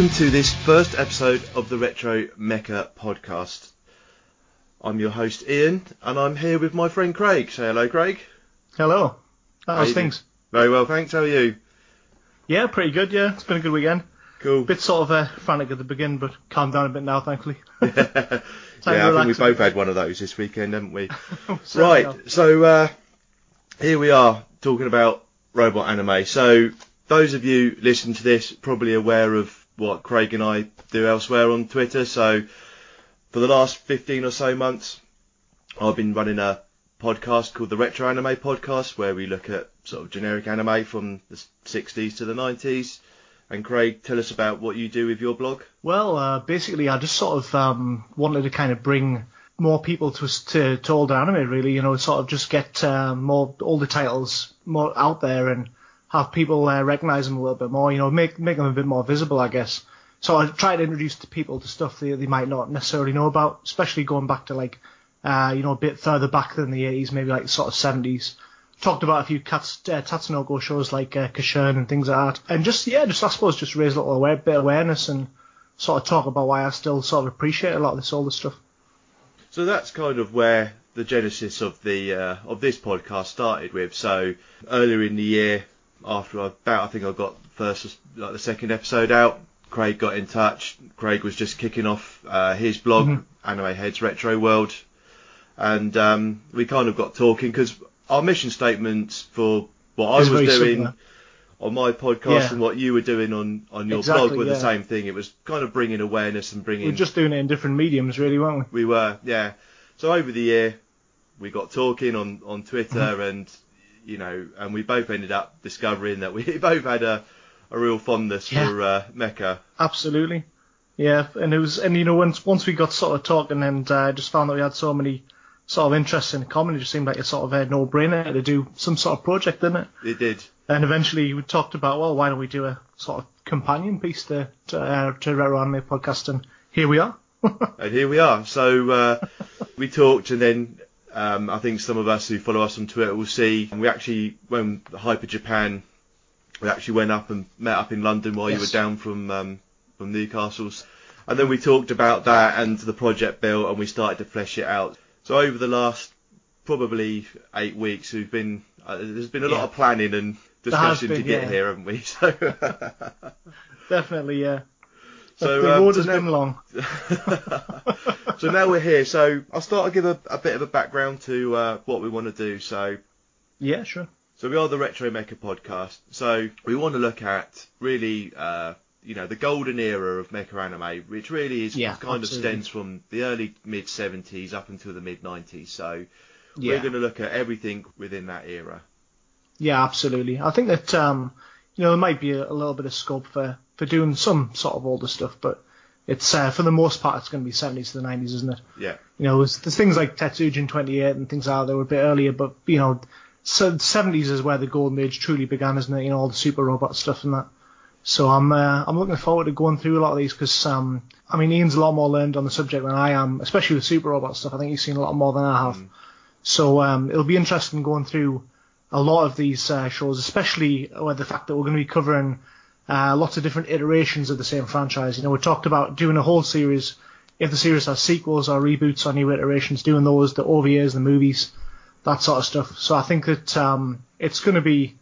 Welcome to this first episode of the Retro Mecha podcast. I'm your host Ian, and I'm here with my friend Craig. Say hello, Craig. Hello. How How's things? Very well, thanks. How are you? Yeah, pretty good. Yeah, it's been a good weekend. Cool. Bit sort of uh, frantic at the beginning, but calmed down a bit now, thankfully. yeah, I think we both had one of those this weekend, haven't we? Right. So uh, here we are talking about robot anime. So those of you listening to this probably aware of what Craig and I do elsewhere on Twitter. So for the last 15 or so months, I've been running a podcast called the Retro Anime Podcast, where we look at sort of generic anime from the 60s to the 90s. And Craig, tell us about what you do with your blog. Well, uh, basically, I just sort of um, wanted to kind of bring more people to to, to older anime, really. You know, sort of just get uh, more older titles more out there and have people uh, recognize them a little bit more. You know, make make them a bit more visible, I guess. So I try to introduce to people to stuff they, they might not necessarily know about, especially going back to like, uh, you know, a bit further back than the 80s, maybe like sort of 70s. Talked about a few Kats, uh, Tatsunoko shows like uh, and things like that. And just, yeah, just I suppose just raise a little aware, bit of awareness and sort of talk about why I still sort of appreciate a lot of this older stuff. So that's kind of where the genesis of the uh, of this podcast started with. So earlier in the year, after I, about I think I got first like the second episode out, Craig got in touch. Craig was just kicking off uh, his blog, Mhm. Anime Heads Retro World, and um, we kind of got talking because our mission statements for what I was doing similar. on my podcast Yeah. and what you were doing on on your Exactly, blog were the same thing. It was kind of bringing awareness and bringing We're just doing it in different mediums, really, weren't we? we were, yeah. So over the year, we got talking on on Twitter, Mm-hmm. and you know, and we both ended up discovering that we both had a a real fondness Yeah. for uh, Mecha. Absolutely. Yeah, and it was, and you know, once once we got sort of talking and uh, just found that we had so many sort of interests in common, it just seemed like a sort of a no-brainer to do some sort of project, didn't it? It did. And eventually we talked about, well, why don't we do a sort of companion piece to to, uh, to Retro Anime Podcast, and here we are. And here we are. So uh, we talked, and then um, I think some of us who follow us on Twitter will see. We actually, when Hyper Japan, we actually went up and met up in London while you were down from um, from Newcastle's, and then we talked about that and the project built, and we started to flesh it out. So over the last probably eight weeks, we've been uh, there's been a lot of planning and discussion to get yeah. here, haven't we? So. Definitely, yeah. So, the um, road so has now- been long. so now we're here. So I'll start to give a, a bit of a background to uh, what we want to do. So Yeah, sure. so we are the Retro Mecha podcast. So we want to look at really, uh, you know, the golden era of mecha anime, which really is Yeah, kind absolutely. of stems from the early mid 70s up until the mid 90s. So Yeah. we're going to look at everything within that era. Yeah, absolutely. I think that um, you know there might be a, a little bit of scope for, for doing some sort of older stuff, but it's uh, for the most part it's going to be 70s to the 90s, isn't it? Yeah. You know, there's, there's things like Tetsujin 28 and things like that that were a bit earlier, but you know, so 70s is where the golden age truly began, isn't it? You know, all the super robot stuff and that. So I'm uh, I'm looking forward to going through a lot of these because um, I mean Ian's a lot more learned on the subject than I am, especially with super robot stuff. I think he's seen a lot more than I have. So um, it'll be interesting going through a lot of these uh, shows, especially with the fact that we're going to be covering uh, lots of different iterations of the same franchise. You know, we talked about doing a whole series. If the series has sequels or reboots or new iterations, doing those, the OVAs, the movies, that sort of stuff. So I think that um, it's going to be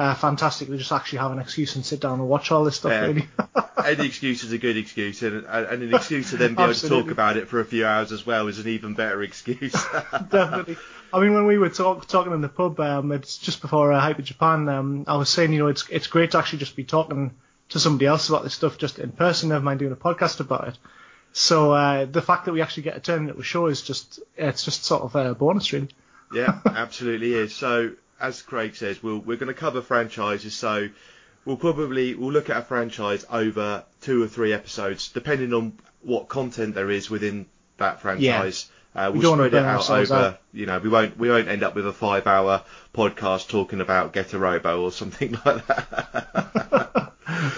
uh, fantastic to just actually have an excuse and sit down and watch all this stuff. Yeah. Really. Any excuse is a good excuse, and, and an excuse to then be able to talk about it for a few hours as well is an even better excuse. Definitely. I mean, when we were talk, talking in the pub, um, it's just before uh, Hyper Japan. Um, I was saying, you know, it's it's great to actually just be talking to somebody else about this stuff just in person. Never mind doing a podcast about it. So uh, the fact that we actually get a turn into a show is just it's just sort of a bonus, really. Yeah, absolutely is. So, as Craig says, we'll, we're going to cover franchises. So, we'll probably we'll look at a franchise over two or three episodes, depending on what content there is within that franchise. Uh, We we'll wanna spread it out over. You know, we won't we won't end up with a five-hour podcast talking about Getter Robo or something like that.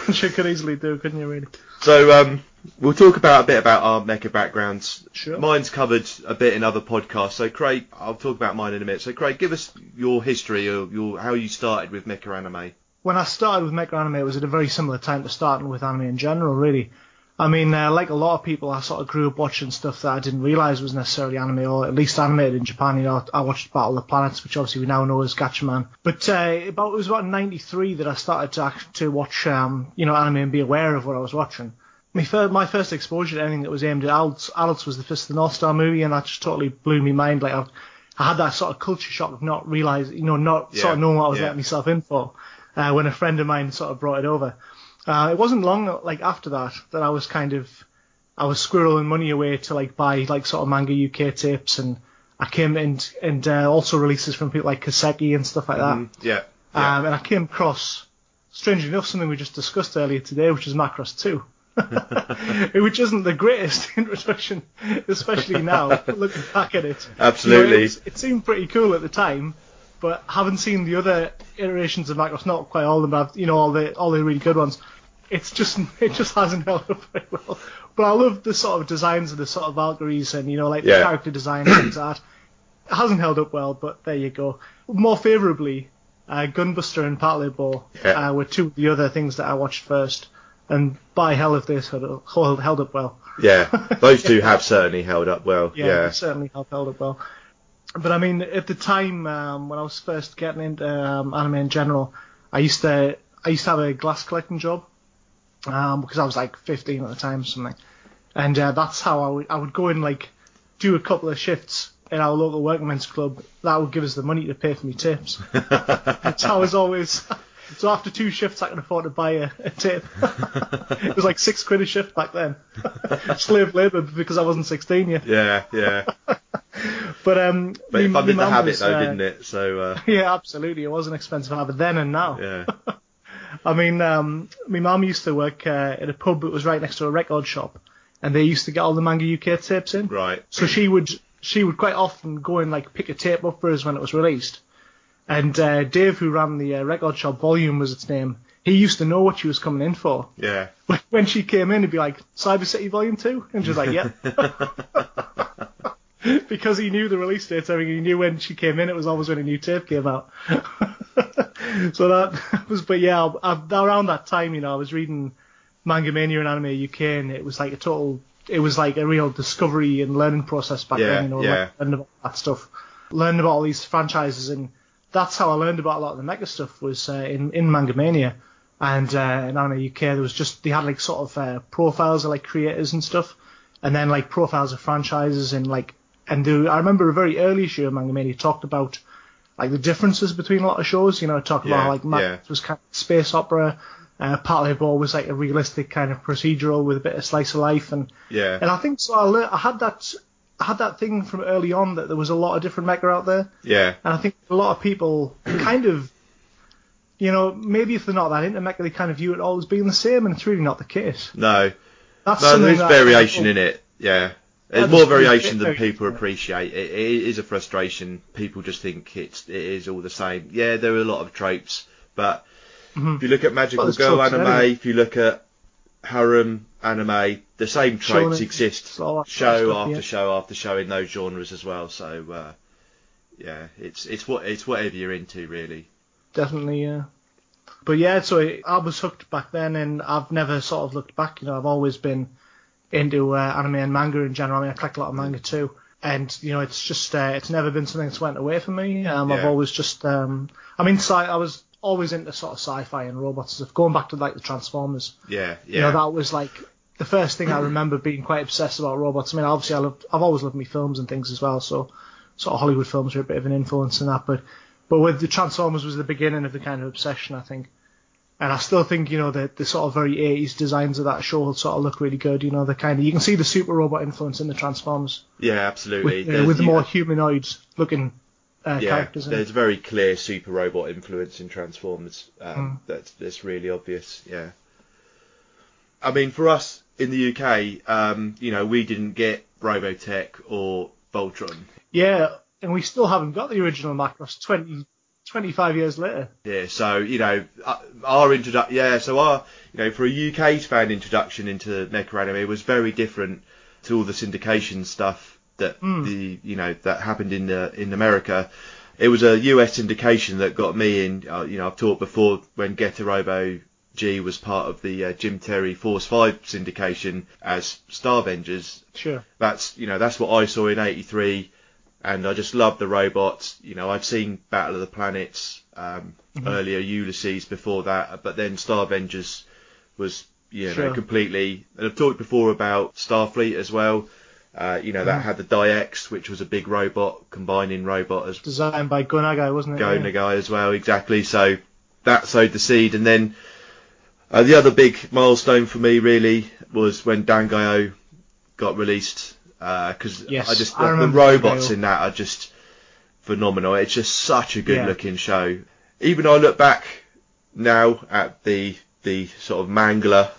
Which you could easily do, couldn't you, really? So um, we'll talk about a bit about our mecha backgrounds. Sure. Mine's covered a bit in other podcasts. So Craig, I'll talk about mine in a minute. So Craig, give us your history, or your how you started with mecha anime. when I started with Mecha Anime, it was at a very similar time to starting with anime in general, really. I mean, uh, like a lot of people, I sort of grew up watching stuff that I didn't realize was necessarily anime, or at least animated in Japan. You know, I watched Battle of the Planets, which obviously we now know as Gatchaman. But uh, about it was about '93 that I started to act, to watch, um, you know, anime and be aware of what I was watching. My first, my first exposure to anything that was aimed at adults, adults was the Fist of the North Star movie, and that just totally blew my mind. Like I, I had that sort of culture shock of not realizing, you know, not Yeah, sort of knowing what I was yeah. letting myself in for. Uh, when a friend of mine sort of brought it over. Uh, it wasn't long like after that that I was kind of I was squirreling money away to like buy like sort of manga UK tapes and I came and and uh, also releases from people like Kiseki and stuff like that. Mm, yeah. yeah. Um, and I came across, strangely enough, something we just discussed earlier today, which is Macross 2. which isn't the greatest introduction, especially now, looking back at it. Absolutely. You know, it, was- it seemed pretty cool at the time, but having seen the other iterations of Macross, not quite all of them, but you know, all the all the really good ones, it's just it just hasn't held up very well. But I love the sort of designs of the sort of Valkyries and you know like the character design and things like that. It hasn't held up well, but there you go. More favourably, uh, Gunbuster and Patlabor Yeah. uh, were two of the other things that I watched first, and by hell if they held, held held up well. yeah. Those two have certainly held up well. Yeah, Yeah. they certainly have held up well. But I mean, at the time um, when I was first getting into um, anime in general, I used to I used to have a glass collecting job um, because I was like 15 at the time or something, and uh, that's how I would I would go and like do a couple of shifts in our local workmen's club. That would give us the money to pay for my tips. so I was always. So after two shifts, I could afford to buy a, a tip. it was like six quid a shift back then. Slave labour because I wasn't 16 yet. Yeah, yeah. But um, But me- it funded me the habit was, though, uh, didn't it? So uh, Yeah, absolutely. It was an expensive habit then and now. yeah. I mean, um, my mum used to work uh, at a pub that was right next to a record shop, and they used to get all the manga UK tapes in. Right. So she would she would quite often go and like pick a tape up for us when it was released. And uh, Dave, who ran the uh, record shop, Volume was its name. He used to know what she was coming in for. Yeah. When- When she came in, he'd be like, "Cyber City Volume 2? and she's like, "Yeah." because he knew the release dates, I mean, he knew when she came in, it was always when a new tape came out. so that was, but yeah, I, I- around that time, you know, I was reading Manga Mania and Anime UK, and it was like a total, it was like a real discovery and learning process back Yeah, then, you know, yeah. like, learning about that stuff, learning about all these franchises, and that's how I learned about a lot of the mecha stuff was uh, in in Manga Mania. And uh, in Anime UK, there was just they had like sort of uh, profiles of like creators and stuff, and then like profiles of franchises and like and I remember a very early issue of Manga Mania talked about like the differences between a lot of shows. You know, talked Yeah, about like Max yeah. was kind of space opera, uh, Patlabor was like a realistic kind of procedural with a bit of slice of life, and Yeah. and I think so. I, I had that I had that thing from early on that there was a lot of different mecha out there. Yeah. And I think a lot of people kind of, you know, maybe if they're not that into mecha, they kind of view it all as being the same, and it's really not the case. No. That's No, there's that variation in it. Yeah. There's more variation than people appreciate. It, it is a frustration. People just think it's it is all the same. Yeah, there are a lot of tropes, but Mhm. if you look at Magical Well, Girl anime, if you look at harem anime, the same tropes Shonen, exist show stuff, after yeah. show after show in those genres as well. So uh, yeah, it's it's what it's whatever you're into really. definitely. Yeah. But yeah, so I I was hooked back then, and I've never sort of looked back. You know, I've always been into uh, anime and manga in general. I mean, I collect a lot of manga too, and you know, it's just uh, it's never been something that's went away from me. Um, I've always just, um, I mean, sci- I was always into sort of sci-fi and robots stuff. Going back to like the Transformers, Yeah, yeah. you know, that was like the first thing I remember being quite obsessed about robots. I mean, obviously, I loved, I've always loved me films and things as well, so sort of Hollywood films are a bit of an influence in that. But but with the Transformers was the beginning of the kind of obsession, I think. And I still think, you know, the, the sort of very 80s designs of that show sort of look really good. You know, the kind of, you can see the super robot influence in the Transformers yeah, absolutely. with, uh, with the more humanoid looking uh, yeah, characters. In there's very clear super robot influence in Transformers. Um, Hmm. That's that's really obvious. Yeah. I mean, for us in the UK, um, you know, we didn't get Robotech or Voltron. Yeah, and we still haven't got the original Macross 20, 25 years later. Yeah, so you know, uh, our introduction, yeah, so our, you know, for a UK fan introduction into mecha anime was very different to all the syndication stuff that Hmm. the, you know, that happened in the in America. it was a US syndication that got me in. Uh, you know, I've talked before when Getter Robo G was part of the uh, Jim Terry Force Five syndication as Star Starvengers. Sure. That's you know that's what I saw in '83, and I just loved the robots. You know, I'd seen Battle of the Planets um, Mm-hmm. earlier, Ulysses before that, but then Starvengers was you know Sure. completely. And I've talked before about Starfleet as well. Uh, you know that Mhm. had the Diex, which was a big robot, combining robot as Designed by Go Nagai, wasn't it? Go Yeah. Nagai as well, exactly. So that sowed the seed, and then uh, the other big milestone for me really was when Dangaioh got released, because Yes, I just I the, the robots in that are just phenomenal. It's just such a good Yeah. looking show. Even though I look back now at the the sort of mangler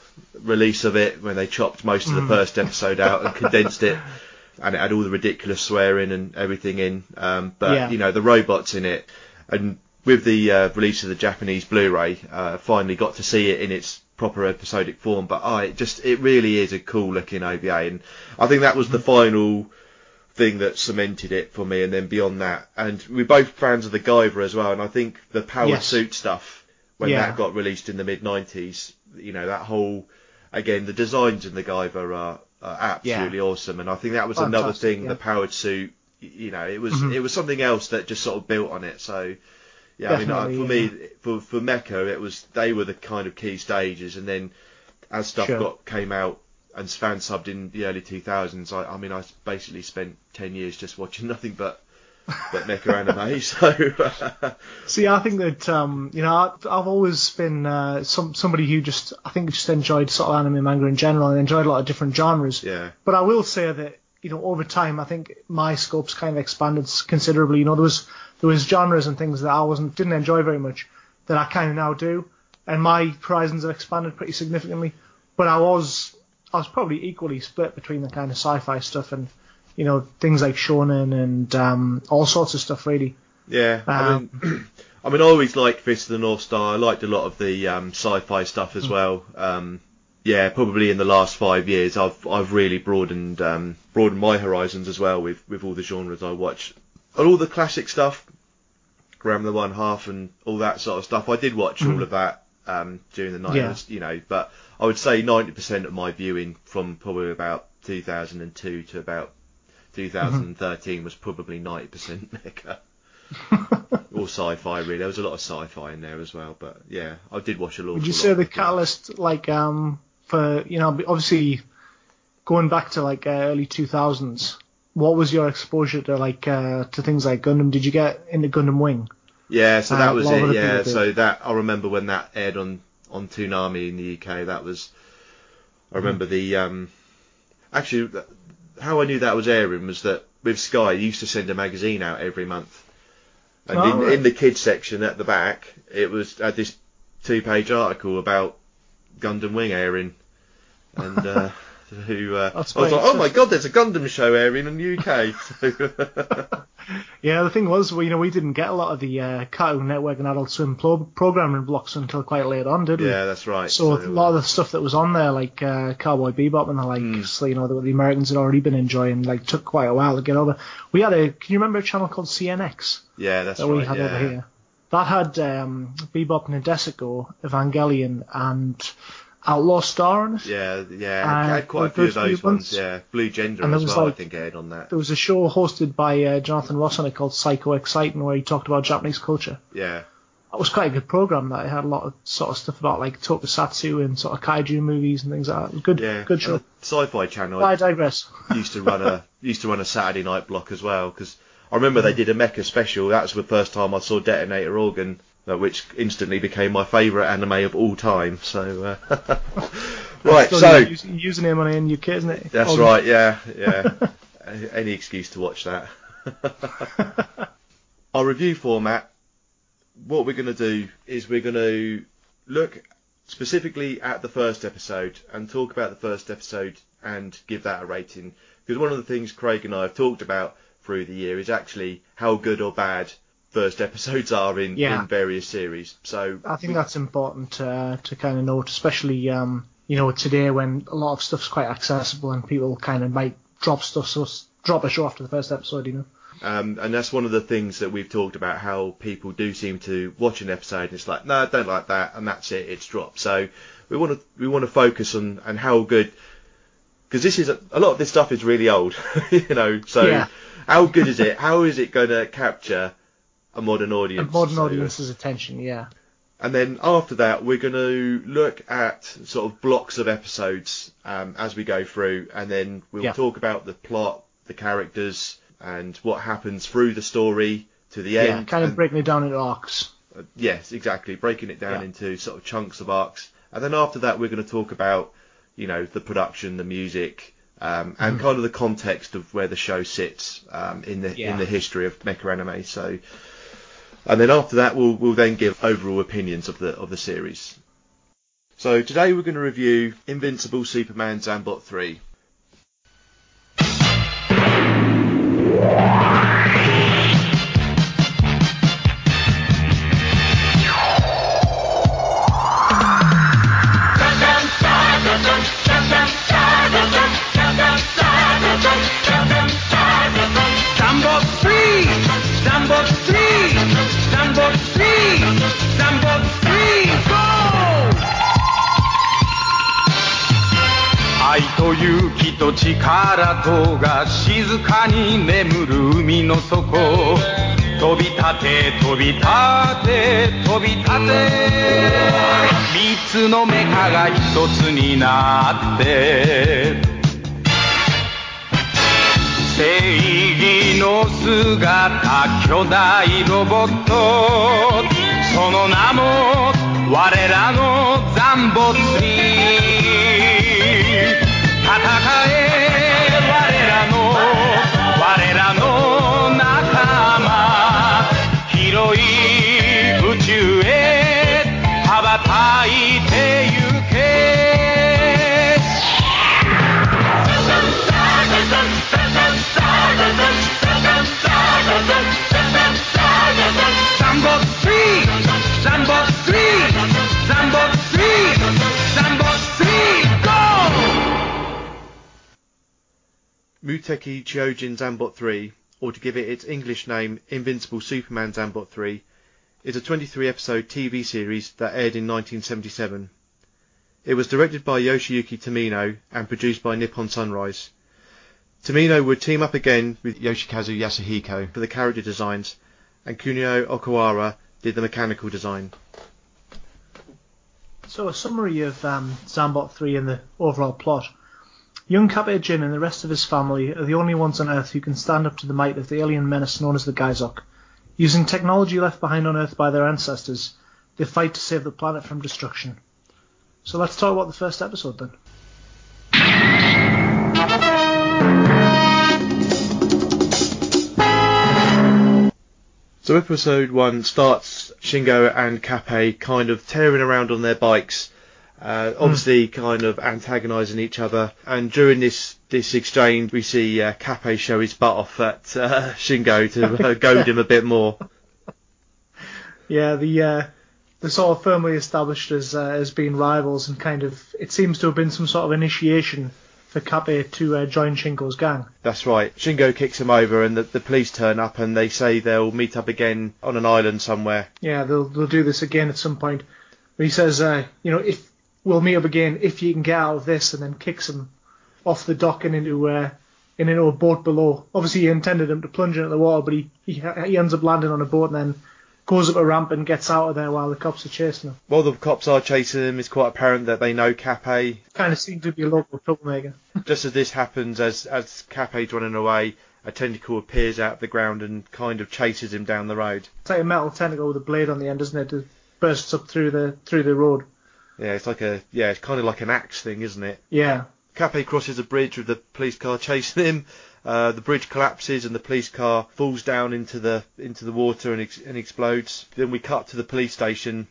release of it when they chopped most of the Mm. first episode out and condensed it and it had all the ridiculous swearing and everything in um, but Yeah. you know the robots in it and with the uh, release of the Japanese Blu-ray uh, finally got to see it in its proper episodic form but I it just it really is a cool looking OVA and I think that was the final thing that cemented it for me and then beyond that and we're both fans of the Guyver as well and I think the power Yes. suit stuff when Yeah. that got released in the mid 90s you know that whole again the designs in the Guyver are, are absolutely awesome and I think that was another thing yeah. the powered suit you know it was Mhm. it was something else that just sort of built on it so yeah I mean uh, Definitely, for yeah. me for for Mecha it was they were the kind of key stages and then as stuff Sure. got came out and fan subbed in the early 2000s I, I mean I basically spent 10 years just watching nothing but but mecha anime so See, I think that um, you know, I- I've always been uh, some somebody who just I think just enjoyed sort of anime manga in general and enjoyed a lot of different genres. yeah But I will say that you know over time I think my scope's kind of expanded considerably. You know, there was there was genres and things that I wasn't didn't enjoy very much that I kind of now do, and my horizons have expanded pretty significantly. But I was I was probably equally split between the kind of sci-fi stuff and you know things like shonen and um, all sorts of stuff really. Yeah, I Um, mean, I mean, I always liked Fist of the North Star. I liked a lot of the um, sci-fi stuff Hmm. as well. Um, yeah, probably in the last five years, I've I've really broadened um, broadened my horizons as well with with all the genres I watch, all the classic stuff, The One Half and all that sort of stuff. I did watch Mhm. all of that um, during the night, Yeah. you know, but I would say 90% of my viewing from probably about 2002 to about 2013 was probably 90% Mecha or sci-fi really. There was a lot of sci-fi in there as well, but yeah, I did watch a lot. Would you say the catalyst, like, um, for you know, obviously going back to like uh, early 2000s, what was your exposure to like uh, to things like Gundam? Did you get into Gundam Wing? Yeah, so Uh, that a was it. Yeah, so that I remember when that aired on on Toonami in the UK. That was I remember the um actually how I knew that was airing was that with Sky they used to send a magazine out every month, and Oh, in, right. in the kids section at the back it was had this two page article about Gundam Wing airing, and. Uh, Who uh, I was like, oh my god, there's a Gundam show airing in the UK. So, Yeah, the thing was, well, you know, we didn't get a lot of the uh, Cartoon Network and Adult Swim pro- programming blocks until quite late on, did we? yeah, that's right. So, a lot uh, of the stuff that was on there, like uh, Cowboy Bebop and the like, Mm. so, you know, that the Americans had already been enjoying, like, took quite a while to get over. We had a, can you remember a channel called CNX? yeah, that's that right. we had yeah. over here. That had um, Bebop and Nadesico, Evangelion, and Outlaw Star on it. Yeah, yeah, Uh, it had quite a few of those ones. ones. Yeah, Blue Gender And there as was well. like- I think aired on that. There was a show hosted by uh, Jonathan Ross on it called Psycho Exciting, where he talked about Japanese culture. Yeah, That was quite a good program. That it had a lot of sort of stuff about like tokusatsu and sort of kaiju movies and things like that. It was good, yeah. good show. Sci-Fi Channel But I digress. used to run a used to run a Saturday night block as well because I remember they did a Mecha special. That was the first time I saw Detonator Orgun, uh, which instantly became my favourite anime of all time. So, uh, right, so using username on it in UK, isn't it? that's right. Yeah, yeah. Any excuse to watch that. Our review format. What we're going to do is we're going to look specifically at the first episode and talk about the first episode and give that a rating. Because one of the things Craig and I have talked about through the year is actually how good or bad first episodes are in, Yeah. in various series. So I think that's important uh, to kind of note, especially um, you know today when a lot of stuff's quite accessible and people kind of might drop stuff, so drop a show after the first episode, you know. Um, and that's one of the things that we've talked about how people do seem to watch an episode and it's like, no, I don't like that, and that's it, it's dropped. So we want to we want to focus on and how good because this is a, a, lot of this stuff is really old, you know. So Yeah. how good is it? How is it going to capture a modern audience? A modern So- audience's attention, yeah. and then after that, we're going to look at sort of blocks of episodes um, as we go through, and then we'll Yeah. talk about the plot, the characters, and what happens through the story to the Yeah, end. kind of and- breaking it down into arcs. uh, yes, exactly, breaking it down Yeah. into sort of chunks of arcs, and then after that, we're going to talk about, you know, the production, the music. Um, and Mm-hmm. kind of the context of where the show sits um, in the in the history of mecha anime. So, and then after that, we'll we'll then give overall opinions of the of the series. So today we're going to review Invincible Superman Zambot 3. 勇気と力とが静かに眠る海の底。飛び立て飛び立て飛び立て。三つのメカが一つになって。正義の姿巨大ロボット。その名も我らのザンボツリ Muteki Chōjin Zambot 3, or to give it its English name, Invincible Superman Zambot 3, is a 23 episode TV series that aired in 1977. It was directed by Yoshiyuki Tomino and produced by Nippon Sunrise. Tomino would team up again with Yoshikazu Yasuhiko for the character designs, and Kunio Okawara did the mechanical design. So a summary of um, Zambot 3 and the overall plot. Young Kappei Jin and the rest of his family are the only ones on Earth who can stand up to the might of the alien menace known as the Gaizok. Using technology left behind on Earth by their ancestors, they fight to save the planet from destruction. So let's talk about the first episode then. So episode one starts Shingo and Kappei kind of tearing around on their bikes, uh, obviously kind of antagonising each other. And during this this exchange, we see uh, show his butt off at uh, Shingo to uh, goad him a bit more. Yeah, the uh, they're sort of firmly established as uh, as being rivals, and kind of it seems to have been some sort of initiation for Kappei to uh, join Shingo's gang. That's right. Shingo kicks him over, and the, the police turn up, and they say they'll meet up again on an island somewhere. Yeah, they'll they'll do this again at some point. But he says, uh, you know, if we'll meet up again if you can get out of this, and then kicks him off the dock and into uh, and into a boat below. Obviously, he intended him to plunge into the water, but he, he he ends up landing on a boat and then goes up a ramp and gets out of there while the cops are chasing him. While the cops are chasing him, it's quite apparent that they know Kappei. Kind of seems to be a local troublemaker. Just as this happens, as as Kappei's running away, a tentacle appears out of the ground and kind of chases him down the road. It's like a metal tentacle with a blade on the end, isn't it? It bursts up through the through the road. Yeah, it's like a yeah, it's kind of like an axe thing, isn't it? Yeah, Kappei crosses a bridge with the police car chasing him. Uh, the bridge collapses and the police car falls down into the into the water and, ex- and explodes. Then we cut to the police station,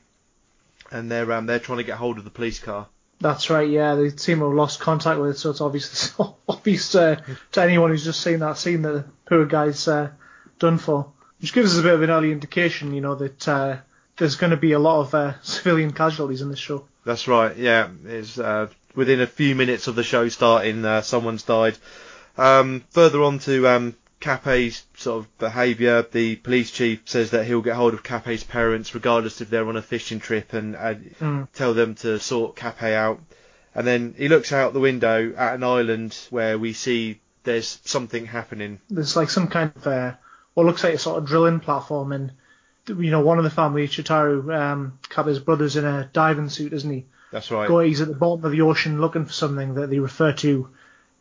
and they're um, they're trying to get hold of the police car. that's right. Yeah, the team have lost contact with it, so it's obvious obvious uh, to anyone who's just seen that scene that the poor guy's uh, done for. Which gives us a bit of an early indication, you know, that uh, there's going to be a lot of uh, civilian casualties in this show. That's right. Yeah, it's uh, within a few minutes of the show starting, uh, someone's died. Um, further on to um, Kappei's sort of behaviour, the police chief says that he'll get hold of Kappei's parents regardless if they're on a fishing trip and, and Mm. tell them to sort Kappei out. And then he looks out the window at an island where we see there's something happening. There's like some kind of uh, what looks like a sort of drilling platform, and you know one of the family, Chitaru, um, Kappei's brother's in a diving suit, isn't he? That's right. Go, he's at the bottom of the ocean looking for something that they refer to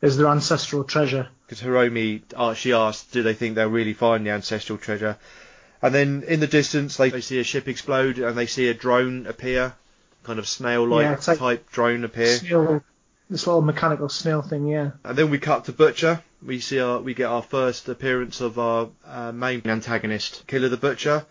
as their ancestral treasure. because Hiromi uh, she asked, do they think they'll really find the ancestral treasure? And then in the distance, they, they see a ship explode and they see a drone appear, kind of snail-like Yeah, like- type drone appear. Snail, this little mechanical snail thing, yeah. And then we cut to Butcher. We see our, we get our first appearance of our uh, main antagonist, Killer the Butcher,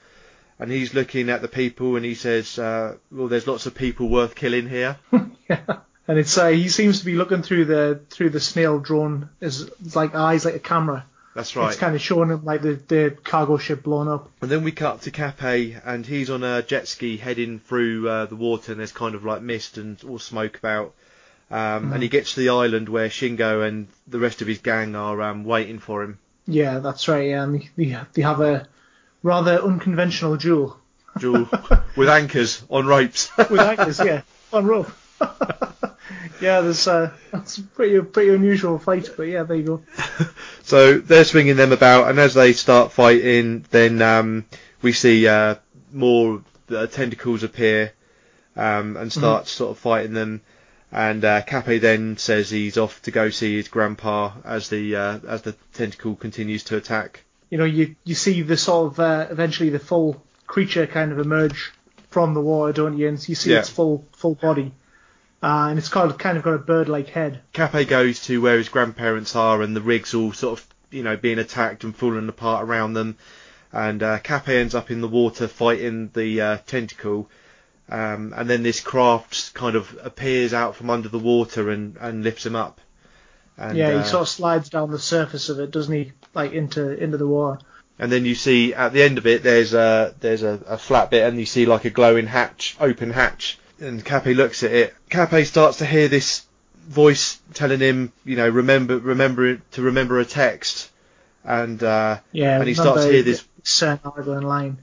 and he's looking at the people and he says, uh, "Well, there's lots of people worth killing here." yeah. And it's uh, he seems to be looking through the through the snail drone as like eyes like a camera. That's right. It's kind of showing him like the, the cargo ship blown up. And then we cut to Kappei, and he's on a jet ski heading through uh, the water, and there's kind of like mist and all smoke about. Um, And he gets to the island where Shingo and the rest of his gang are um, waiting for him. Yeah, that's right. Yeah, and they, they have a rather unconventional duel Jewel with anchors on ropes. with anchors. yeah, on rope. yeah, there's uh, that's pretty pretty unusual fight, but yeah, there you go. So they're swinging them about, and as they start fighting, then um, we see uh, more uh, tentacles appear um, and start sort of fighting them. And uh, Kappei then says he's off to go see his grandpa as the uh, as the tentacle continues to attack. You know, you you see the sort of uh, eventually the full creature kind of emerge from the water, don't you? And you see Yeah. its full full body, uh, and it's kind of kind of got a bird-like head. Kappei goes to where his grandparents are, and the rig's all sort of you know being attacked and falling apart around them. And uh, Kappei ends up in the water fighting the uh, tentacle. Um, and then this craft kind of appears out from under the water and, and lifts him up. And, yeah, uh, he sort of slides down the surface of it, doesn't he? Like into into the water. and then you see at the end of it there's a there's a, a flat bit and you see like a glowing hatch, open hatch. And Kappei looks at it. Kappei starts to hear this voice telling him, you know, remember remember to remember a text. And uh, Yeah, and he starts to hear this certain Argon line.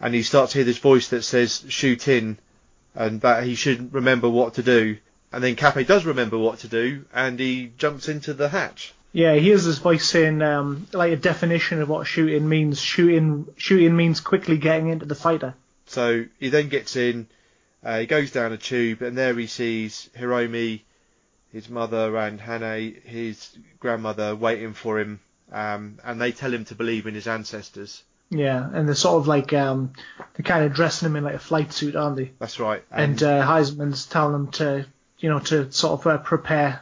and he starts to hear this voice that says shoot in and that he should remember what to do and then Kappei does remember what to do and he jumps into the hatch Yeah, he hears this voice saying um, like a definition of what shooting means. Shooting shooting means quickly getting into the fighter. so he then gets in uh, he goes down a tube and there he sees Hiromi his mother and Hane his grandmother waiting for him um, and they tell him to believe in his ancestors Yeah, and they're sort of like um, they're kind of dressing him in like a flight suit, aren't they? that's right And uh, Heizaemon's telling him to you know to sort of uh, prepare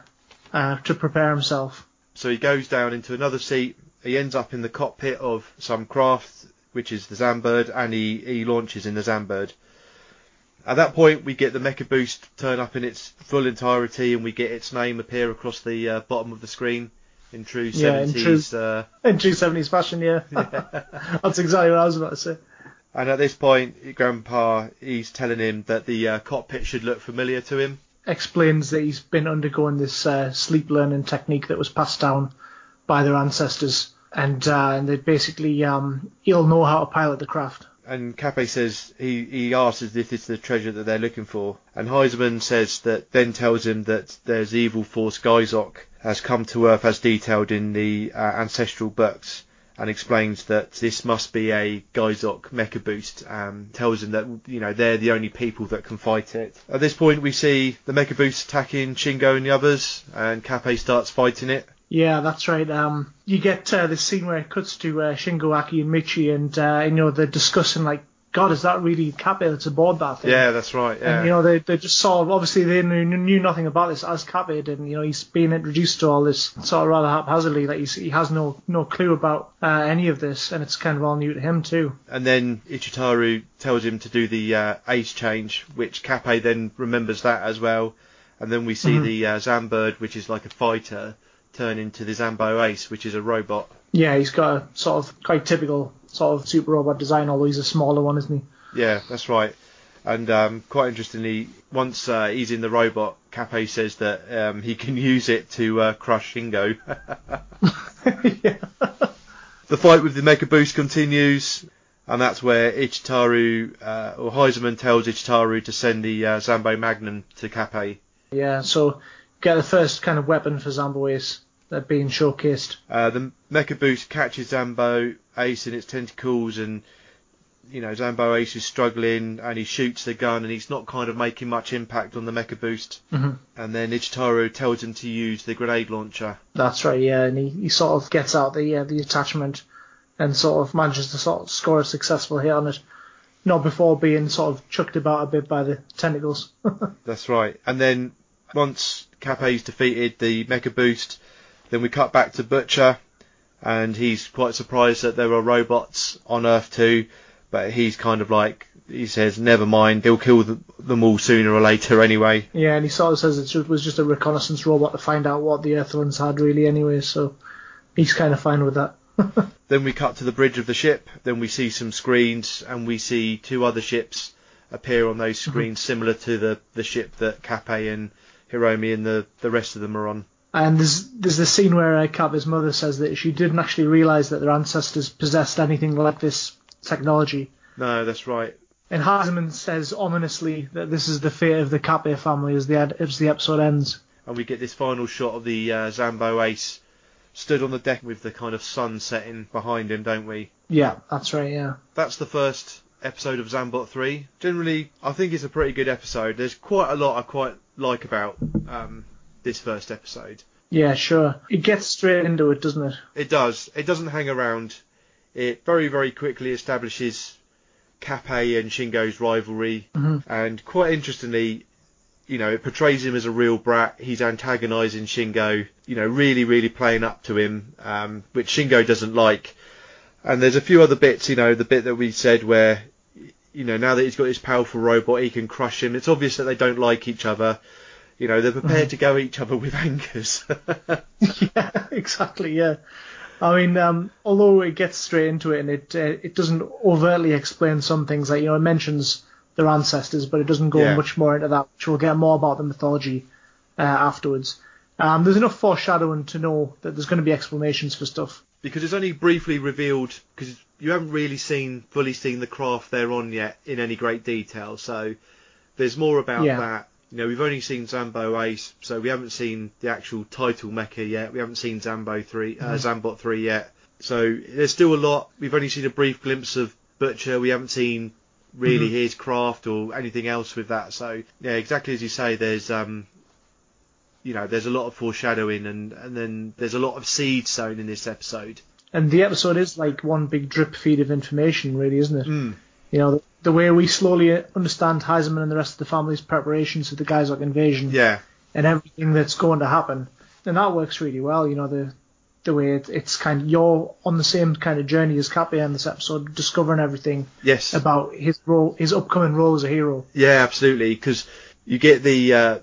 uh, to prepare himself. So he goes down into another seat. He ends up in the cockpit of some craft, which is the Zambird, and he, he launches in the Zambird. At that point, we get the Mecha Boost turn up in its full entirety, and we get its name appear across the uh, bottom of the screen in true Yeah, in 70s. Uh, In true 70s fashion, yeah. That's exactly what I was about to say. and at this point, Grandpa, he's telling him that the uh, cockpit should look familiar to him. Explains that he's been undergoing this uh, sleep learning technique that was passed down by their ancestors, and uh, and that basically um, he'll know how to pilot the craft. And Kappei says he, he asks if is the treasure that they're looking for. And Heizaemon says that then tells him that there's evil force Gaizok has come to Earth as detailed in the uh, ancestral books and explains that this must be a Gaizok mecha boost. Um, tells him that you know they're the only people that can fight it. At this point, we see the mecha boost attacking Shingo and the others, and Kappei starts fighting it. Yeah, that's right. Um, you get uh, this scene where it cuts to uh, Shingo, Aki, and Michi, and uh, you know they're discussing like, God, is that really Kappei that's aboard that thing? Yeah, that's right. Yeah. And you know they they just saw obviously they knew, knew nothing about this as Kappei did, and you know he's being introduced to all this sort of rather haphazardly that he's, he has no no clue about uh, any of this, and it's kind of all new to him too. and then Ichitaru tells him to do the uh, ace change, which Kappei then remembers that as well. And then we see Mhm. the uh, Zambird, which is like a fighter, turn into the Zambo Ace, which is a robot. Yeah, he's got a sort of quite typical sort of super robot design, although he's a smaller one, isn't he? Yeah, that's right. And um, quite interestingly, once uh, he's in the robot, Kappei says that um, he can use it to uh, crush Shingo. yeah. the fight with the Mecha Boost continues, and that's where Ichitaru uh, or Heizaemon tells Ichitaru to send the uh, Zambo Magnum to Kappei. Yeah, so get the first kind of weapon for Zambo Ace that are being showcased. Uh, the Mecha Boost catches Zambo Ace in its tentacles, and you know Zambo Ace is struggling, and he shoots the gun, and he's not kind of making much impact on the Mecha Boost. hmm And then Ichitaru tells him to use the grenade launcher. That's right, yeah, and he, he sort of gets out the uh, the attachment and sort of manages to sort of score a successful hit on it. Not before being sort of chucked about a bit by the tentacles. That's right. And then once Kappei's defeated the Mecha Boost, then we cut back to Butcher, and he's quite surprised that there are robots on Earth too. But he's kind of like he says, never mind, he'll kill them all sooner or later anyway. yeah, and he sort of says it was just a reconnaissance robot to find out what the Earthlings had really anyway, so he's kind of fine with that. Then we cut to the bridge of the ship. Then we see some screens, and we see two other ships appear on those mm-hmm. screens, similar to the the ship that Kappei and Hiromi and the the rest of them are on. And there's there's the scene where uh, Kappei's mother says that she didn't actually realise that their ancestors possessed anything like this technology. No, that's right. And Heizaemon says ominously that this is the fate of the Kappa family as the ad- as the episode ends. and we get this final shot of the uh, Zambo Ace stood on the deck with the kind of sun setting behind him, don't we? Yeah, that's right. Yeah. That's the first episode of Zambot 3. Generally, I think it's a pretty good episode. There's quite a lot I quite like about um, this first episode. Yeah, sure. It gets straight into it, doesn't it? It does. It doesn't hang around. It very, very quickly establishes Kappei and Shingo's rivalry, Mhm. and quite interestingly, you know, it portrays him as a real brat. He's antagonising Shingo, you know, really, really playing up to him, um, which Shingo doesn't like. And there's a few other bits, you know, the bit that we said where, you know, now that he's got this powerful robot, he can crush him. It's obvious that they don't like each other. You know, they're prepared to go at each other with anchors. yeah, exactly. Yeah. I mean, um, although it gets straight into it and it uh, it doesn't overtly explain some things, like you know, it mentions their ancestors, but it doesn't go Yeah. much more into that. Which we'll get more about the mythology uh, afterwards. Um, there's enough foreshadowing to know that there's going to be explanations for stuff. because it's only briefly revealed because you haven't really seen fully seen the craft they're on yet in any great detail. So there's more about Yeah. that. You know, we've only seen Zambo Ace, so we haven't seen the actual title mecha yet. We haven't seen Zambo three, uh, Zambot three yet. So there's still a lot. We've only seen a brief glimpse of Butcher. We haven't seen really his craft or anything else with that. So yeah, exactly as you say, there's um, you know, there's a lot of foreshadowing and and then there's a lot of seeds sown in this episode. And the episode is like one big drip feed of information, really, isn't it? Mm. You know, the, the way we slowly understand Heizaemon and the rest of the family's preparations for the Gaizok invasion. Yeah, and everything that's going to happen. And that works really well, you know, the the way it, it's kind of you're on the same kind of journey as Kappei in this episode, discovering everything yes, about his role, his upcoming role as a hero. yeah, absolutely. Because you get the uh,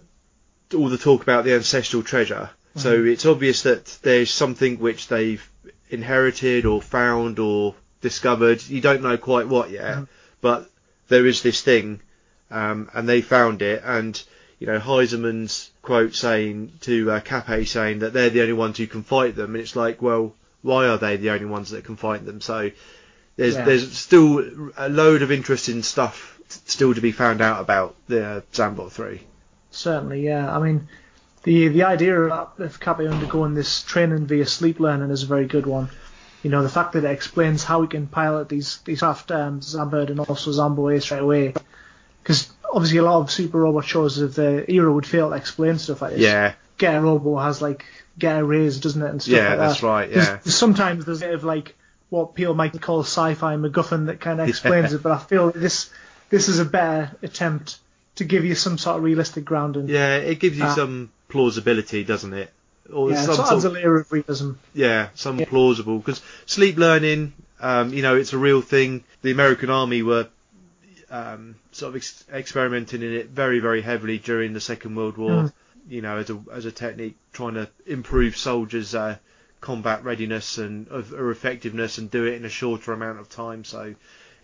all the talk about the ancestral treasure, so it's obvious that there's something which they've inherited or found or discovered. You don't know quite what yet, Mhm. But there is this thing, um, and they found it. And you know, Heizaemon's quote saying to uh, Kappei saying that they're the only ones who can fight them, and it's like, well, why are they the only ones that can fight them? So there's Yeah. there's still a load of interesting stuff still to be found out about the uh, Zambot three. Certainly, yeah. I mean, the the idea of, of Kappei undergoing this training via sleep learning is a very good one. You know, the fact that it explains how we can pilot these these craft, um, Zambird and also Zambo Ace right away. Because obviously a lot of super robot shows of the era would fail to explain stuff like this. Yeah, get a robot has like Getter Rays, doesn't it, and stuff yeah, like that. Yeah, that's that. right. There's- Yeah, Sometimes there's a bit of like what people might call sci-fi MacGuffin that kind of explains Yeah. it, but I feel that this this is a better attempt to give you some sort of realistic grounding. yeah, it gives you Uh, some plausibility, doesn't it? Or Yeah, some so sort of, layer of realism. yeah, some Yeah. plausible because sleep learning, um, you know, it's a real thing. The American Army were um, sort of ex- experimenting in it very, very heavily during the Second World War. Mm. You know, as a as a technique, trying to improve soldiers' uh, combat readiness and of, or effectiveness, and do it in a shorter amount of time. So.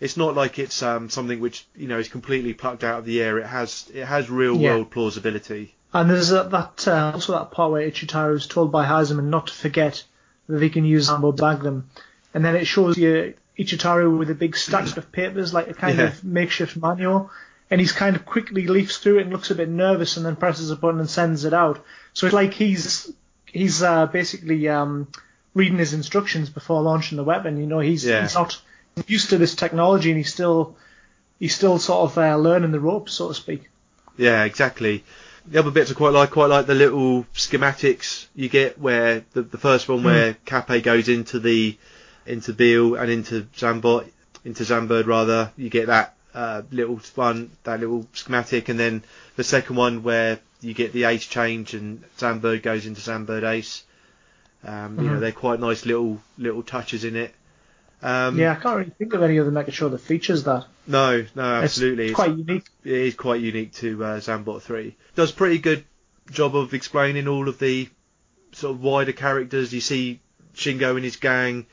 It's not like it's um, something which you know is completely plucked out of the air. It has it has real Yeah. world plausibility. And there's that, that uh, also that part where Ichitaro is told by Heizaemon not to forget that he can use Zambo Magnum. and then it shows you Ichitaro with a big stack of papers, like a kind Yeah. of makeshift manual, and he's kind of quickly leafs through it and looks a bit nervous, and then presses a button and sends it out. So it's like he's he's uh, basically um, reading his instructions before launching the weapon. You know, he's Yeah. he's not used to this technology, and he's still he's still sort of uh, learning the ropes, so to speak. Yeah, exactly. The other bits I quite like, quite like the little schematics you get where the, the first one where Kappei goes into the into Beale and into Zambot into Zambird rather, you get that uh, little one, that little schematic, and then the second one where you get the ace change and Zambird goes into Zambird ace. Um, You know, Mhm. they're quite nice little little touches in it. Um, yeah, I can't really think of any other Mecha Show that features that. No, no, absolutely. It's quite unique. it is quite unique to uh, Zambot 3. Does pretty good job of explaining all of the sort of wider characters. You see Shingo and his gang.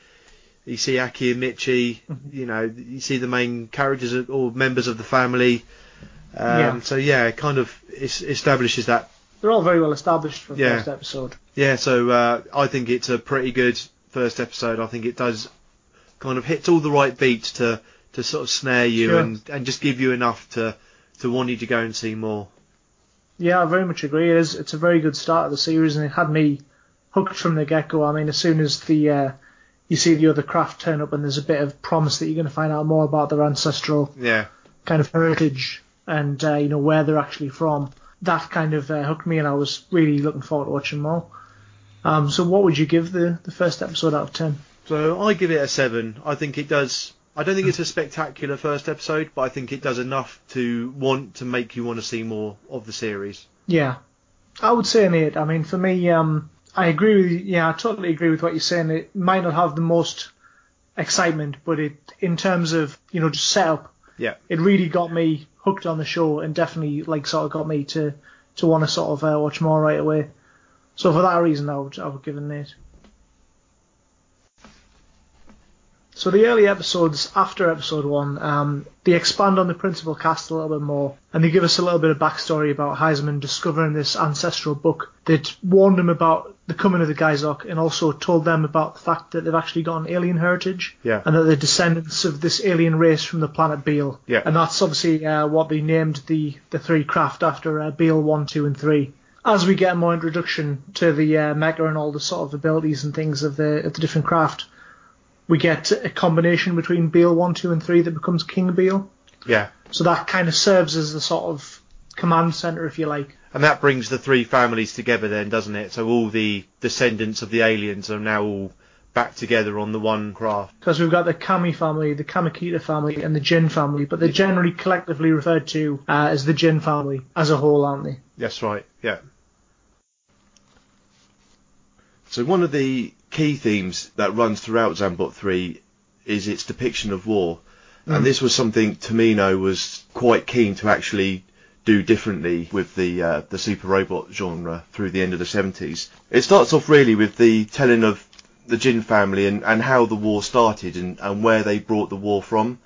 You see Aki and Michi. You know, you see the main characters or members of the family. Um, Yeah. So yeah, it kind of establishes that. They're all very well established for the Yeah. first episode. Yeah, so uh, I think it's a pretty good first episode. I think it does kind of hits all the right beats to to sort of snare you Sure. and and just give you enough to to want you to go and see more. Yeah, I very much agree. It is. It's a very good start of the series, and it had me hooked from the get go. I mean, as soon as the uh, you see the other craft turn up, and there's a bit of promise that you're going to find out more about their ancestral Yeah. kind of heritage and uh, you know where they're actually from. That kind of uh, hooked me, and I was really looking forward to watching more. Um, so, what would you give the the first episode out of ten? So I give it a seven. I think it does. I don't think it's a spectacular first episode, but I think it does enough to want to make you want to see more of the series. Yeah, I would say an eight. I mean, for me, um, I agree with yeah, I totally agree with what you're saying. It might not have the most excitement, but it in terms of you know just setup, Yeah. it really got me hooked on the show and definitely like sort of got me to to want to sort of uh, watch more right away. So for that reason, I would I would give it an eight. So the early episodes after episode one, um, they expand on the principal cast a little bit more, and they give us a little bit of backstory about Heizaemon discovering this ancestral book that warned him about the coming of the Gaizok, and also told them about the fact that they've actually got an alien heritage, Yeah. and that they're descendants of this alien race from the planet Beale. Yeah. And that's obviously uh, what they named the the three craft after uh, Beale one, two, and three. As we get more introduction to the uh, mecha and all the sort of abilities and things of the of the different craft, we get a combination between Beale 1, 2, and 3 that becomes King Beale. Yeah. So that kind of serves as the sort of command center, if you like. And that brings the three families together then, doesn't it? So all the descendants of the aliens are now all back together on the one craft. Because we've got the Kami family, the Kamikita family, and the Jin family, but they're generally collectively referred to uh, as the Jin family as a whole, aren't they? That's right, yeah. So one of the key themes that runs throughout Zambot 3 is its depiction of war. Mm. And this was something Tomino was quite keen to actually do differently with the uh, the super robot genre through the end of the 70s. It starts off really with the telling of the Jin family and, and how the war started and, and where they brought the war from.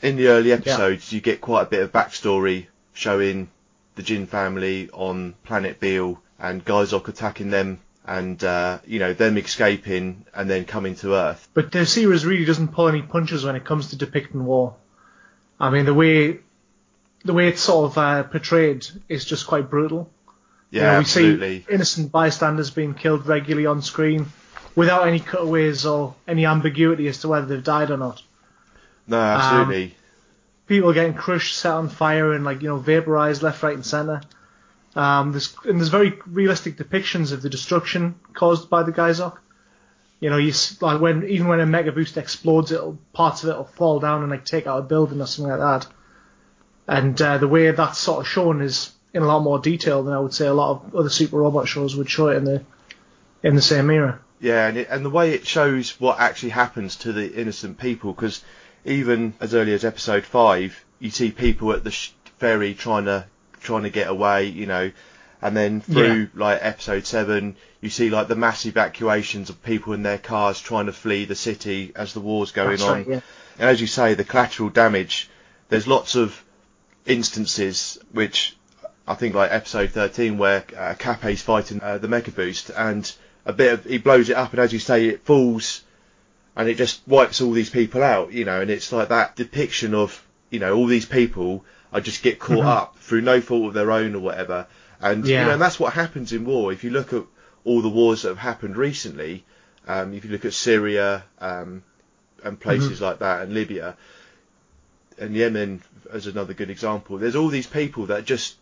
In the early episodes, you get quite a bit of backstory showing the Jin family on planet Beale and Gaizok attacking them and, uh, you know, them escaping and then coming to Earth. But the series really doesn't pull any punches when it comes to depicting war. I mean, the way the way it's sort of uh, portrayed is just quite brutal. Yeah, You know, we absolutely. see innocent bystanders being killed regularly on screen without any cutaways or any ambiguity as to whether they've died or not. No, absolutely. People getting crushed, set on fire, and like you know vaporized left, right, and center. Um, there's and there's very realistic depictions of the destruction caused by the Gaizok. You know, you like when even when a Mecha Boost explodes, it'll parts of it will fall down and like take out a building or something like that. And uh, the way that's sort of shown is in a lot more detail than I would say a lot of other super robot shows would show it in the in the same era. Yeah, and, it, and the way it shows what actually happens to the innocent people, because even as early as episode five, you see people at the sh- ferry trying to trying to get away, you know, and then through like episode seven, you see like the mass evacuations of people in their cars trying to flee the city as the war's going That's on. right, yeah. And as you say, the collateral damage. There's lots of instances which I think like episode 13 where uh, Kappei's fighting uh, the Mecha Boost and a bit of he blows it up and as you say it falls and it just wipes all these people out, you know, and it's like that depiction of, you know, all these people are just get caught Mhm. up through no fault of their own or whatever. And, you know, and that's what happens in war. If you look at all the wars that have happened recently, um, if you look at Syria, um, and places like that and Libya and Yemen as another good example, there's all these people that just,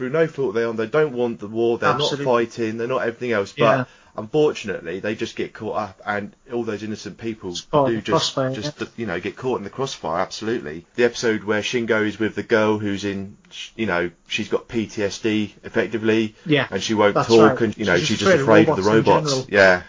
through no fault of their own, they don't want the war, they're Absolutely. not fighting, they're not everything else, but Yeah. unfortunately they just get caught up and all those innocent people do just just you know get caught in the crossfire absolutely the episode where Shingo is with the girl who's in you know she's got PTSD effectively Yeah. and she won't That's talk right. and you know She's she's, just afraid afraid of the robots in robots general. yeah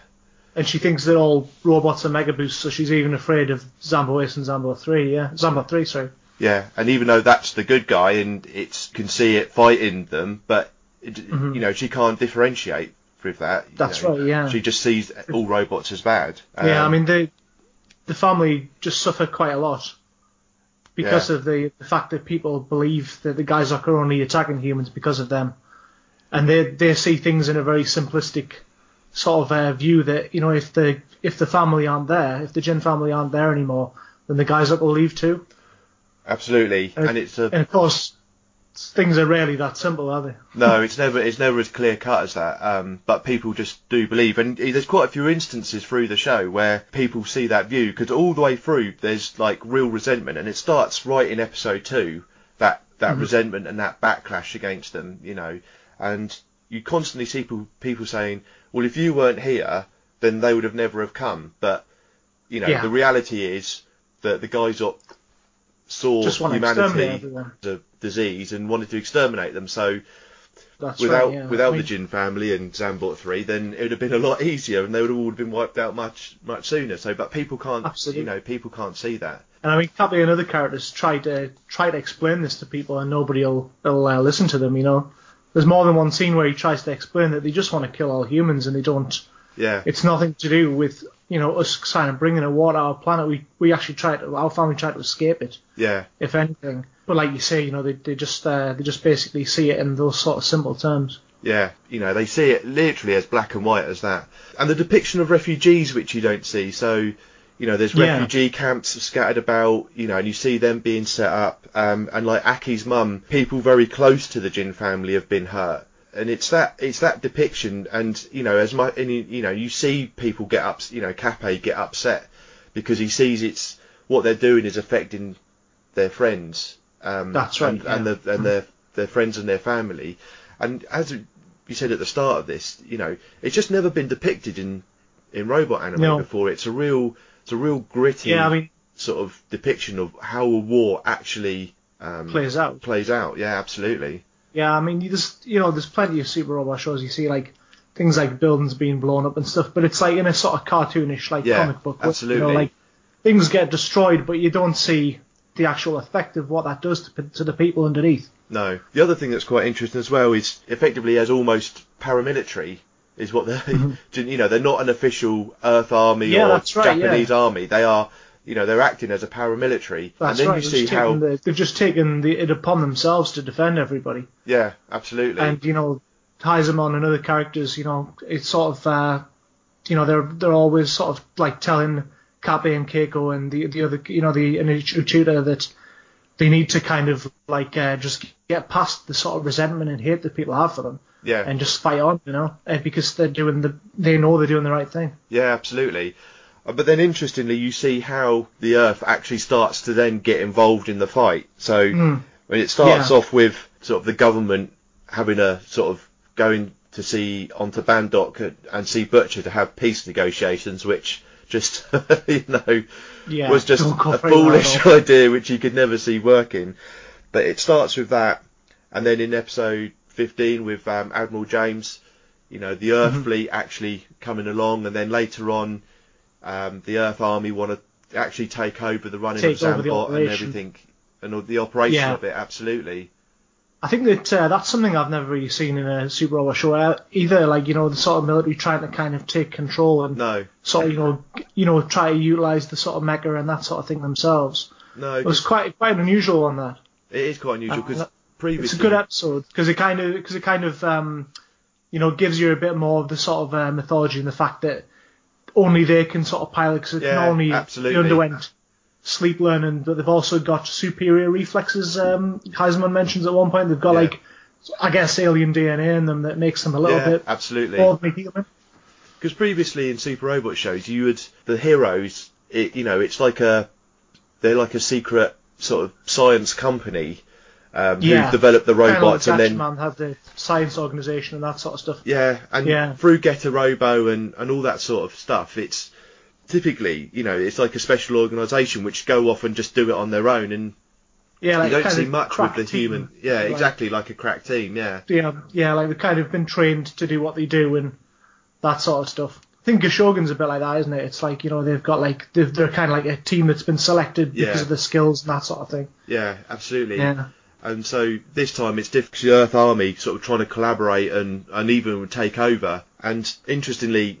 And she thinks that all robots are Mecha Boosts, so she's even afraid of Zambo Ace and Zambo 3, yeah. Zambo 3, sorry. Yeah, and even though that's the good guy and it's can see it fighting them, but it, Mhm. you know she can't differentiate with that. That's know. right, yeah. She just sees all robots as bad. yeah, I Um, mean, the the family just suffer quite a lot because Yeah. of the, the fact that people believe that the guys are only attacking humans because of them. And they they see things in a very simplistic sort of uh, view that, you know, if the if the family aren't there, if the Jin family aren't there anymore, then the guys will leave too. Absolutely, And- and it's a And of course, things are rarely that simple, are they? no, it's never it's never as clear cut as that. Um, but people just do believe, and there's quite a few instances through the show where people see that view because all the way through there's like real resentment, and it starts right in episode two that that Mhm. resentment and that backlash against them, you know, and you constantly see people people saying, well, if you weren't here, then they would have never have come, but you know, Yeah. the reality is that the guys up saw Just want to exterminate humanity as a disease and wanted to exterminate them. So That's without right, yeah. without I mean, the Jin family and Zambot three, then it would have been a lot easier, and they would have all been wiped out much much sooner. So, but people can't, Absolutely. you know, people can't see that. And I mean, Kappei and other characters try to try to explain this to people, and nobody will, will uh, listen to them. You know, there's more than one scene where he tries to explain that they just want to kill all humans, and they don't. Yeah, It's nothing to do with you know us kind of bringing a war to our planet. We we actually tried to, our family tried to escape it, yeah, if anything. But like you say, you know, they they just uh, they just basically see it in those sort of simple terms. yeah. You know, they see it literally as black and white as that, and the depiction of refugees, which you don't see. So. You know, there's Yeah. refugee camps scattered about, you know, and you see them being set up. Um, and like Aki's mum, people very close to the Jin family have been hurt. And it's that it's that depiction and you know as much and you, know you see people get up you know Kappei get upset because he sees it's what they're doing is affecting their friends um That's right, and, and, the, and their their friends and their family. And as you said at the start of this you know it's just never been depicted in in robot anime No. before. It's a real it's a real gritty Yeah, I mean, sort of depiction of how a war actually um, plays out. plays out. Yeah absolutely Yeah, I mean, you just you know, there's plenty of super robot shows. You see like things like buildings being blown up and stuff, but it's like in a sort of cartoonish like Yeah, comic book. where, absolutely. You know, like things get destroyed, but you don't see the actual effect of what that does to, to the people underneath. No. The other thing that's quite interesting as well is effectively as almost paramilitary is what they, you know, they're not an official Earth army Mm-hmm. Yeah, or right, Japanese army. They are, you know, they're acting as a paramilitary. That's and then right. you they've see how, the, they've just taken the, it upon themselves to defend everybody. yeah, absolutely. and you know Heizaemon and other characters, you know, it's sort of, uh, you know, they're they're always sort of like telling Kappei and Keiko and the the other, you know, the and Uchuta that they need to kind of like uh, just get past the sort of resentment and hate that people have for them yeah, and just fight on, you know, because they're doing the they know they're doing the right thing. yeah, absolutely. Uh, But then interestingly, you see how the Earth actually starts to then get involved in the fight. So Mm. when it starts Yeah. off with sort of the government having a sort of going to see onto Bandock and- see Butcher to have peace negotiations, which just you know Yeah, was just a well foolish idea which you could never see working. But it starts with that, and then in episode 15 with um, Admiral James, you know the Earth Mhm. fleet actually coming along, and then later on, um, the Earth Army want to actually take over the running Take of Zambot and everything, and the operation Yeah. of it. Absolutely, I think that uh, that's something I've never really seen in a Super Robot show. uh, Either like you know the sort of military trying to kind of take control and no, sort of you know you know try to utilize the sort of mecha and that sort of thing themselves. no, It was quite quite unusual on that. it is quite unusual Uh, because It's a good episode because it kind of because it kind of um, you know gives you a bit more of the sort of uh, mythology and the fact that only they can sort of pilot because Yeah, only absolutely. underwent sleep learning, but they've also got superior reflexes. Um, Heizaemon mentions at one point they've got Yeah. like, I guess, alien DNA in them that makes them a little yeah, bit absolutely. more than human. Because previously in Super Robot shows, you would the heroes, it, you know, it's like a they're like a secret sort of science company um, Yeah. who develop the Kind of robots like and then have the science organization and that sort of stuff. yeah, and Yeah. through Getter Robo and and all that sort of stuff, it's typically you know it's like a special organisation which go off and just do it on their own and Yeah, like you don't see much with the team, human. Yeah, like- exactly like a crack team. Yeah, Yeah, yeah, like they've kind of been trained to do what they do and that sort of stuff. I think Gashogun's a bit like that, isn't it? It's like you know they've got like they're, they're kind of like a team that's been selected because of the skills and that sort of thing. yeah, absolutely. Yeah, And so this time it's difficult. 'cause The Earth Army sort of trying to collaborate and, and even take over. And interestingly,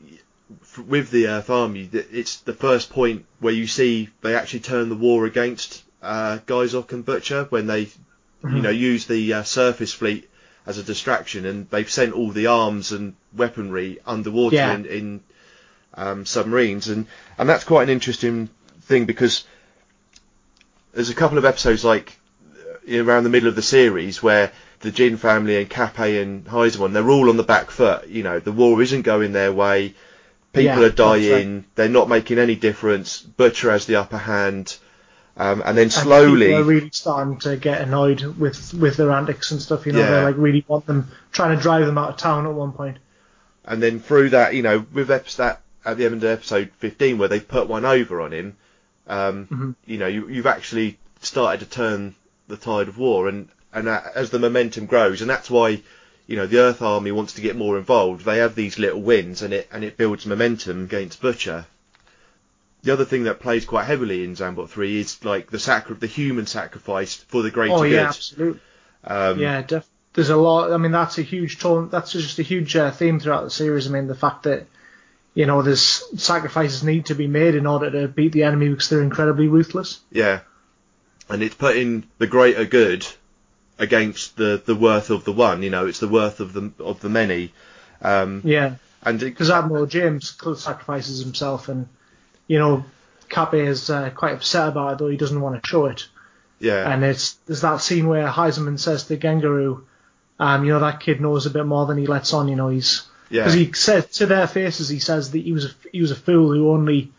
with the Earth Army, it's the first point where you see they actually turn the war against uh, Gaizok and Butcher when they, you know, use the uh, surface fleet as a distraction, and they've sent all the arms and weaponry underwater Yeah. in, in um, submarines, and and that's quite an interesting thing because there's a couple of episodes like around the middle of the series where the Jin family and Kappei and Heizaemon, they're all on the back foot. You know, the war isn't going their way. People Yeah, are that's right. dying. They're not making any difference. Butcher has the upper hand. Um, and then And slowly, people are really starting to get annoyed with with their antics and stuff. You know, Yeah. they like really want them trying to drive them out of town at one point. and then through that, you know, with that at the end of episode 15 where they've put one over on him, um, Mhm. you know, you, you've actually started to turn the tide of war, and and that, as the momentum grows, and that's why, you know, the Earth Army wants to get more involved. They have these little wins, and it and it builds momentum against Butcher. The other thing that plays quite heavily in Zambot 3 is like the sacri- the human sacrifice for the greater oh good. yeah, absolutely. Um, Yeah, def- there's a lot. I mean, that's a huge tone. That's just a huge uh, theme throughout the series. I mean, the fact that you know there's sacrifices need to be made in order to beat the enemy because they're incredibly ruthless. Yeah, and it's putting the greater good against the the worth of the one. You know, it's the worth of the of the many. Um, Yeah, and because Admiral James sacrifices himself, and you know, Kappei is uh, quite upset about it, though he doesn't want to show it. yeah, And it's there's that scene where Heizaemon says to Gentaro, um, you know, that kid knows a bit more than he lets on. You know, he's yeah, because he said to their faces, he says that he was a, he was a fool who only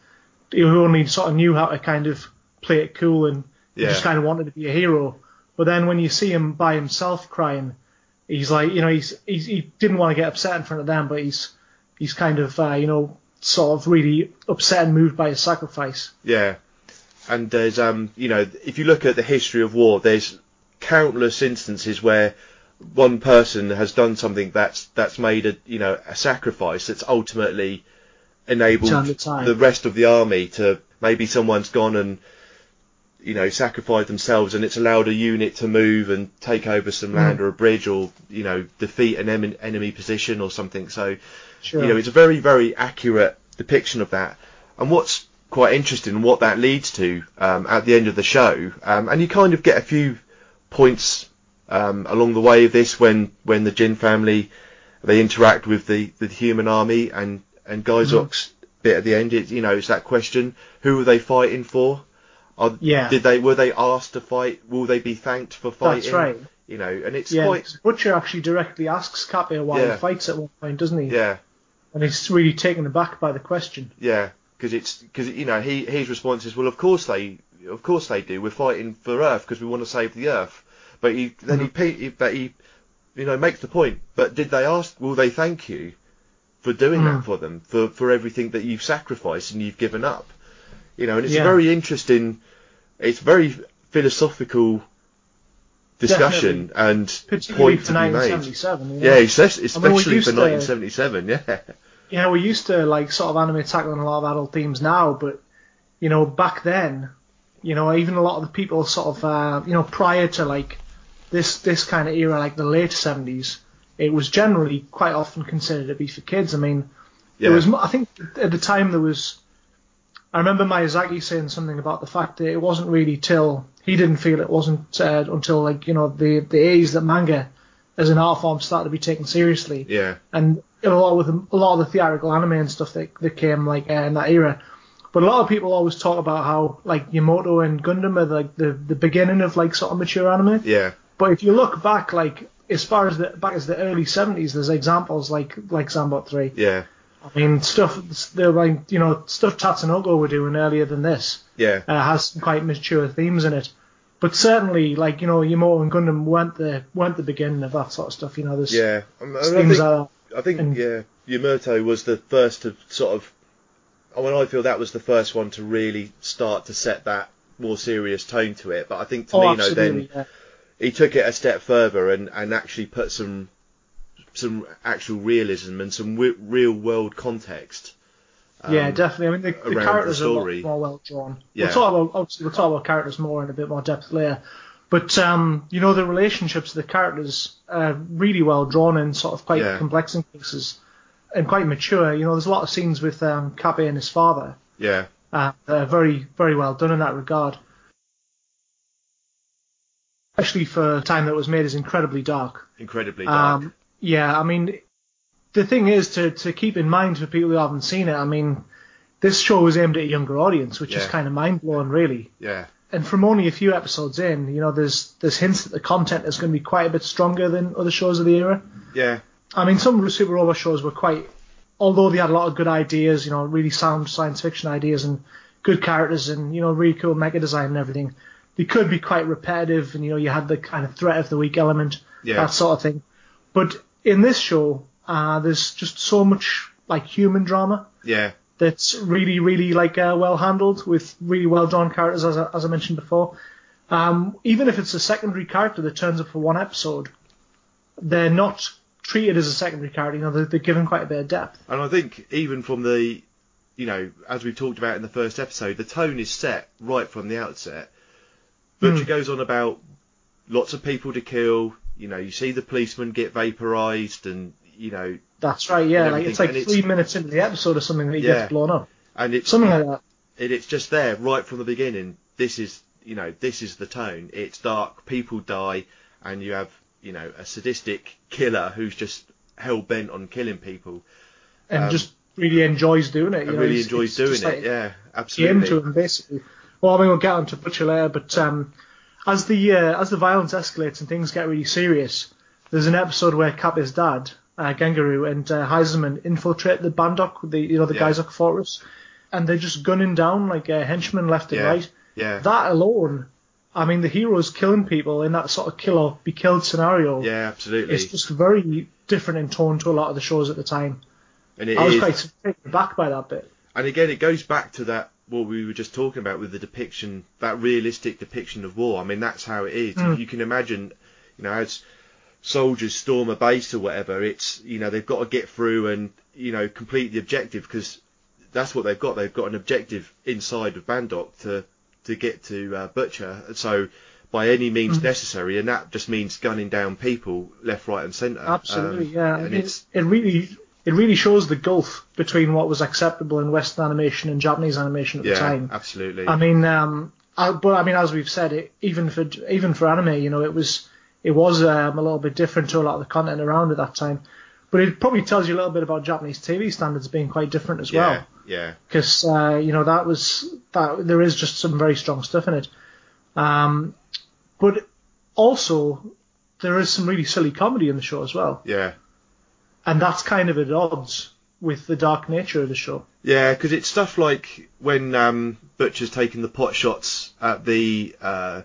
who only sort of knew how to kind of play it cool and he Yeah. just kind of wanted to be a hero. But then when you see him by himself crying, he's like, you know, he's, he's he didn't want to get upset in front of them, but he's he's kind of uh, you know sort of really upset and moved by his sacrifice. yeah. And there's um, you know, if you look at the history of war, there's countless instances where one person has done something that's that's made a you know a sacrifice that's ultimately enabled the the rest of the army to maybe someone's gone and you know sacrificed themselves and it's allowed a unit to move and take over some Mm. land or a bridge or you know defeat an em- enemy position or something. So Sure. you know it's a very very accurate depiction of that. And what's quite interesting what that leads to um, at the end of the show um, and you kind of get a few points um, along the way of this when when the Jin family they interact with the the human army and and Gaizok's bit at the end. It, you know it's that question who are they fighting for are, Yeah. did they were they asked to fight will they be thanked for fighting That's right. you know and it's Yeah, quite Butcher actually directly asks Kappei why Yeah. he fights at one point, doesn't he? yeah And he's really taken aback by the question. Yeah, because it's because you know he his response is well of course they of course they do we're fighting for Earth because we want to save the Earth but he then he, pe- he but he you know makes the point but did they ask will they thank you for doing Mm. that for them for for everything that you've sacrificed and you've given up you know and it's Yeah. a very interesting it's very philosophical discussion and Particularly point to be made 1977. You know? yeah especially, I mean, especially for to- 1977 yeah know, we're used to like sort of anime tackling a lot of adult themes now, but you know, back then, you know, even a lot of the people sort of, uh, you know, prior to like this this kind of era, like the late seventies, it was generally quite often considered to be for kids. I mean, yeah there was, I think at the time there was, I remember Miyazaki saying something about the fact that it wasn't really till he didn't feel it wasn't uh, until like you know the the age that manga as an art form started to be taken seriously. Yeah. and a lot with a lot of the theatrical anime and stuff that, that came like uh, in that era. But a lot of people always talk about how like Yamato and Gundam are like the, the beginning of like sort of mature anime. Yeah. But if you look back, like as far as the back as the early seventies, there's examples like like Zambot three. Yeah. I mean stuff they're like you know stuff Tatsunoko were doing earlier than this Yeah. uh, has some quite mature themes in it. But certainly, like you know, Yamato and Gundam weren't the weren't the beginning of that sort of stuff. You know, there's Yeah. I, mean, I think, that. I think and- yeah, Yamato was the first to sort of. I mean, I feel that was the first one to really start to set that more serious tone to it. But I think Oh, Tomino absolutely. then yeah. he took it a step further and, and actually put some some actual realism and some w- real world context. yeah, um, definitely. I mean, the, the around the characters are a lot more well drawn. Yeah. We'll talk about obviously we'll talk about characters more in a bit more depth later. But um, you know, the relationships of the characters are really well drawn and sort of quite Yeah. complex in cases and quite mature. You know, there's a lot of scenes with um, Kappei and his father. Yeah. Uh, they're very, very well done in that regard. Especially for a time that was made is incredibly dark. Incredibly dark. Um, yeah, I mean, the thing is to, to keep in mind for people who haven't seen it, I mean, this show was aimed at a younger audience, which is kind of mind blowing, really. yeah. And from only a few episodes in, you know, there's there's hints that the content is going to be quite a bit stronger than other shows of the era. Yeah. I mean, some Super Robot shows were quite, although they had a lot of good ideas, you know, really sound science fiction ideas and good characters and, you know, really cool mecha design and everything, they could be quite repetitive and, you know, you had the kind of threat of the weak element, Yeah. that sort of thing. But in this show, uh, there's just so much, like, human drama Yeah. that's really, really, like, uh, well handled with really well drawn characters, as I, as I mentioned before. Um, even if it's a secondary character that turns up for one episode, they're not treated as a secondary character. You know, they're, they're given quite a bit of depth. And I think even from the, you know, as we talked about in the first episode, the tone is set right from the outset. Butcher Hmm. goes on about lots of people to kill. You know, you see the policeman get vaporized, and you know, That's right, yeah. Like it's like and three minutes into the episode or something that he Yeah. gets blown up. and it's Something like that. it, it's just there right from the beginning. This is, you know, this is the tone. It's dark. People die, and you have, you know, a sadistic killer who's just hell bent on killing people. And Um, just really enjoys doing it. You and know, really enjoys it's doing it. like yeah, Game absolutely. to him, basically. Well, I mean, we'll get on to Butcher later, but um, as the uh, as the violence escalates and things get really serious, there's an episode where Kappei's dad, uh, Gentaro, and uh, Heizaemon infiltrate the Bandock, the you know the Yeah. Fortress, and they're just gunning down like uh, henchmen left and Yeah. right. Yeah. That alone, I mean, the hero's killing people in that sort of kill or be killed scenario. yeah, absolutely. It's just very different in tone to a lot of the shows at the time. and it I was is- quite taken back by that bit. And again, it goes back to that what we were just talking about with the depiction, that realistic depiction of war. I mean, that's how it is. Mm. You can imagine, you know, as soldiers storm a base or whatever, it's you know they've got to get through and you know complete the objective because that's what they've got. They've got an objective inside of Bandock to to get to uh, Butcher. So by any means Mhm. necessary, and that just means gunning down people left, right, and centre. Absolutely, Um, yeah. And it, it's it really it really shows the gulf between what was acceptable in Western animation and Japanese animation at yeah, the time. absolutely. I mean, um, I, but I mean, as we've said, it, even for even for anime, you know, it was it was um, a little bit different to a lot of the content around at that time. But it probably tells you a little bit about Japanese TV standards being quite different as yeah, well yeah, because uh, you know that was that there is just some very strong stuff in it. Um, but also there is some really silly comedy in the show as well, yeah. And that's kind of at odds with the dark nature of the show. Yeah, because it's stuff like when um, Butcher's taking the pot shots at the uh,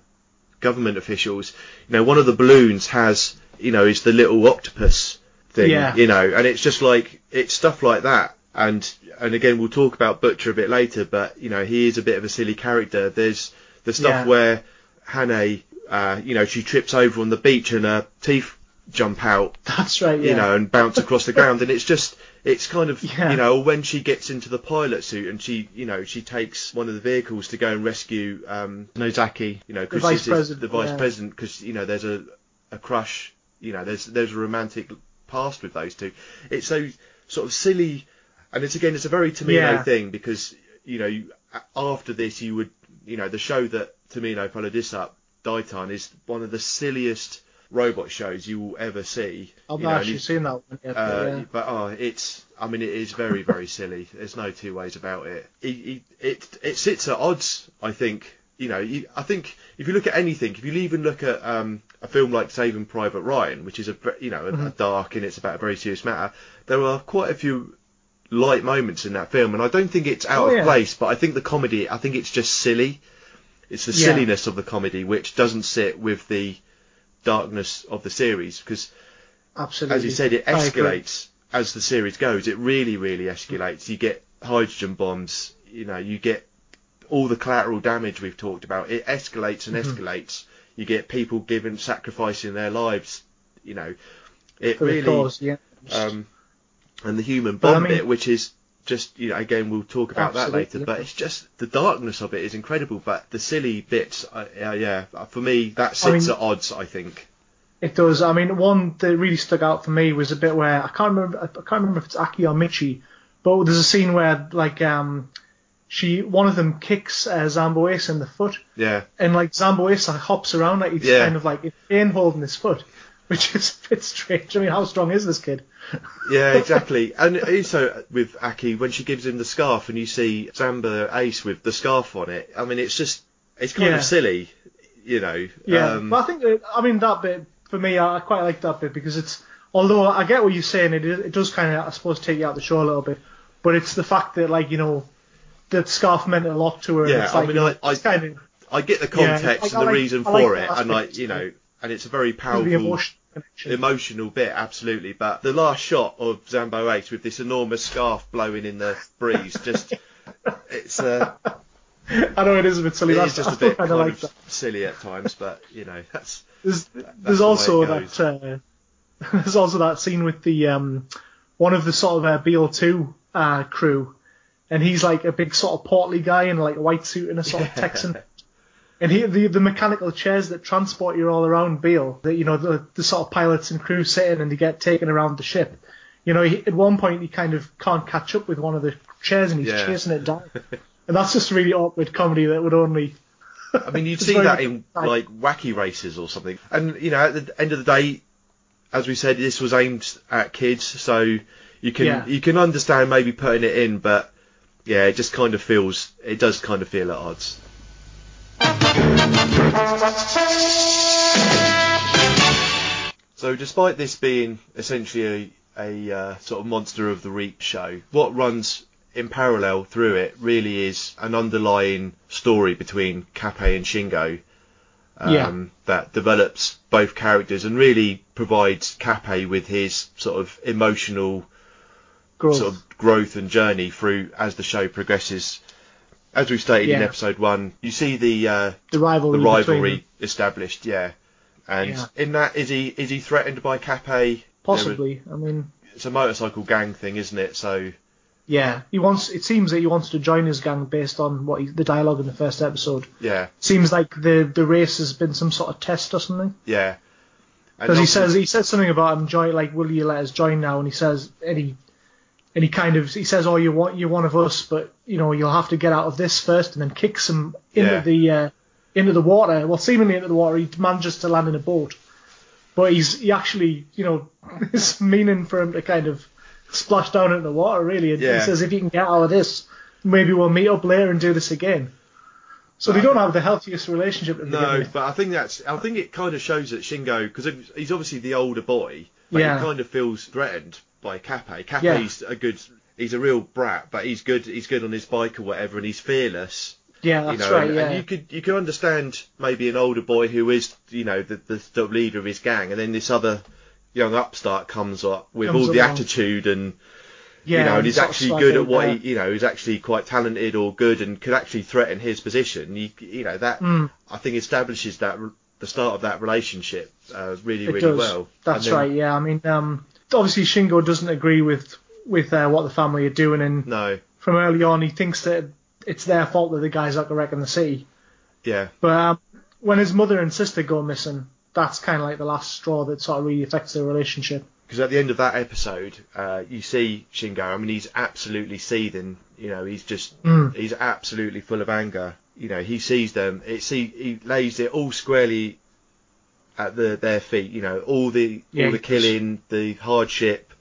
government officials. You know, one of the balloons has, you know, is the little octopus thing. Yeah. You know, and it's just like it's stuff like that. And and again, we'll talk about Butcher a bit later, but you know, he is a bit of a silly character. There's the stuff Yeah. where Hane, uh, you know, she trips over on the beach and her teeth jump out That's right. Yeah. you know, and bounce across the ground. And it's just, it's kind of, Yeah. you know, when she gets into the pilot suit and she, you know, she takes one of the vehicles to go and rescue um, Nozaki, you know, because vice president, the vice yeah. president, because you know, there's a a crush, you know, there's there's a romantic past with those two. It's so sort of silly, and it's again, it's a very Tomino Yeah. thing because you know, you, after this, you would, you know, the show that Tomino followed this up, Daitarn, is one of the silliest robot shows you will ever see. I've not actually seen that one yet. but uh, yeah. But oh, it's. I mean, it is very, very silly. There's no two ways about it. It, it, it, it sits at odds. I think. You know, you, I think if you look at anything, if you even look at um, a film like Saving Private Ryan, which is a you know a, Mm-hmm. a dark and it's about a very serious matter, there are quite a few light moments in that film, and I don't think it's out Oh, of yeah. place. But I think the comedy, I think it's just silly. It's the Yeah. silliness of the comedy which doesn't sit with the darkness of the series because Absolutely. as you said, it escalates as the series goes. It really, really escalates. You get hydrogen bombs. You know, you get all the collateral damage we've talked about. It escalates and Mm-hmm. escalates. You get people giving, sacrificing their lives. You know, it For really. cause, yeah. Um, and the human But, I bomb mean- bit, which is just, you know, again, we'll talk about that later. But it's just the darkness of it is incredible. But the silly bits, uh, yeah, yeah, for me, that sits mean- at odds. I think. It does. I mean, one that really stuck out for me was a bit where I can't remember. I can't remember if it's Aki or Michi, but there's a scene where like um, she one of them kicks uh, Zambo Ace in the foot, Yeah. and like Zambo Ace like, hops around like he's Yeah. kind of like in pain holding his foot, which is a bit strange. I mean, how strong is this kid? Yeah, exactly. and also with Aki, when she gives him the scarf and you see Zambo Ace with the scarf on it, I mean, it's just, it's kind Yeah. of silly, you know. Yeah, Um, but I think that, I mean that bit for me, I quite like that bit because it's although I get what you're saying, it it does kind of I suppose take you out the show a little bit, but it's the fact that like you know that scarf meant a lot to her. Yeah, it's I like, mean, you know, I- I- kind of I get the Yeah, context like, and the like- reason for it, and like, you know, and it's a very powerful, connection. emotional bit, absolutely. But the last shot of Zambo Ace with this enormous scarf blowing in the breeze, just, it's, uh, I know it is a bit silly. it That's is just a bit kind of like of silly at times, but, you know, that's, There's that's there's the also that uh, there's also that scene with the um one of the sort of uh, BL2 uh, crew, and he's like a big sort of portly guy in like a white suit and a sort of Texan. And he, the the mechanical chairs that transport you all around Beale, that you know the the sort of pilots and crew sit in and they get taken around the ship. You know, he, at one point he kind of can't catch up with one of the chairs and he's Yeah. chasing it down. And that's just really awkward comedy that would only I mean, you'd see that in like- wacky races or something. And you know, at the end of the day, as we said, this was aimed at kids, so you can Yeah. you can understand maybe putting it in, but yeah, it just kind of feels it does kind of feel at odds. So, despite this being essentially a, a uh, sort of monster of the week show, what runs in parallel through it really is an underlying story between Kappei and Shingo um, Yeah. that develops both characters and really provides Kappei with his sort of emotional growth. sort of growth and journey through as the show progresses. As we've stated in episode one, you see the uh, the rivalry. the rivalry established, yeah. And Yeah. in that, is he is he threatened by Kappei? Possibly. I mean, It's a motorcycle gang thing, isn't it? So yeah, he wants. It seems that he wants to join his gang based on what he, the dialogue in the first episode. yeah, Seems like the the race has been some sort of test or something. yeah. Because he says he says something about him join. Like, will you let us join now? And he says, and he and he kind of he says, oh, you want you're one of us, but you know you'll have to get out of this first, and then kicks him into Yeah. the uh, into the water. Well, seemingly into the water. He manages to land in a boat, but he's he actually you know it's meaning for him to kind of splash down into the water really. And Yeah. he says, if you can get out of this, maybe we'll meet up later and do this again. So they Uh, don't have the healthiest relationship. At the No, beginning. but I think that's. I think it kind of shows that Shingo, because he's obviously the older boy, but Yeah. he kind of feels threatened by Kappei. Kappei's Yeah. a good. He's a real brat, but he's good. He's good on his bike or whatever, and he's fearless. Yeah, you that's know, right. and, yeah. and you could you can understand maybe an older boy who is you know the, the the leader of his gang, and then this other young upstart comes up with Comes all the along. attitude and yeah, you know, and he's actually good at what he, you know, he's actually quite talented or good and could actually threaten his position. You, you know, that Mm. I think establishes that the start of that relationship uh, really, It really does. well. That's then- right. Yeah, I mean, um, obviously Shingo doesn't agree with with uh, what the family are doing, and No, from early on he thinks that it's their fault that the guys out wrecking the city. yeah, But um, when his mother and sister go missing, that's kind of like the last straw that sort of really affects their relationship. because at the end of that episode, uh, you see Shingo. I mean, he's absolutely seething. You know, he's just Mm. he's absolutely full of anger. You know, he sees them. It's he, he lays it all squarely at the their feet. You know, all the Yeah, all the killing, the hardship,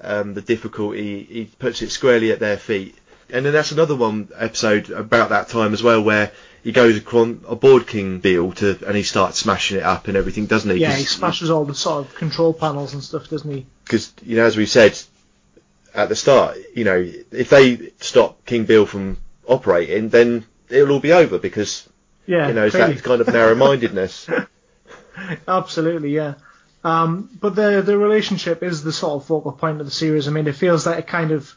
um, the difficulty. He puts it squarely at their feet. And then that's another one episode about that time as well, where he goes across aboard King Beale to and he starts smashing it up and everything, doesn't he? Yeah, he smashes all the sort of control panels and stuff, doesn't he? because you know as we said at the start, you know if they stop King Beale from operating, then it'll all be over because Yeah, you know it's clearly. that kind of narrow-mindedness. Absolutely, yeah. Um, but the the relationship is the sort of focal point of the series. I mean, it feels like a kind of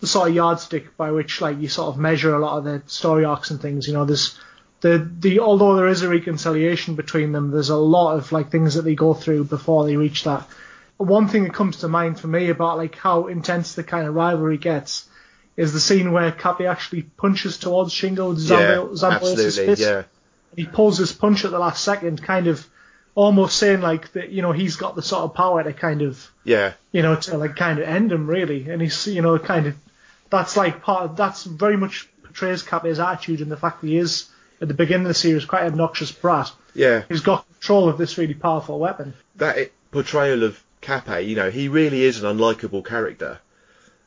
the sort of yardstick by which like you sort of measure a lot of the story arcs and things. You know, there's the the although there is a reconciliation between them, there's a lot of like things that they go through before they reach that. One thing that comes to mind for me about like how intense the kind of rivalry gets is the scene where Kappei actually punches towards Shingo yeah, Zambo's absolutely. fist Yeah, he pulls his punch at the last second, kind of almost saying like that, you know, he's got the sort of power to kind of, yeah, you know, to like kind of end him really, and he's, you know, kind of, that's like part of, that's very much portrays Kappei's attitude and the fact that he is at the beginning of the series quite an obnoxious brat yeah. he's got control of this really powerful weapon. That portrayal of Kappei, you know, he really is an unlikable character.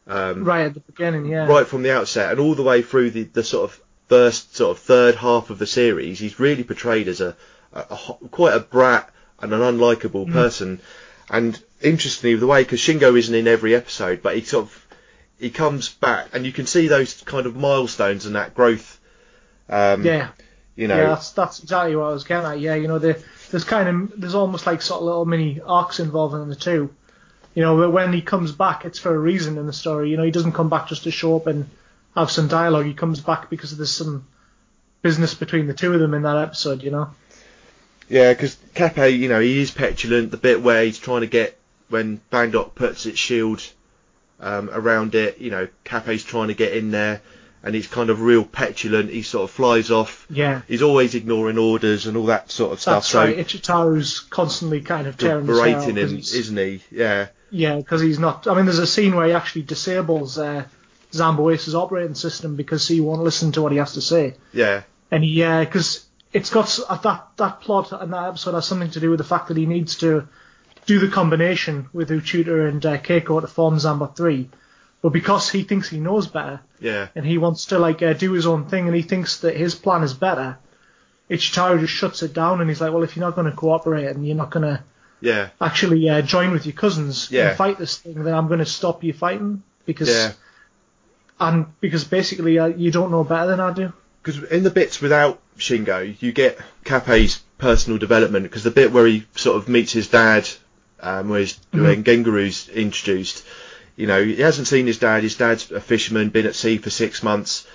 Um, Right at the beginning, yeah. right from the outset and all the way through the, the sort of first sort of third half of the series, he's really portrayed as a, a, a quite a brat and an unlikable person. And interestingly, the way because Shingo isn't in every episode, but he sort of he comes back, and you can see those kind of milestones and that growth. Um, Yeah. you know, Yeah, that's that's exactly what I was getting at. Yeah, you know, there, there's kind of there's almost like sort of little mini arcs involving the two. You know, but when he comes back, it's for a reason in the story. You know, he doesn't come back just to show up and have some dialogue. He comes back because there's some business between the two of them in that episode. You know. Yeah, because Kappei, you know, he is petulant. The bit where he's trying to get when Bandock puts its shield um, around it, you know, Kappei's trying to get in there, and he's kind of real petulant. He sort of flies off. Yeah. He's always ignoring orders and all that sort of stuff. That's so right. Ichitaro's constantly kind of tearing out him, isn't he? Yeah, Yeah, because he's not. I mean, there's a scene where he actually disables uh, Zambo Ace's operating system because he won't listen to what he has to say. yeah, And he, because it's got uh, that that plot and that episode has something to do with the fact that he needs to do the combination with Uchuta and uh, Keiko to form Zambot 3. But because he thinks he knows better yeah, and he wants to like uh, do his own thing and he thinks that his plan is better, Ichitaro just shuts it down and he's like, well, if you're not going to cooperate and you're not going to yeah, actually uh, join with your cousins Yeah. and fight this thing, then I'm going to stop you fighting because yeah. and because basically uh, you don't know better than I do. Because in the bits without Shingo, you get Kappei's personal development. Because the bit where he sort of meets his dad, um, where he's, when Gentaro's introduced, you know, he hasn't seen his dad. His dad's a fisherman, been at sea for six months,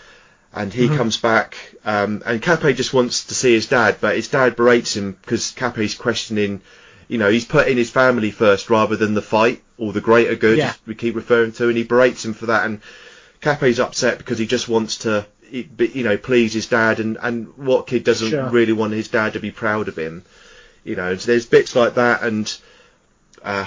and he comes back. Um, and Kappei just wants to see his dad, but his dad berates him because Kappei's questioning. You know, he's putting his family first rather than the fight or the greater good. Yeah. We keep referring to, and he berates him for that. And Kappei's upset because he just wants to, you know, please his dad, and and what kid doesn't Sure. really want his dad to be proud of him, you know? So there's bits like that, and uh,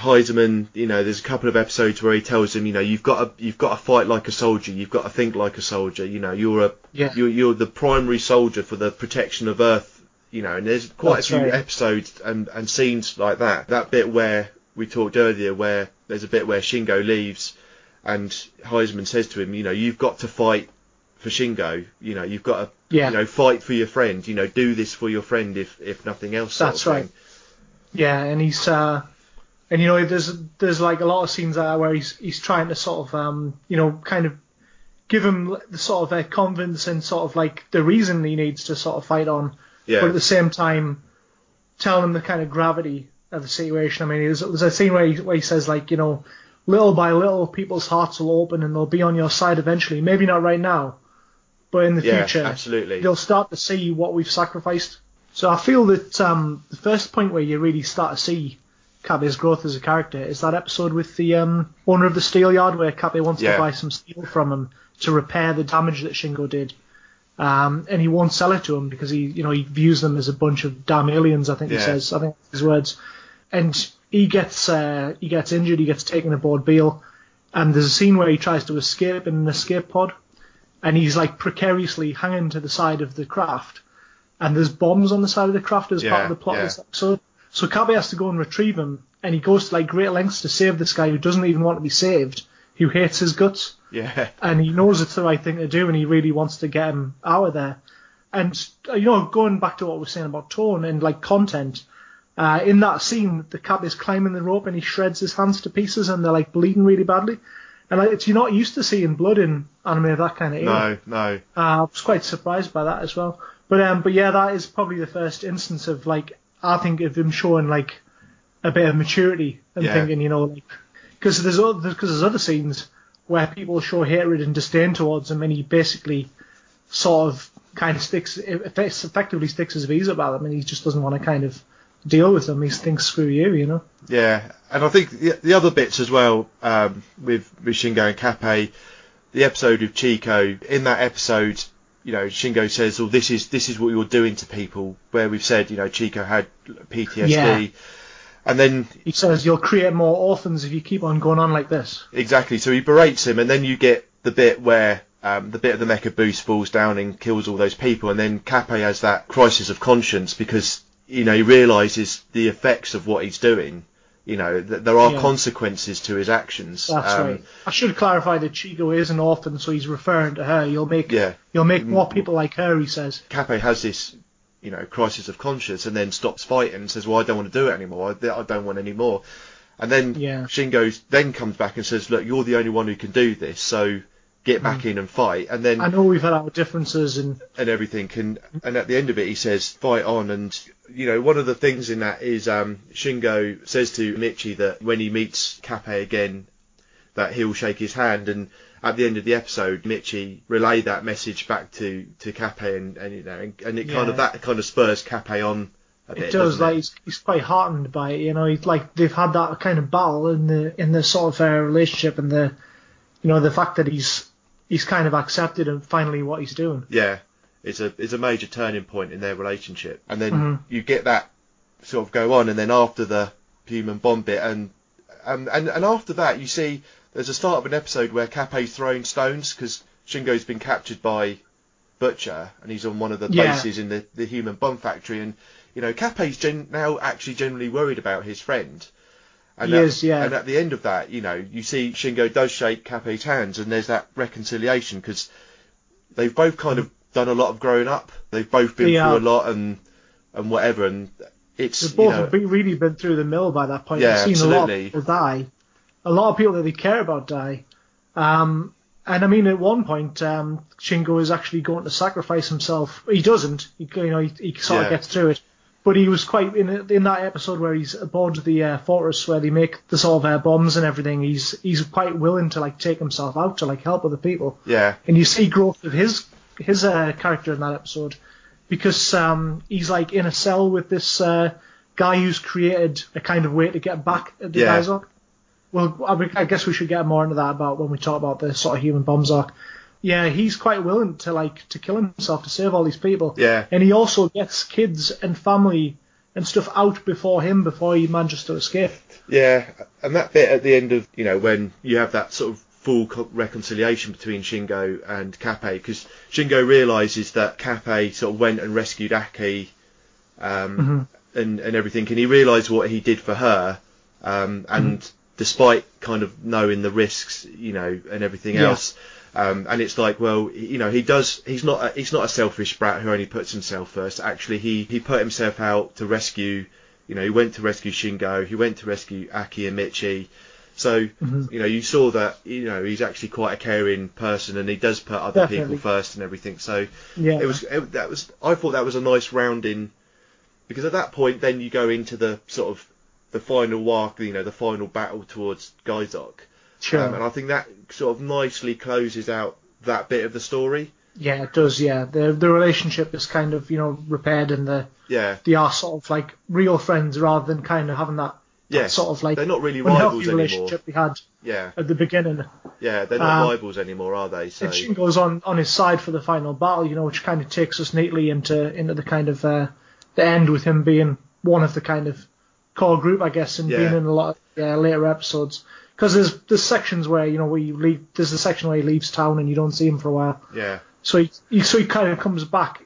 you know, there's a couple of episodes where he tells him, you know, you've got to you've got to fight like a soldier, you've got to think like a soldier, you know, you're a Yeah. you're you're the primary soldier for the protection of Earth, you know, and there's quite That's a few right. episodes and and scenes like that. That bit where we talked earlier, where there's a bit where Shingo leaves, and Heizaemon says to him, you know, you've got to fight for Shingo. You know, you've got to, Yeah. you know, fight for your friend. You know, do this for your friend if if nothing else. That's right. thing. Yeah, and he's uh, and you know there's there's like a lot of scenes there where he's he's trying to sort of um you know kind of give him the sort of uh, confidence and sort of like the reason he needs to sort of fight on, Yeah. but at the same time telling him the kind of gravity of the situation. I mean, there's, there's a scene where he, where he says like you know little by little people's hearts will open and they'll be on your side eventually. Maybe not right now, but in the Yeah, future absolutely. they'll start to see what we've sacrificed. So I feel that um, the first point where you really start to see Kappei's growth as a character is that episode with the um, owner of the steel yard where Kappei wants Yeah. to buy some steel from him to repair the damage that Shingo did. Um, and he won't sell it to him because he, you know, he views them as a bunch of damn aliens. I think Yeah. he says. I think his words. And he gets uh, he gets injured. He gets taken aboard Beale. And there's a scene where he tries to escape in an escape pod, and he's like precariously hanging to the side of the craft. And there's bombs on the side of the craft as part of the plot yeah. of this episode. So Kabe has to go and retrieve him, and he goes to like great lengths to save this guy who doesn't even want to be saved, who hates his guts, Yeah. and he knows it's the right thing to do, and he really wants to get him out of there. And uh, you know, going back to what we were saying about tone and like content, uh, in that scene, the Kappei is climbing the rope and he shreds his hands to pieces, and they're like bleeding really badly. And like, it's, you're not used to seeing blood in anime of that kind of era. No, no. Uh, I was quite surprised by that as well. But um, but yeah, that is probably the first instance of like I think of him showing like a bit of maturity and Yeah. thinking, you know, like because there's other because there's other scenes where people show hatred and disdain towards him, and he basically sort of kind of sticks effectively sticks his visa about them, and he just doesn't want to kind of deal with them. He thinks screw you, you know. Yeah, and I think the, the other bits as well um, with, with Shingo and Kappei, the episode of Chico. In that episode, you know, Shingo says, "Well, this is this is what you're doing to people." Where we've said, you know, Chico had PTSD, Yeah. And then He says you'll create more orphans if you keep on going on like this. exactly, so he berates him, and then you get the bit where. Um, the bit of the mecha boost falls down and kills all those people, and then Kappei has that crisis of conscience because you know he realizes the effects of what he's doing. You know that there are Yeah. consequences to his actions. That's Um, right. I should clarify that Chigo is an orphan, so he's referring to her. You'll make Yeah. you'll make more people like her. He says. Kappei has this, you know, crisis of conscience and then stops fighting and says, well, I don't want to do it anymore. I, I don't want any more. And then Yeah. Shingo then comes back and says, look, you're the only one who can do this, so get back in and fight. And then I know we've had our differences, and and everything can and at the end of it he says fight on and you know one of the things in that is um Shingo says to Michi that when he meets Kappei again that he'll shake his hand and at the end of the episode Michi relayed that message back to to Kappei and, and you know and, and it kind of that kind of spurs Kappei on a bit it does. Like it? he's, he's quite heartened by it. You know, he's like they've had that kind of battle in the in the sort of uh, relationship, and the you know the fact that he's he's kind of accepted and finally what he's doing. yeah it's a it's a major turning point in their relationship and then Mhm. you get that sort of go on and then after the human bomb bit and um, and and after that you see there's a start of an episode where Kappei's throwing stones because Shingo's been captured by Butcher and he's on one of the Yeah. bases in the, the human bomb factory and you know Kappei's gen- now actually generally worried about his friend and He at, is, yeah. and at the end of that you know you see Shingo does shake Kappei's hands and there's that reconciliation because they've both kind of done a lot of growing up they've both been They through a lot and and whatever and it's They've you both know, have been, really been through the mill by that point. Yeah, seen a lot absolutely. of people die. A lot of people that they care about die. Um, and I mean, at one point, um, Shingo is actually going to sacrifice himself. He doesn't. He, you know, he, he sort Yeah. of gets through it. But he was quite in in that episode where he's aboard the uh, fortress where they make the sort of uh, bombs and everything. He's he's quite willing to like take himself out to like help other people yeah and you see growth of his his uh, character in that episode because um, he's like in a cell with this uh, guy who's created a kind of way to get back at the Yeah. Well, I, I guess we should get more into that about when we talk about the sort of human bombs arc. Yeah, he's quite willing to like to kill himself to save all these people. Yeah. and he also gets kids and family and stuff out before him before he manages to escape. Yeah, and that bit at the end of you know when you have that sort of full reconciliation between Shingo and Kappei because Shingo realizes that Kappei sort of went and rescued Aki um, and and everything, and he realized what he did for her, um, and despite kind of knowing the risks, you know, and everything Yeah. else. Um, and it's like, well, you know, he does. He's not. A, he's not a selfish brat who only puts himself first. Actually, he he put himself out to rescue. You know, he went to rescue Shingo. He went to rescue Aki and Michi. So, Mm-hmm. you know, you saw that. You know, he's actually quite a caring person, and he does put other Definitely. people first and everything. So, Yeah, it was. It, that was. I thought that was a nice rounding, because at that point, then you go into the sort of the final arc. You know, the final battle towards Gaizok. sure. Um, and I think that sort of nicely closes out that bit of the story. Yeah, it does. Yeah, the the relationship is kind of you know repaired, and the Yeah, they are sort of like real friends rather than kind of having that, that yeah. sort of like they're not really rivals anymore. relationship we had Yeah, at the beginning. yeah, they're not Um, rivals anymore, are they? So And Shin goes on on his side for the final battle, you know, which kind of takes us neatly into into the kind of uh, the end with him being one of the kind of core group, I guess, and Yeah. being in a lot of uh, later episodes. Because there's there's sections where you know where you leave. There's a section where he leaves town and you don't see him for a while. yeah, So he, he so he kind of comes back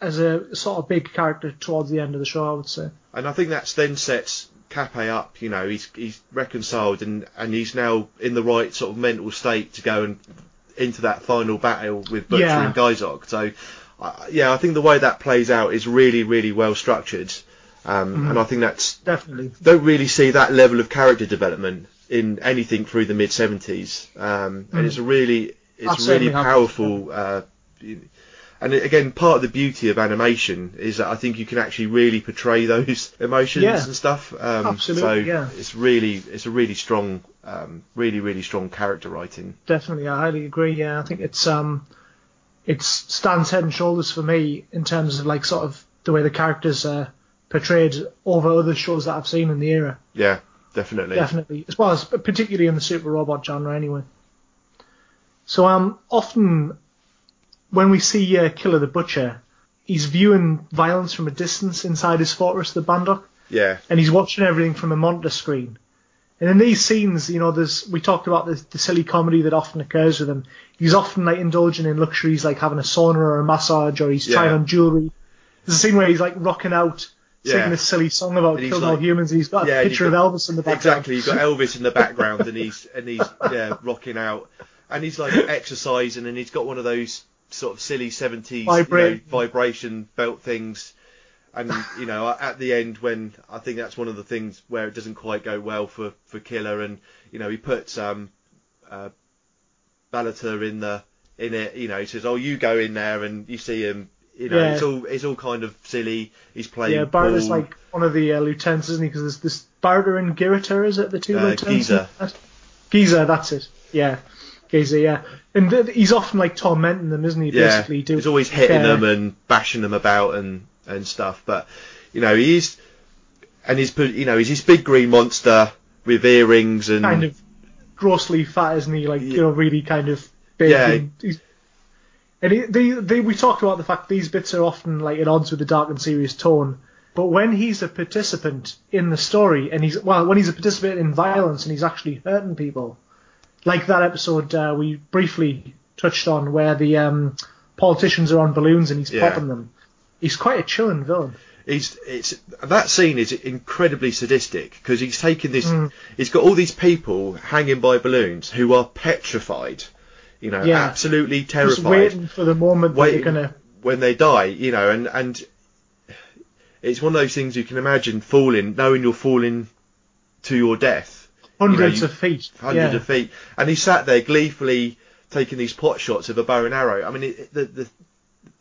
as a sort of big character towards the end of the show, I would say. and I think that's then sets Kappei up. You know, he's he's reconciled and and he's now in the right sort of mental state to go and into that final battle with Butcher Yeah. and Gaizok. So, uh, yeah, I think the way that plays out is really really well structured, um, Mm-hmm. and I think that's Definitely. don't really see that level of character development in anything through the mid 70s um, and it's a really it's really powerful uh, and again part of the beauty of animation is that I think you can actually really portray those emotions Yeah. and stuff um, Absolutely, so yeah. it's really it's a really strong um, really really strong character writing Definitely, I highly agree. Yeah, I think it's um, it stands head and shoulders for me in terms of like sort of the way the characters are portrayed over other shows that I've seen in the era. yeah definitely Definitely, as well as particularly in the super robot genre, anyway. So um, often when we see uh, Killer the Butcher, he's viewing violence from a distance inside his fortress, the Bandock, yeah and he's watching everything from a monitor screen. And in these scenes, you know, there's we talked about the, the silly comedy that often occurs with him. He's often like indulging in luxuries like having a sauna or a massage, or he's trying on jewelry. There's a scene where he's like rocking out, singing Yeah. this silly song about he's killing all humans. And he's got a Yeah, and picture you've of Elvis in the background. Exactly, you've got Elvis in the background and he's and he's yeah rocking out and he's like exercising and he's got one of those sort of silly 70s you know, vibration belt things and you know at the end when I think that's one of the things where it doesn't quite go well for for Killer and you know he puts um uh in the in it you know he says oh you go in there and you see him you know Yeah. it's all it's all kind of silly he's playing Yeah, pool. like one of the uh, lieutenants, isn't he? Because there's this Barrett and Giriter, is it the two Uh, lieutenants? Giza. Giza, that's it. Yeah, Giza. Yeah, and th- he's often like tormenting them, isn't he? Yeah, Basically, do he's always hitting uh, them and bashing them about and and stuff. But you know, he's and he's you know he's this big green monster with earrings and kind of grossly fat, isn't he? Like Yeah. you know, really kind of big. Yeah. And, he's, and he, they, they, we talked about the fact these bits are often like at odds with the dark and serious tone. But when he's a participant in the story, and he's well, when he's a participant in violence and he's actually hurting people, like that episode uh, we briefly touched on, where the um, politicians are on balloons and he's Yeah. popping them. He's quite a chilling villain. he's it's that scene is incredibly sadistic because he's taken this Mm. he's got all these people hanging by balloons who are petrified you know Yeah. absolutely terrified. Just waiting for the moment that you're gonna. when they die, you know, and and it's one of those things you can imagine falling, knowing you're falling to your death, Hundreds you- of feet. hundreds yeah. of feet, and he sat there gleefully taking these pot shots of a bow and arrow. I mean, it, the the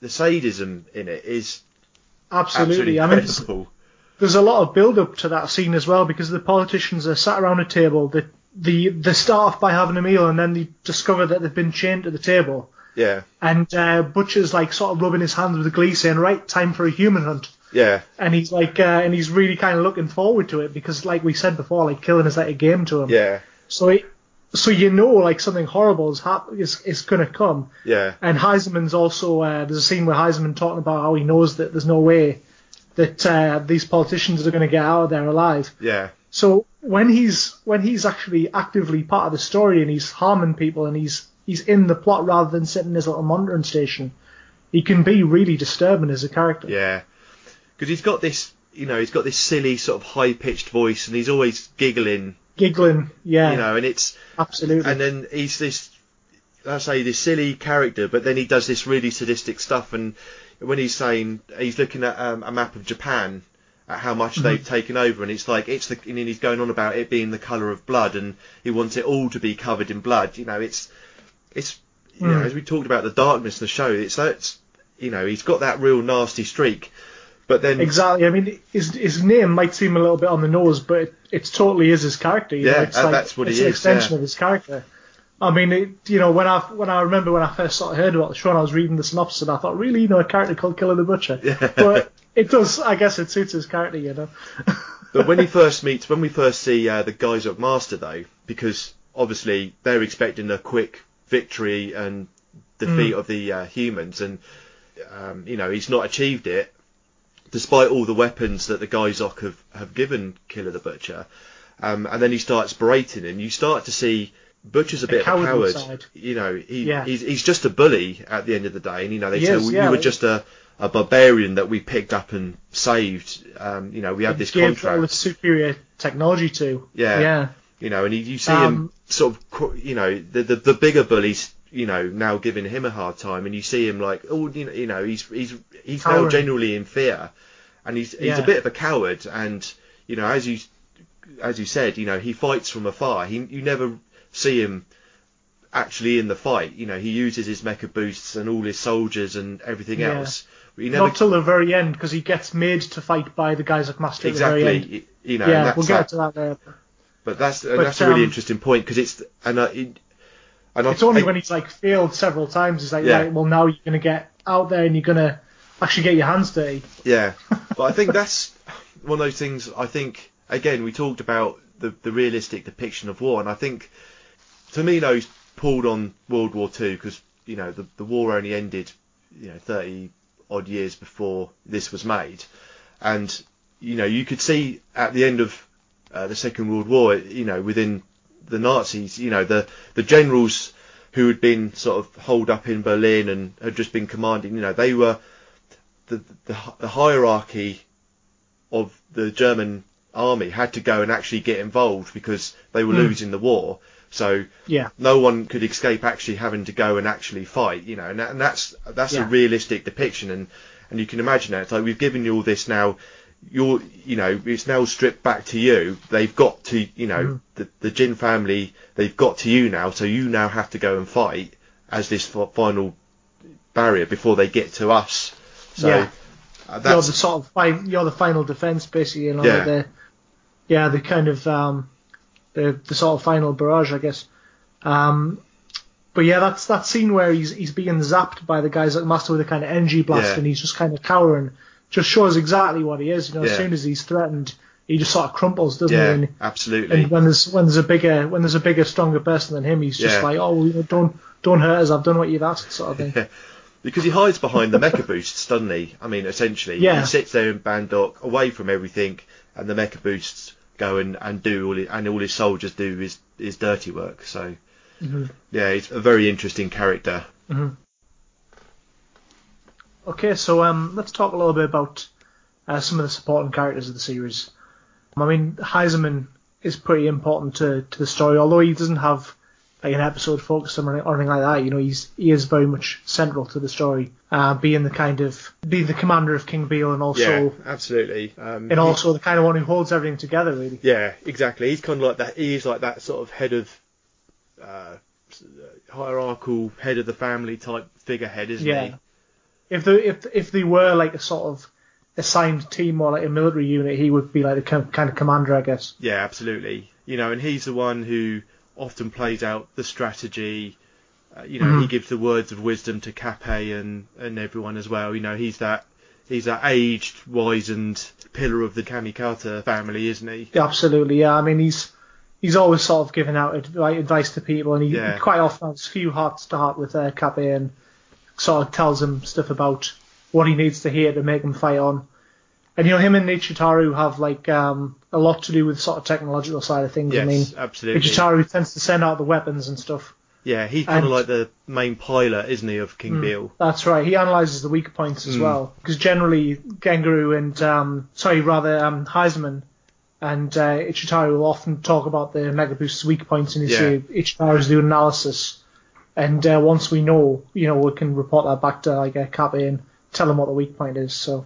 the sadism in it is Absolutely. absolutely I mean, there's a lot of build up to that scene as well because the politicians are sat around a table. The they start off by having a meal and then they discover that they've been chained to the table. Yeah, And uh, Butcher's like sort of rubbing his hands with the glee, saying, "Right, time for a human hunt." yeah, And he's like, uh, and he's really kind of looking forward to it because, like we said before, like killing is like a game to him. yeah, So, he, so you know, like something horrible is hap- is is gonna come. yeah, And Heizaemon's also uh, there's a scene where Heizaemon talking about how he knows that there's no way that uh, these politicians are going to get out of there alive. yeah, So when he's when he's actually actively part of the story and he's harming people and he's he's in the plot rather than sitting in his little monitoring station, he can be really disturbing as a character. yeah. Because he's got this, you know, he's got this silly sort of high pitched voice, and he's always giggling, Giggling, yeah, you know, and it's absolutely. and then he's this I say this silly character, but then he does this really sadistic stuff. And when he's saying he's looking at um, a map of Japan, at how much they've taken over, and it's like it's the and he's going on about it being the colour of blood, and he wants it all to be covered in blood. You know, it's it's you know Mm. as we talked about the darkness of the show, it's that's you know he's got that real nasty streak, but then Exactly. I mean, his his name might seem a little bit on the nose, but it, it totally is his character. You Yeah, know? it's like, that's what it's he an is, extension yeah. of his character. I mean, it, you know, when I when I remember when I first sort of heard about the show, and I was reading the synopsis, and I thought, really, you know, a character called Killer the Butcher. Yeah. But it does, I guess, it suits his character, you know. But when he first meets, when we first see uh, the Gaizok Master, though, because obviously they're expecting a quick victory and defeat of the uh, humans, and um, you know he's not achieved it, despite all the weapons that the Gaizok have have given Killer the Butcher. Um, and then he starts berating, and you start to see Butcher's a The bit of a coward. side. You know, he, Yeah. he's he's just a bully at the end of the day, and you know they He say is, well, yeah, you were just a a barbarian that we picked up and saved. Um, you know, we had this Gave all contract. the superior technology to. Yeah. Yeah. You know, and you, you see Um, him sort of, you know, the, the the bigger bullies, you know, now giving him a hard time, and you see him like, oh, you know, you know he's he's he's now Cowering. genuinely in fear, and he's he's Yeah. a bit of a coward, and you know, as you as you said, you know, he fights from afar. He you never see him actually in the fight. You know, he uses his mecha boosts and all his soldiers and everything Yeah. else. But never Not till the very end because he gets made to fight by the Gaizok Master at the very end. exactly, you know, yeah, we'll that- get to that later. But that's But, that's a really um, interesting point because it's and uh, it, and I- It's only I- when he's like failed several times. He's like, Yeah. right, well now you're gonna get out there and you're gonna actually get your hands dirty. Yeah, but I think that's one of those things. I think again we talked about the the realistic depiction of war, and I think Tomino's pulled on World War Two because you know the the war only ended you know thirty odd years before this was made, and you know you could see at the end of uh, the Second World War, you know within the Nazis, you know the the generals who had been sort of holed up in Berlin and had just been commanding, you know they were the, the, the hierarchy of the German army had to go and actually get involved because they were Hmm. losing the war. So Yeah. no one could escape actually having to go and actually fight, you know, and, that, and that's that's a realistic depiction, and and you can imagine that. It's like we've given you all this now. You're, you know, it's now stripped back to you. They've got to, you know, Mhm. the the Jin family. They've got to you now, so you now have to go and fight as this final barrier before they get to us. So Yeah. uh, You're the sort of you're the final defense basically. You know, Yeah. the yeah the kind of um the the sort of final barrage, I guess. Um, but yeah, that's that scene where he's he's being zapped by the Gaizok Master with a kind of energy blast, Yeah. and he's just kind of cowering. Just shows exactly what he is. You know, as soon as he's threatened, he just sort of crumples, doesn't he? yeah, And, absolutely. and when there's when there's a bigger when there's a bigger stronger person than him, he's just Yeah. like, oh, you know, don't don't hurt us. I've done what you've asked, sort of thing. because he hides behind the mecha boosts, doesn't he? I mean, essentially, Yeah. he sits there in Bandock, away from everything, and the mecha boosts go and, and do all, it, and all his soldiers do his his dirty work. So, Mhm. yeah, he's a very interesting character. Okay, so um, let's talk a little bit about uh, some of the supporting characters of the series. I mean, Heizaemon is pretty important to, to the story, although he doesn't have like an episode focused on or anything like that. You know, he's he is very much central to the story, uh, being the kind of being the commander of King Beale and also absolutely. Um, and also the kind of one who holds everything together, really. Yeah, exactly. He's kind of like that. He's like that sort of head of uh, hierarchical head of the family type figurehead, isn't Yeah. he? If the if if they were like a sort of assigned team or like a military unit, he would be like the kind kind of commander, I guess. Yeah, absolutely. You know, and he's the one who often plays out the strategy. Uh, you know, he Mhm. gives the words of wisdom to Kappei and and everyone as well. You know, he's that he's that aged, wizened pillar of the Kamikita family, isn't he? Yeah, absolutely, yeah. I mean, he's he's always sort of giving out advi- advice to people, and he, Yeah. he quite often has a few hearts to heart with uh, Kappei and sort of tells him stuff about what he needs to hear to make him fight on. And you know, him and Ichitaro have like um, a lot to do with sort of technological side of things. Yes, I mean, absolutely. Ichitaro tends to send out the weapons and stuff. Yeah, he's kind of like the main pilot, isn't he, of King Mm. Beale? That's right. He analyzes the weak points as Mm. well, because generally Gentaro and um, sorry, rather um, Heizaemon and uh, Ichitaro will often talk about the Mecha Boost's weak points, and you Yeah. see Ichitaro's do analysis, and uh, once we know, you know, we can report that back to like a Kappei and tell them what the weak point is. So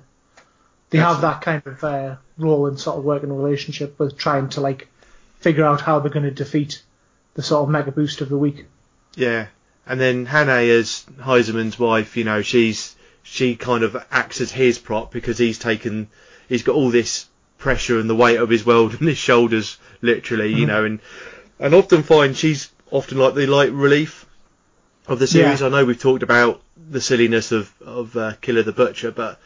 they have that kind of uh, role in sort of working relationship with trying to like figure out how they're going to defeat the sort of Mecha Boost of the week. Yeah, and then Hannah as Heizaemon's wife, you know, she's she kind of acts as his prop because he's taken, he's got all this pressure and the weight of his world on his shoulders, literally, you Mhm. know, and and often find she's often like the light relief of the series. Yeah. I know we've talked about the silliness of of uh, Killer the Butcher, but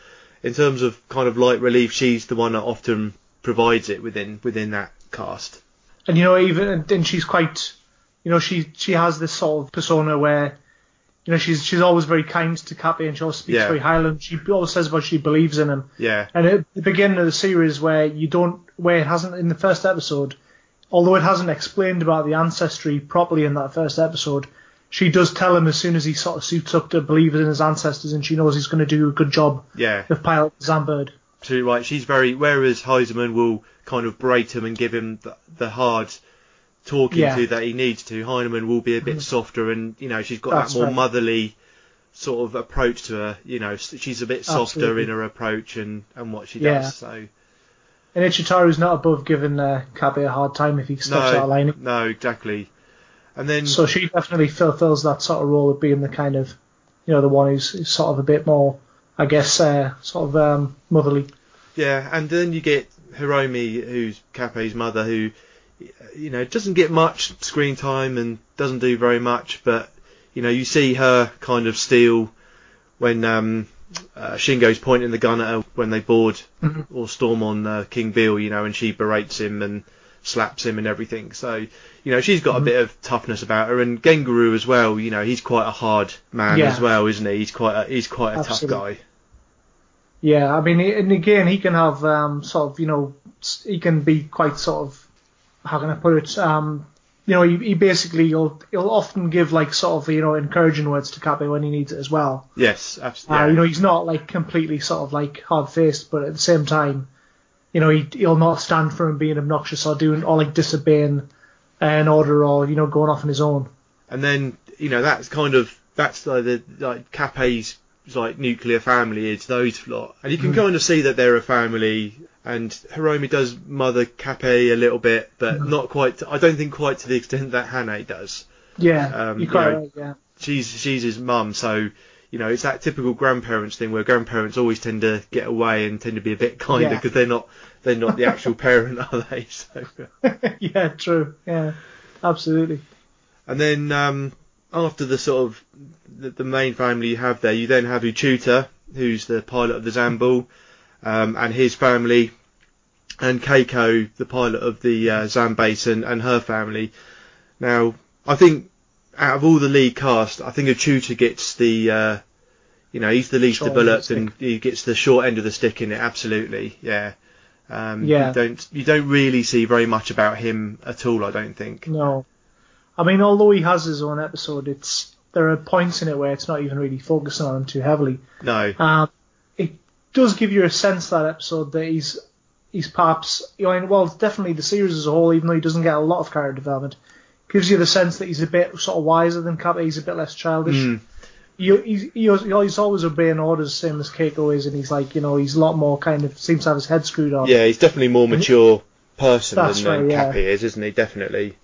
in terms of kind of light relief, she's the one that often provides it within within that cast. and you know even and she's quite you know she she has this sort of persona where you know she's she's always very kind to Kappei and she always speaks Yeah. very highly and she always says about she believes in him Yeah, and at the beginning of the series where you don't where it hasn't in the first episode although it hasn't explained about the ancestry properly in that first episode she does tell him as soon as he sort of suits up to believe in his ancestors, and she knows he's going to do a good job Yeah, of pilot Zambird. absolutely right. She's very whereas Heizaemon will kind of berate him and give him the, the hard talking Yeah. to that he needs to. Heinemann will be a bit Mhm. softer, and you know she's got That's that more right. motherly sort of approach to her. You know, she's a bit softer Absolutely. in her approach and and what she Yeah. does. So And Ichitaro's not above giving uh, Kappei a hard time if he steps out of line. no, exactly. And then So she definitely fulfills that sort of role of being the kind of, you know, the one who's, who's sort of a bit more, I guess, uh, sort of um, motherly. Yeah, and then you get Hiromi, who's Kappei's mother, who you know doesn't get much screen time and doesn't do very much, but you know you see her kind of steal when um, uh, Shingo's pointing the gun at her when they board Mhm. or storm on uh, King Beale, you know, and she berates him and slaps him and everything. So you know she's got Mhm. a bit of toughness about her, and Gentaro as well. You know he's quite a hard man Yeah. as well, isn't he? He's quite a, he's quite a Absolutely. tough guy. Yeah, I mean, and again, he can have um, sort of, you know, he can be quite sort of, how can I put it? Um, you know, he, he basically he'll he'll often give like sort of you know encouraging words to Kappei when he needs it as well. Yes, Uh, absolutely. you know, he's not like completely sort of like hard faced, but at the same time, you know, he he'll not stand for him being obnoxious or doing or like disobeying an order or you know going off on his own. and then you know that's kind of that's like the like Kappei's like nuclear family is those lot, and you can Mhm. kind of see that they're a family. And Hiromi does mother Kappei a little bit, but Mhm. not quite. I don't think quite to the extent that Hane does. Yeah, Um, you're quite you know, right. Yeah, She's she's his mum, so you know it's that typical grandparents thing where grandparents always tend to get away and tend to be a bit kinder Yeah. because they're not they're not the actual parent, are they? So. yeah, true. Yeah, absolutely. And then um, after the sort of the, the main family you have there, you then have Uchuta, who's the pilot of the Zambul, um, and his family, and Keiko, the pilot of the uh, and her family. Now, I think out of all the lead cast, I think Uchuta gets the, uh, you know, he's the least Short the developed, and he gets the short end of the stick in it. Absolutely, yeah. Um, Yeah. You don't you don't really see very much about him at all. I don't think. No, I mean, although he has his own episode, it's there are points in it where it's not even really focusing on him too heavily. No. Um, it does give you a sense that episode that he's he's perhaps you know, well, definitely the series as a whole, even though he doesn't get a lot of character development, gives you the sense that he's a bit sort of wiser than Kappei. He's a bit less childish. Mm. He, he's, he's he's always obeying orders, same as Keiko is, and he's like you know he's a lot more kind of seems to have his head screwed on. Yeah, he's definitely more mature person That's than right, yeah. Kappei is, isn't he? Definitely.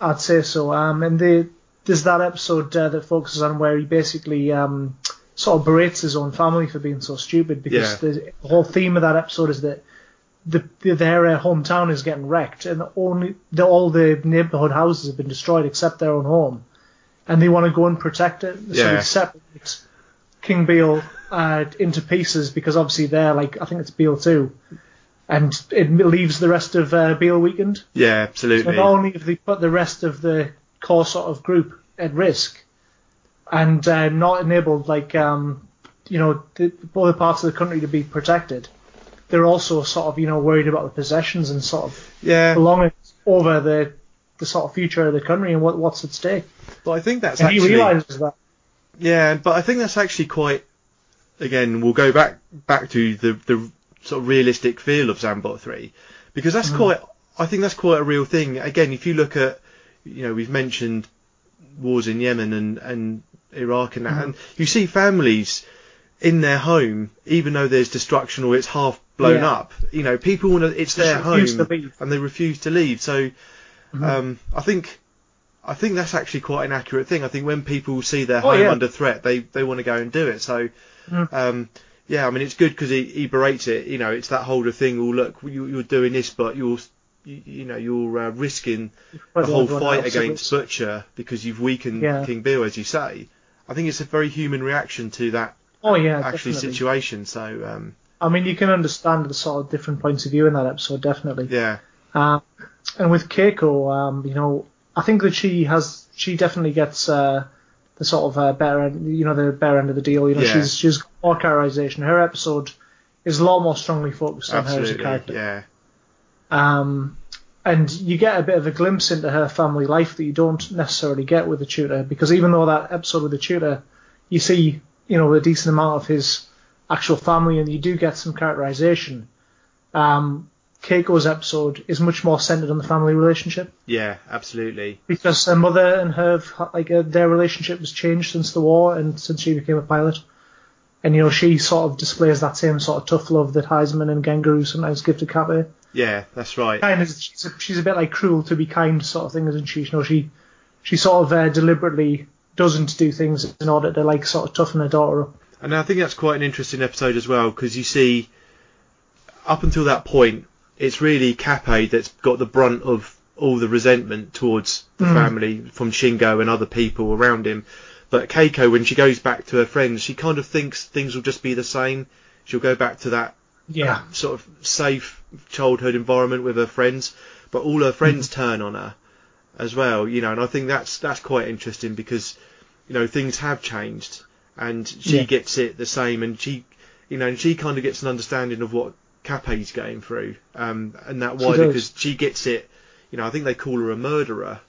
I'd say so. Um, and the, there's that episode uh, that focuses on where he basically um, sort of berates his own family for being so stupid because Yeah. the whole theme of that episode is that the, the their uh, hometown is getting wrecked and only the, all the neighborhood houses have been destroyed except their own home, and they want to go and protect it. So Yeah. they separate King Beale uh, into pieces because obviously they're like I think it's Beale too. And it leaves the rest of uh, Beale weakened. Yeah, absolutely. So not only have they put the rest of the core sort of group at risk, and uh, not enabled like um, you know the other parts of the country to be protected, they're also sort of you know worried about the possessions and sort of yeah, belongings over the the sort of future of the country and what what's at stake. but I think that's And actually he realizes that. yeah, but I think that's actually quite. Again, we'll go back back to the the sort of realistic feel of Zambot three, because that's Mhm. quite. I think that's quite a real thing. Again, if you look at, you know, we've mentioned wars in Yemen and and Iraq and that, Mhm. and you see families in their home, even though there's destruction or it's half blown Yeah. up. You know, people want to. It's their home, and they refuse to leave. So. Mhm. Um, I think I think that's actually quite an accurate thing. I think when people see their Oh, home yeah. under threat, they they want to go and do it. So, Mm. um, yeah, I mean it's good because he, he berates it. You know, it's that whole thing. Well, look, you, you're doing this, but you're you, you know you're uh, risking the whole fight against Butcher because you've weakened Yeah. King Beale, as you say. I think it's a very human reaction to that Oh yeah, actually definitely. situation. So um, I mean, you can understand the sort of different points of view in that episode, definitely. yeah, Uh, and with Keiko, um, you know, I think that she has, she definitely gets uh, the sort of uh, better, end, you know, the better end of the deal. You know, Yeah. she's she's got more characterization. Her episode is a lot more strongly focused on her as a character. yeah, Um, and you get a bit of a glimpse into her family life that you don't necessarily get with Uchuta because even though that episode with Uchuta, you see you know a decent amount of his actual family and you do get some characterization. Um, Keiko's episode is much more centered on the family relationship Yeah, absolutely. because her mother and her like uh, their relationship has changed since the war and since she became a pilot. And you know she sort of displays that same sort of tough love that Heizaemon and Gentaro sometimes give to Kappei. Yeah, that's right. Kind of, she's a, she's a bit like cruel to be kind sort of thing, isn't she? You know, she she sort of uh, deliberately doesn't do things in order to like sort of toughen her daughter up. And I think that's quite an interesting episode as well because you see, up until that point, it's really Kappei that's got the brunt of all the resentment towards the Mm. family from Shingo and other people around him. But Keiko, when she goes back to her friends, she kind of thinks things will just be the same. She'll go back to that Yeah, sort of safe childhood environment with her friends, but all her friends Mm-hmm. turn on her as well, you know, and I think that's that's quite interesting because you know things have changed and she Yeah. gets it the same and she you know and she kind of gets an understanding of what Kappei's going through um and that why does. because she gets it you know I think they call her a murderer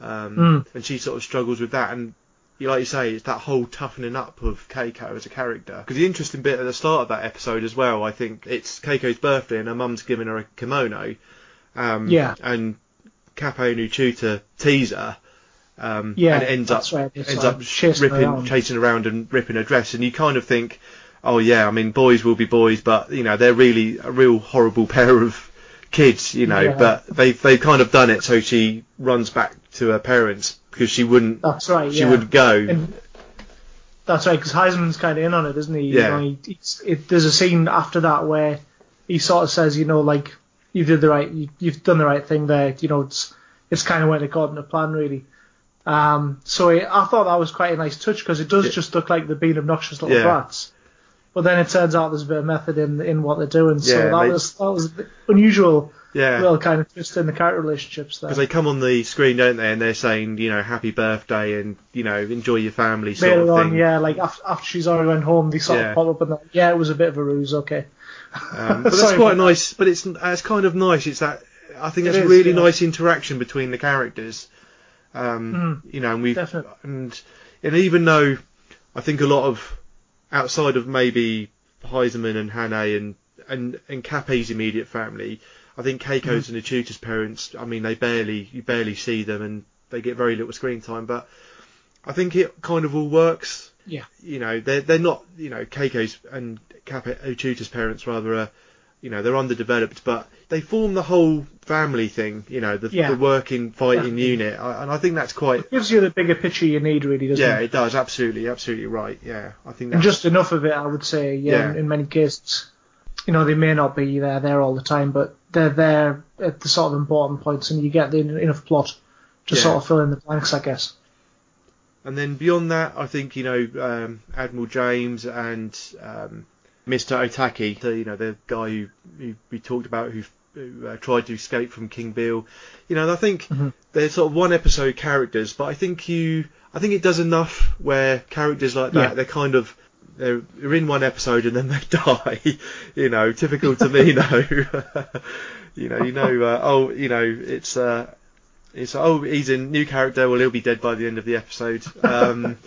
um Mm. and she sort of struggles with that and like you say, it's that whole toughening up of Keiko as a character. Because the interesting bit at the start of that episode as well, I think it's Keiko's birthday and her mum's giving her a kimono. Um, Yeah. And Kappei and Uchuta tease her. Um, Yeah, and ends up right. Ends like up chasing ripping, around. chasing around and ripping her dress, and you kind of think, oh yeah, I mean boys will be boys, but you know they're really a real horrible pair of kids, you know. Yeah. But they've they've kind of done it so she runs back to her parents because she wouldn't that's right. she yeah. would go. And that's right, because Heizaemon's kind of in on it, isn't he? Yeah. You know, he, he's, it, there's a scene after that where he sort of says, you know, like you did the right, you, you've done the right thing there. You know, it's it's kind of went according to plan, really. Um, so I, I thought that was quite a nice touch because it does Yeah. just look like they're being obnoxious little Yeah. brats. But then it turns out there's a bit of method in in what they're doing. So Yeah, that they- was that was unusual yeah. little kind of twist in the character relationships there. because they come on the screen, don't they? And they're saying, you know, happy birthday and you know, enjoy your family sort Later of on, thing. yeah, like after, after she's already went home, they sort Yeah. of pop up and like, yeah, it was a bit of a ruse, okay. Um, but that's quite nice. But it's it's kind of nice. It's that I think It a really nice interaction between the characters. Um, hmm. You know, and we and and even though I think a lot of outside of maybe Heizaemon and Hane and and and Kappei's immediate family, I think Keiko's hmm. and the tutor's parents. I mean, they barely you barely see them and they get very little screen time. But I think it kind of all works Yeah. you know, they're they're not, you know, Keiko's and Kappa Uchuta's uh, parents rather are, you know, they're underdeveloped, but they form the whole family thing, you know, the, Yeah. the working fighting Definitely. unit, I, and I think that's quite, It gives you the bigger picture you need, really, doesn't yeah, it? it does, absolutely, absolutely right, yeah, I think And just enough of it, I would say, yeah, Yeah. In, in many cases. You know, they may not be there there all the time, but they're there at the sort of important points, and you get the, enough plot to Yeah. sort of fill in the blanks, I guess. And then beyond that, I think you know um, Admiral James and um, Mr. Otaki, the, you know the guy who, who we talked about who, who uh, tried to escape from King Beale. You know, I think Mhm. they're sort of one episode characters, but I think you, I think it does enough where characters like that Yeah. they're kind of they're, they're in one episode and then they die. you know, typical to me, though. you know, you know, uh, oh, you know, it's. Uh, it's oh he's a new character well he'll be dead by the end of the episode um,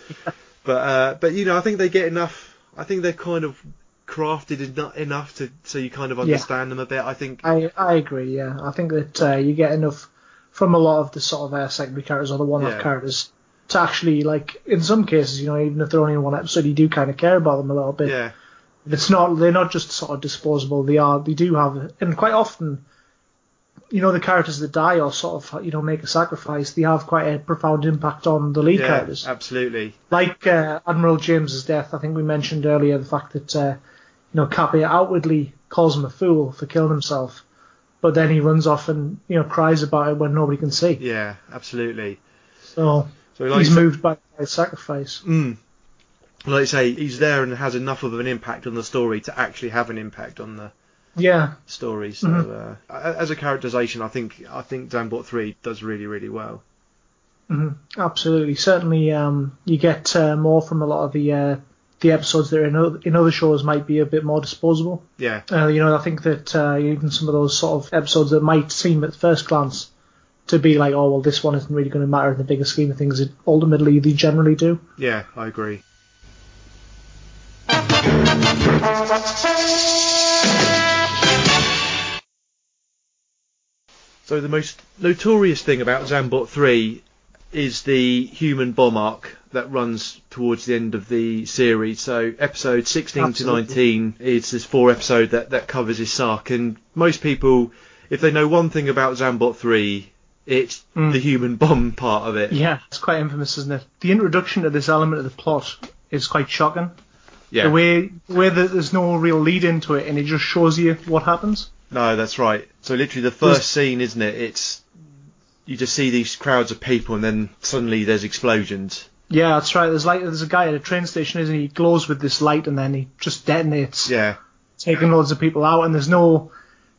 but uh, but you know I think they get enough I think they're kind of crafted eno- enough to so you kind of Yeah. understand them a bit I think I I agree. Yeah, I think that uh, you get enough from a lot of the sort of uh, secondary characters or the one-off Yeah. characters to actually like in some cases, you know, even if they're only in one episode, you do kind of care about them a little bit. yeah It's not they're not just sort of disposable. They are they do have and quite often, you know, the characters that die or sort of you know make a sacrifice, they have quite a profound impact on the lead yeah characters. absolutely Like uh, Admiral James's death, I think we mentioned earlier the fact that uh, know Kappei outwardly calls him a fool for killing himself, but then he runs off and you know cries about it when nobody can see. yeah absolutely So so like he's moved by his sacrifice. mm, like you say he's there and has enough of an impact on the story to actually have an impact on the Yeah, story so Mhm. uh, as a characterization I think I think Zambot 3 does really really well hmm absolutely. Certainly, um, you get uh, more from a lot of the uh, the episodes that are in other, in other shows might be a bit more disposable. Yeah. Uh, you know, I think that uh, even some of those sort of episodes that might seem at first glance to be like, oh well, this one isn't really going to matter in the bigger scheme of things. It ultimately they generally do. Yeah, I agree. So the most notorious thing about Zambot 3 is the human bomb arc that runs towards the end of the series. So episode 16 Absolutely. to 19 is this four episode that, that covers this arc. And most people, if they know one thing about Zambot 3, it's Mm. the human bomb part of it. Yeah, it's quite infamous, isn't it? The introduction to this element of the plot is quite shocking. Yeah. The way where the, there's no real lead into it, and it just shows you what happens. No, that's right. So literally the There's- first scene, isn't it? It's you just see these crowds of people, and then suddenly there's explosions. Yeah, that's right. There's like there's a guy at a train station, isn't he? He glows with this light, and then he just detonates, Yeah, taking loads of people out. And there's no,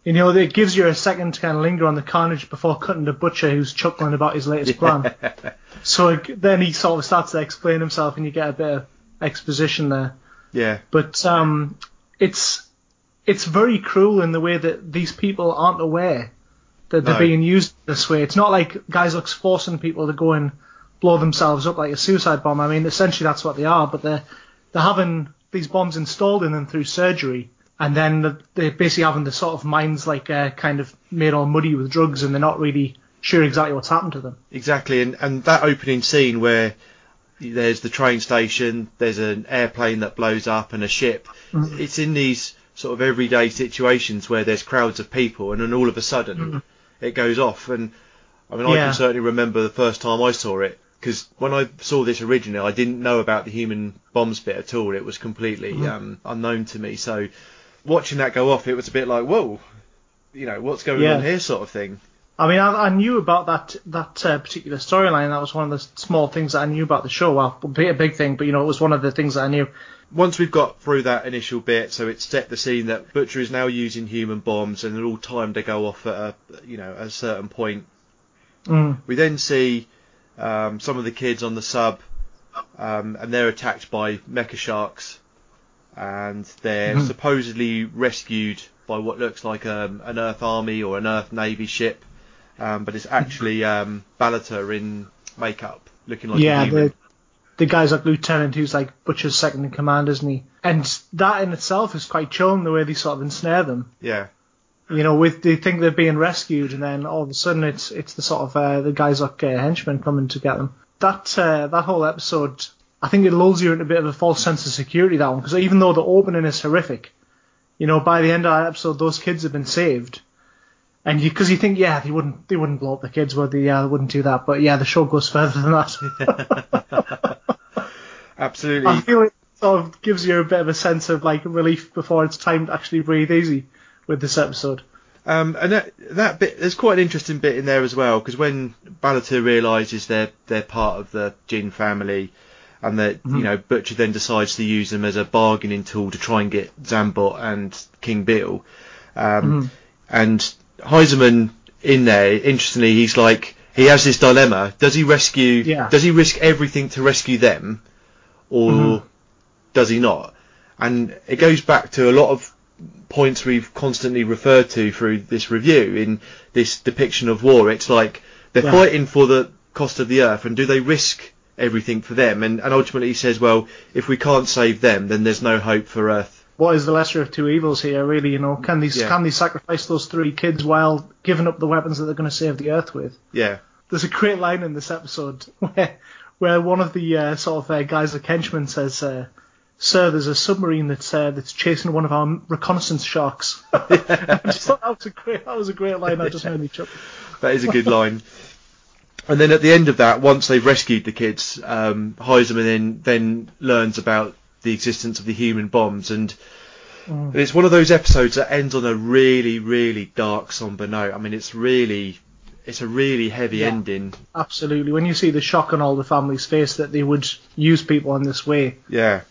you know, it gives you a second to kind of linger on the carnage before cutting to Butcher, who's chuckling about his latest plan. So then he sort of starts to explain himself, and you get a bit of exposition there. yeah, but um, it's it's very cruel in the way that these people aren't aware that they're No. being used this way. It's not like guys looks forcing people to go and blow themselves up like a suicide bomb. I mean, essentially that's what they are, but they're they're having these bombs installed in them through surgery, and then they're- they're basically having the sort of minds like uh, kind of made all muddy with drugs, and they're not really sure exactly what's happened to them. exactly. And and that opening scene where there's the train station, there's an airplane that blows up, and a ship. Mm-hmm. It's in these sort of everyday situations where there's crowds of people, and then all of a sudden it goes off. And I mean, I Mm-hmm. Can certainly remember the first time I saw it. Because when I saw this originally, I didn't know about the human bombs bit at all. It was completely Mm-hmm. um, unknown to me. So watching that go off, it was a bit like, whoa, you know, what's going Yeah. on here, sort of thing. I mean, I, I knew about that that uh, particular storyline. That was one of the small things that I knew about the show. Well, a big thing, but you know, it was one of the things that I knew. Once we've got through that initial bit, so it's set the scene that Butcher is now using human bombs, and they're all timed to go off at a, you know, a certain point. Mm. We then see um, some of the kids on the sub, um, and they're attacked by mecha sharks, and they're Mhm. supposedly rescued by what looks like um, an Earth Army or an Earth Navy ship, um, but it's actually um, Balator in makeup, looking like a human. The guy's like lieutenant who's like Butcher's second in command, isn't he? And that in itself is quite chilling the way they sort of ensnare them. Yeah, You know, with they think they're being rescued, and then all of a sudden it's it's the sort of uh, the guys like uh, henchmen coming to get them. That uh, that whole episode, I think it lulls you into a bit of a false sense of security. That one, because even though the opening is horrific, you know, by the end of that episode, those kids have been saved, and you because you think, yeah, they wouldn't they wouldn't blow up the kids, would they? Yeah, they wouldn't do that. But yeah, the show goes further than that. absolutely. I feel it sort of gives you a bit of a sense of like relief before it's time to actually breathe easy with this episode. Um, and that that bit, there's quite an interesting bit in there as well because when Balator realizes they're they're part of the Jin family, and that Mm-hmm. you know Butcher then decides to use them as a bargaining tool to try and get Zambot and King Beale, um, Mm-hmm. and Heizaemon in there. Interestingly, he's like he has this dilemma: does he rescue? Yeah. Does he risk everything to rescue them, or Mhm. does he not? And it goes back to a lot of points we've constantly referred to through this review in this depiction of war. It's like they're Yeah. fighting for the cost of the earth, and do they risk everything for them? And, and ultimately, he says, well, if we can't save them, then there's no hope for Earth. What is the lesser of two evils here, really? You know, can these Yeah. can they sacrifice those three kids while giving up the weapons that they're going to save the Earth with? Yeah, There's a great line in this episode where where one of the uh, sort of uh, guys, like henchmen, says, uh, "Sir, there's a submarine that's uh, that's chasing one of our reconnaissance sharks." I just thought that was a great that was a great line. I just made me chuckle. that is a good line. And then at the end of that, once they've rescued the kids, um, Heiserman then then learns about the existence of the human bombs, and Mm. it's one of those episodes that ends on a really, really dark, somber note. I mean, it's really, it's a really heavy Yeah. ending. Absolutely. When you see the shock on all the family's face that they would use people in this way, Yeah,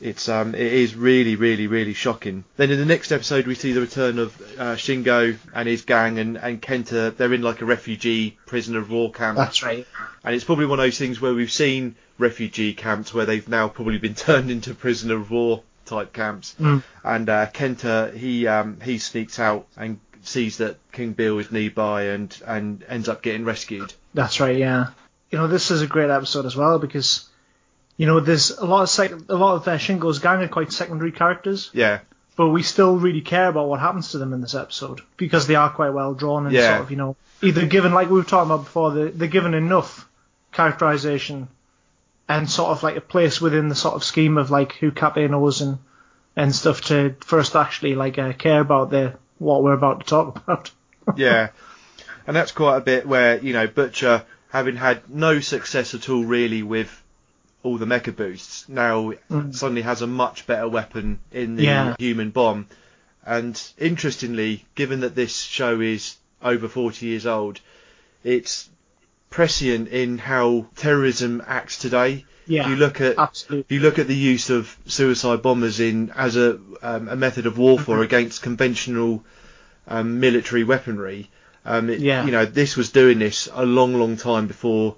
It's um, it is really, really, really shocking. Then in the next episode, we see the return of uh, Shingo and his gang, and and Kenta. They're in like a refugee prisoner of war camp, That's right. and it's probably one of those things where we've seen refugee camps where they've now probably been turned into prisoner of war type camps. Mm. And uh, Kenta, he um, he sneaks out and sees that King Beale is nearby, and and ends up getting rescued. That's right. Yeah. You know, this is a great episode as well because, you know, there's a lot of sec- a lot of uh, Shingo's gang are quite secondary characters, Yeah, but we still really care about what happens to them in this episode because they are quite well drawn and Yeah. sort of, you know, either given like we were talking about before, they're, they're given enough characterization and sort of like a place within the sort of scheme of like who Kappei knows and and stuff to first actually like uh, care about the what we're about to talk about. yeah, and that's quite a bit where you know Butcher, having had no success at all really with all the mecha boosts, now Mm. suddenly has a much better weapon in the Yeah. human bomb. And interestingly, given that this show is over 40 years old, it's prescient in how terrorism acts today. Yeah, If you look at absolutely. if you look at the use of suicide bombers in as a um, a method of warfare Mhm. against conventional um, military weaponry, um, it, Yeah. you know this was doing this a long, long time before.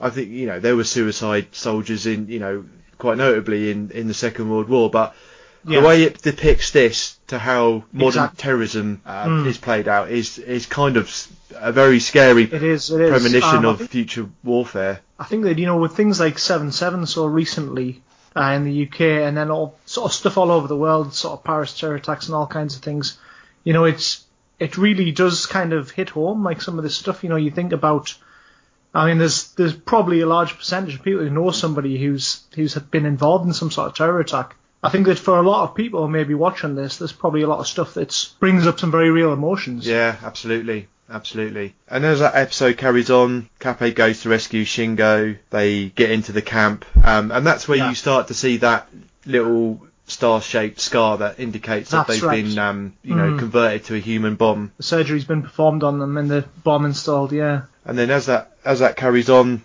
I think you know there were suicide soldiers in you know quite notably in in the Second World War, but Yeah. the way it depicts this to how modern Exactly. terrorism uh, Mm. is played out is is kind of a very scary It is. It is. premonition Um, of think- future warfare. I think that you know with things like seven seven so recently uh, in the UK and then all sort of stuff all over the world, sort of Paris terror attacks and all kinds of things. You know, it's it really does kind of hit home like some of this stuff. You know, you think about. I mean, there's there's probably a large percentage of people who know somebody who's who's been involved in some sort of terror attack. I think that for a lot of people maybe watching this, there's probably a lot of stuff that brings up some very real emotions. Yeah, absolutely. Absolutely. And as that episode carries on, Kappei goes to rescue Shingo. They get into the camp. Um, and that's where Yeah. you start to see that little star-shaped scar that indicates that they've right. been, um, you know, Mm. converted to a human bomb. The surgery's been performed on them and the bomb installed. Yeah. And then as that as that carries on,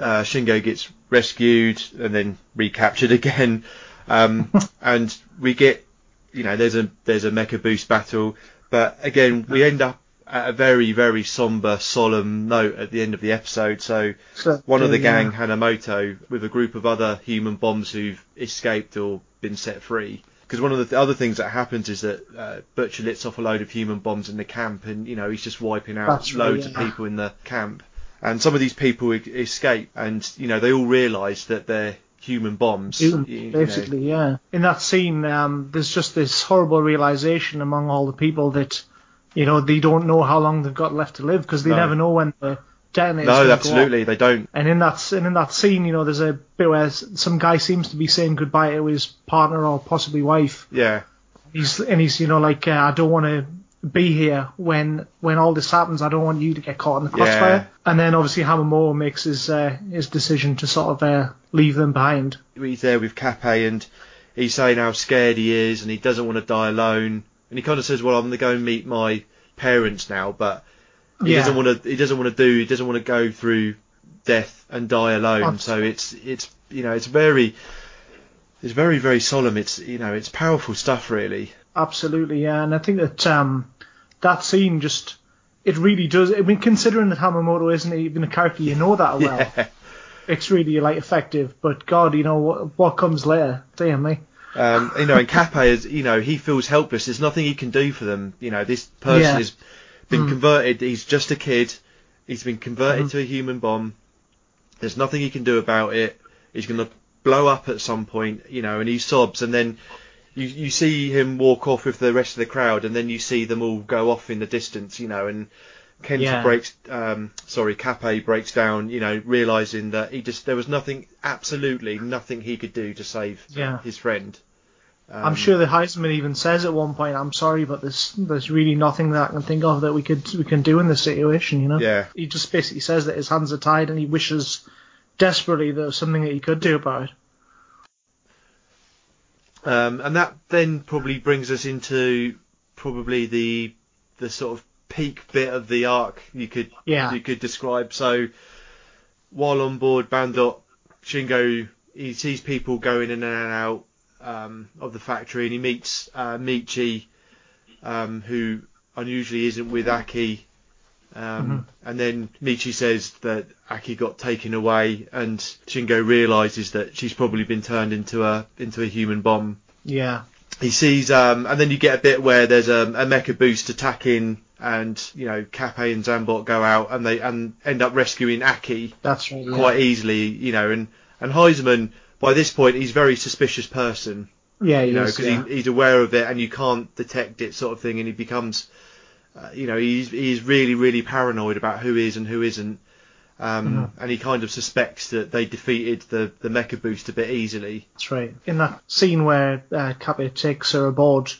uh, Shingo gets rescued and then recaptured again. Um, and we get, you know, there's a there's a mecha boost battle, but again we end up at a very very somber, solemn note at the end of the episode. So one of the gang, Hamamoto, with a group of other human bombs who've escaped or been set free. Because one of the th- other things that happens is that uh, Butcher lets off a load of human bombs in the camp, and you know he's just wiping out That's loads of yeah. people in the camp. And some of these people e- escape, and you know they all realise that they're human bombs. Doom, you- you know. basically, yeah. In that scene, um, there's just this horrible realization among all the people that, you know, they don't know how long they've got left to live because they No. never know when the detonator's No, absolutely, they don't. And in that and in that scene, you know, there's a bit where some guy seems to be saying goodbye to his partner or possibly wife. Yeah, He's and he's you know like uh, I don't want to be here when when all this happens. I don't want you to get caught in the crossfire. Yeah. And then obviously Hamamoto makes his uh, his decision to sort of uh, leave them behind. he's there with Kappei, and he's saying how scared he is, and he doesn't want to die alone. And he kind of says, "Well, I'm going to go and meet my parents now," but he Yeah. doesn't want to. He doesn't want to do. He doesn't want to go through death and die alone. So it's it's you know it's very it's very very solemn. It's you know it's powerful stuff really. Absolutely, yeah, and I think that um, that scene just it really does. I mean, considering that Hamamoto isn't even a character you know that well, Yeah. it's really like effective. But God, you know what, what comes later? Damn me. Um, you know, and Kappei is, you know, he feels helpless. There's nothing he can do for them. You know, this person Yeah. has been Mm. converted. He's just a kid. He's been converted Mhm. to a human bomb. There's nothing he can do about it. He's going to blow up at some point, you know, and he sobs. And then you you see him walk off with the rest of the crowd, and then you see them all go off in the distance, you know, and Kenta Yeah. breaks, um, sorry, Kappei breaks down, you know, realizing that he just there was nothing, absolutely nothing he could do to save Yeah. his friend. Um, I'm sure the Heizaemon even says at one point, "I'm sorry, but there's there's really nothing that I can think of that we could we can do in this situation." You know. Yeah, He just basically says that his hands are tied and he wishes desperately there was something that he could do about it. Um, and that then probably brings us into probably the the sort of peak bit of the arc you could Yeah. you could describe. So while on board Bandock, Shingo he sees people going in and out um, of the factory, and he meets uh, Michi, um, who unusually isn't with Aki. Um, And then Michi says that Aki got taken away, and Shingo realizes that she's probably been turned into a into a human bomb. Yeah. He sees, um, and then you get a bit where there's a, a mecha boost attacking, and you know Kappei and Zambot go out, and they and end up rescuing Aki That's right. Yeah. quite easily, you know, and and Heizaemon by this point he's a very suspicious person, yeah, you know, is, because yeah. he, he's aware of it and you can't detect it sort of thing, and he becomes, uh, you know, he's he's really really paranoid about who is and who isn't, um, Mm-hmm. and he kind of suspects that they defeated the the mecha boost a bit easily. That's right. In that scene where uh, Kappei takes her aboard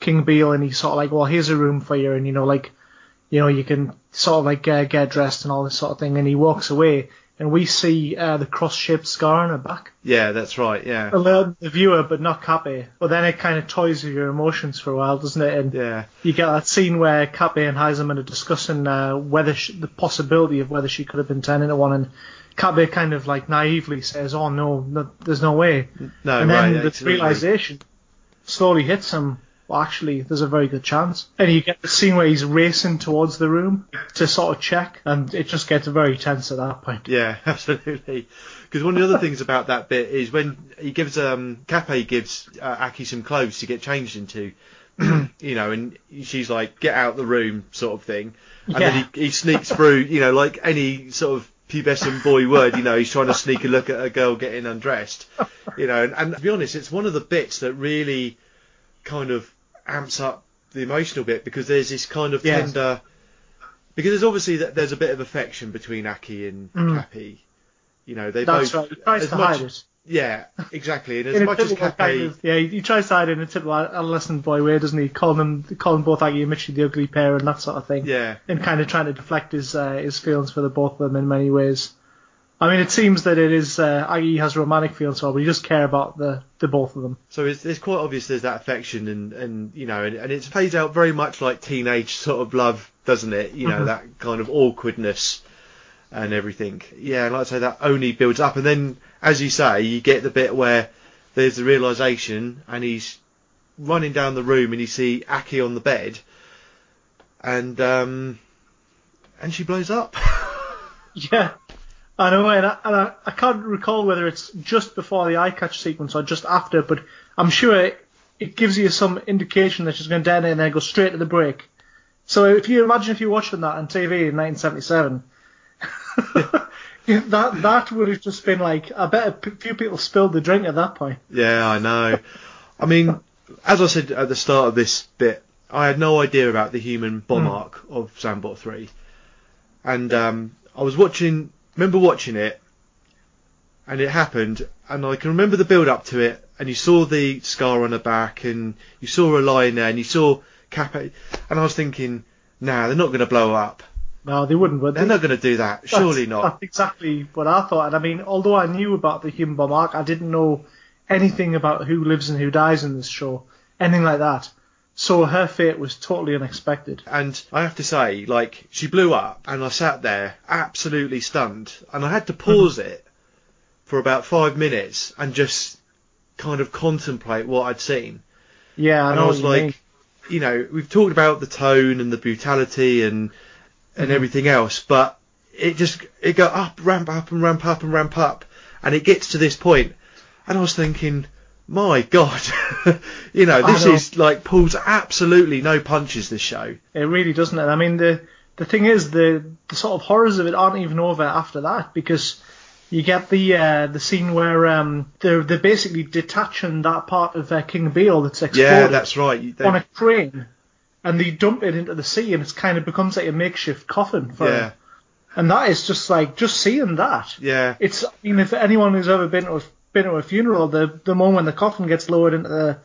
King Beale and he's sort of like, well, here's a room for you, and you know, like, you know, you can sort of like uh, get dressed and all this sort of thing, and he walks away, and we see uh, the cross-shaped scar on her back. Yeah, that's right. Yeah, Alert the viewer, but not Kappei. But then it kind of toys with your emotions for a while, doesn't it? And yeah, you get that scene where Kappei and Heizaemon are discussing uh, whether she, the possibility of whether she could have been turned into one, and Kappei kind of like naively says, "Oh no, no there's no way." no, and right, then the absolutely. realization slowly hits him. Well, actually, there's a very good chance. And you get the scene where he's racing towards the room to sort of check, and it just gets very tense at that point. Yeah, absolutely. Because one of the other things about that bit is when he gives um Kappei gives uh, Aki some clothes to get changed into, you know, and she's like, "Get out the room," sort of thing, and then he, he sneaks through, you know, like any sort of pubescent boy would, you know, he's trying to sneak a look at a girl getting undressed, you know, and, and to be honest, it's one of the bits that really kind of amps up the emotional bit because there's this kind of Yes. tender because there's obviously that there's a bit of affection between Aki and Mm. Kappei. You know, they That's both right. As to much- hide it. Yeah, exactly. And as much as Kappei, kind of, yeah, he, tries to hide it in a typical adolescent boy way, doesn't he? Calling them, calling both Aki and Michi the ugly pair and that sort of thing. yeah, and kind of trying to deflect his uh, his feelings for the both of them in many ways. I mean, it seems that it is uh, Aki has romantic feelings for, her, but he just care about the the both of them. so it's, it's quite obvious there's that affection and and you know and, and it plays out very much like teenage sort of love, doesn't it? You know Mhm. that kind of awkwardness and everything. Yeah, and like I say, that only builds up, and then as you say, you get the bit where there's the realization, and he's running down the room, and you see Aki on the bed, and um, and she blows up. Yeah, I know, and I, and I, I can't recall whether it's just before the eye catch sequence or just after, but I'm sure it, it gives you some indication that she's going to detonate and then go straight to the break. So if you imagine if you're watching that on TV in 1977, that that would have just been like I bet a few people spilled the drink at that point. Yeah, I know. I mean, as I said at the start of this bit, I had no idea about the human bomb Mm. arc of Zambot 3. And um, I was watching, remember watching it, and it happened, and I can remember the build up to it, and you saw the scar on her back, and you saw her lying there, and you saw Kappei, and I was thinking, nah, they're not going to blow up. No, they wouldn't, would they? They're not going to do that. Surely That's- not. That's exactly what I thought. And I mean, although I knew about the human bomb arc, I didn't know anything about who lives and who dies in this show, anything like that. So her fate was totally unexpected. And I have to say, like, she blew up, and I sat there absolutely stunned, and I had to pause it for about five minutes and just kind of contemplate what I'd seen. Yeah, I and know I was you like, mean. you know, we've talked about the tone and the brutality and and Mhm. everything else, but it just it go up, ramp up, and ramp up and ramp up, and it gets to this point, and I was thinking, my God, you know, this is like pulls absolutely no punches. This show. It really doesn't. And I mean, the the thing is, the the sort of horrors of it aren't even over after that because you get the uh, the scene where um they're they're basically detaching that part of uh, King Beale that's exploded. Yeah, that's right. They- on a crane and they dump it into the sea and it kind of becomes like a makeshift coffin for yeah, her. And that is just like just seeing that. yeah. It's I mean if anyone who's ever been to a, been to a funeral, the the moment the coffin gets lowered into the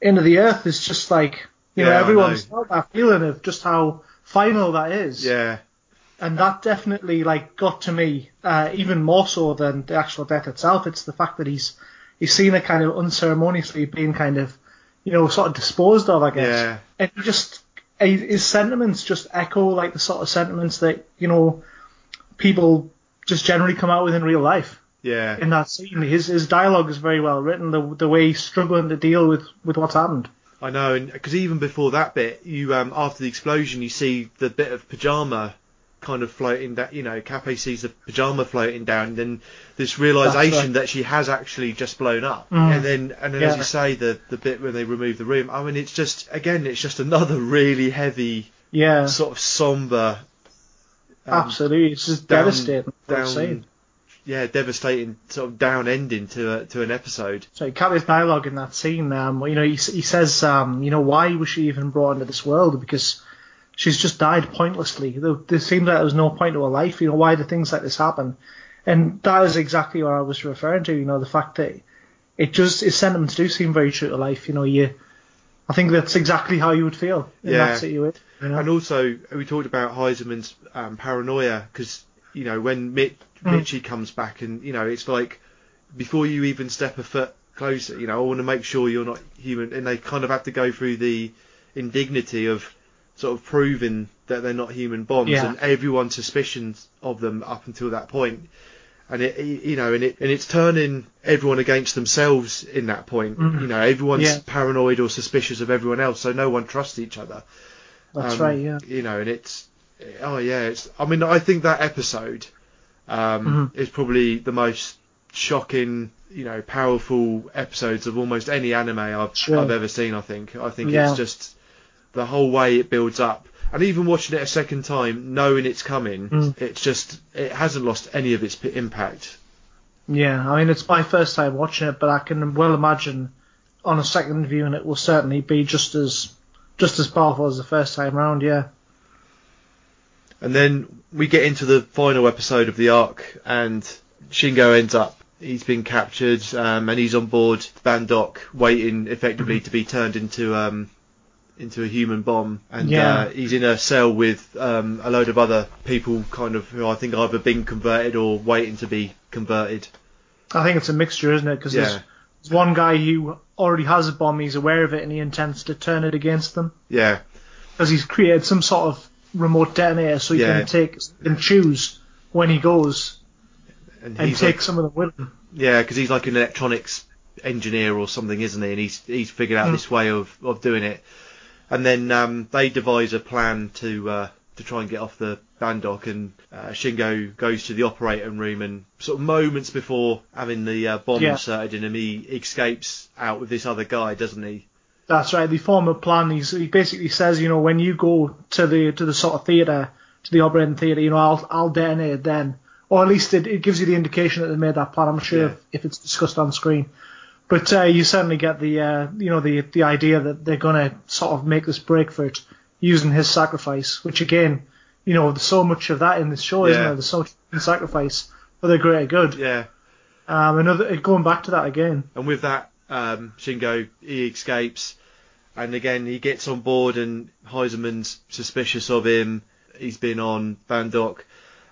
into the earth is just like you know Yeah, I everyone's felt that feeling of just how final that is. Yeah, And that definitely like got to me uh, even more so than the actual death itself. It's the fact that he's he's seen it kind of unceremoniously being kind of you know sort of disposed of, I guess yeah, and he just his sentiments just echo like the sort of sentiments that you know people just generally come out with in real life. Yeah. in that scene. His his dialogue is very well written. The the way he's struggling to deal with with what's happened. I know, and because even before that bit, you um, after the explosion, you see the bit of pajama kind of floating that You know, Kappei sees the pajama floating down, and then this realization right. that she has actually just blown up, Mm. and then and then as you say, the the bit when they remove the room. I mean, it's just again, it's just another really heavy, Yeah, sort of somber. um, absolutely. It's just down- devastating. down. Yeah, devastating sort of down ending to a, to an episode. So Kappei's dialogue in that scene, um, you know, he, he says, um, you know, why was she even brought into this world? Because she's just died pointlessly. There, there seems like there was no point to her life. You know, why do things like this happen? And that is exactly what I was referring to. You know, the fact that it just his sentiments do seem very true to life. You know, you, I think that's exactly how you would feel in Yeah. that situation. You know? And also, we talked about Heizaemon's um, paranoia because you know when Mitch, Mm. Michi comes back, and you know it's like before you even step a foot closer, you know I want to make sure you're not human, and they kind of have to go through the indignity of sort of proving that they're not human bombs, Yeah. and everyone's suspicions of them up until that point. And it, you know, and it, and it's turning everyone against themselves in that point. Mhm. You know, everyone's Yeah. paranoid or suspicious of everyone else, so no one trusts each other. that's Um, right. Yeah. You know, and it's oh yeah, it's. I mean, I think that episode um, Mhm. is probably the most shocking, you know, powerful episodes of almost any anime I've Sure. I've ever seen. I think. I think Yeah. it's just the whole way it builds up, and even watching it a second time, knowing it's coming, Mm. it's just it hasn't lost any of its p- impact. Yeah, I mean it's my first time watching it, but I can well imagine on a second viewing it will certainly be just as just as powerful as the first time round. Yeah. And then we get into the final episode of the arc, and Shingo ends up. He's been captured, um, and he's on board the Bandock, waiting effectively to be turned into um, into a human bomb. And Yeah. uh, he's in a cell with um, a load of other people, kind of who I think either been converted or waiting to be converted. I think it's a mixture, isn't it? Because Yeah. there's, there's one guy who already has a bomb, he's aware of it, and he intends to turn it against them Yeah, because he's created some sort of remote detonator, so he Yeah. can take and choose when he goes and and take like, some of them with him. yeah, because he's like an electronics engineer or something, isn't he? And he's he's figured out Mm. this way of, of doing it. And then um, they devise a plan to uh, to try and get off the Bandock, and uh, Shingo goes to the operating room, and sort of moments before having the uh, bomb Yeah. inserted in him, he escapes out with this other guy, doesn't he? That's right. They form a plan. He's, he basically says, you know, when you go to the to the sort of theatre, to the operating theatre, you know, I'll I'll detonate it then, or at least it, it gives you the indication that they made that plan. I'm not sure Yeah. if, if it's discussed on screen, but uh, you certainly get the uh, you know the the idea that they're gonna sort of make this break for it using his sacrifice, which again, you know, there's so much of that in this show, isn't Yeah. there? There's so much sacrifice for the greater good. Yeah. Um, another going back to that again. And with that, um, Shingo he escapes, and again he gets on board, and Heizaemon's suspicious of him. He's been on Bandock,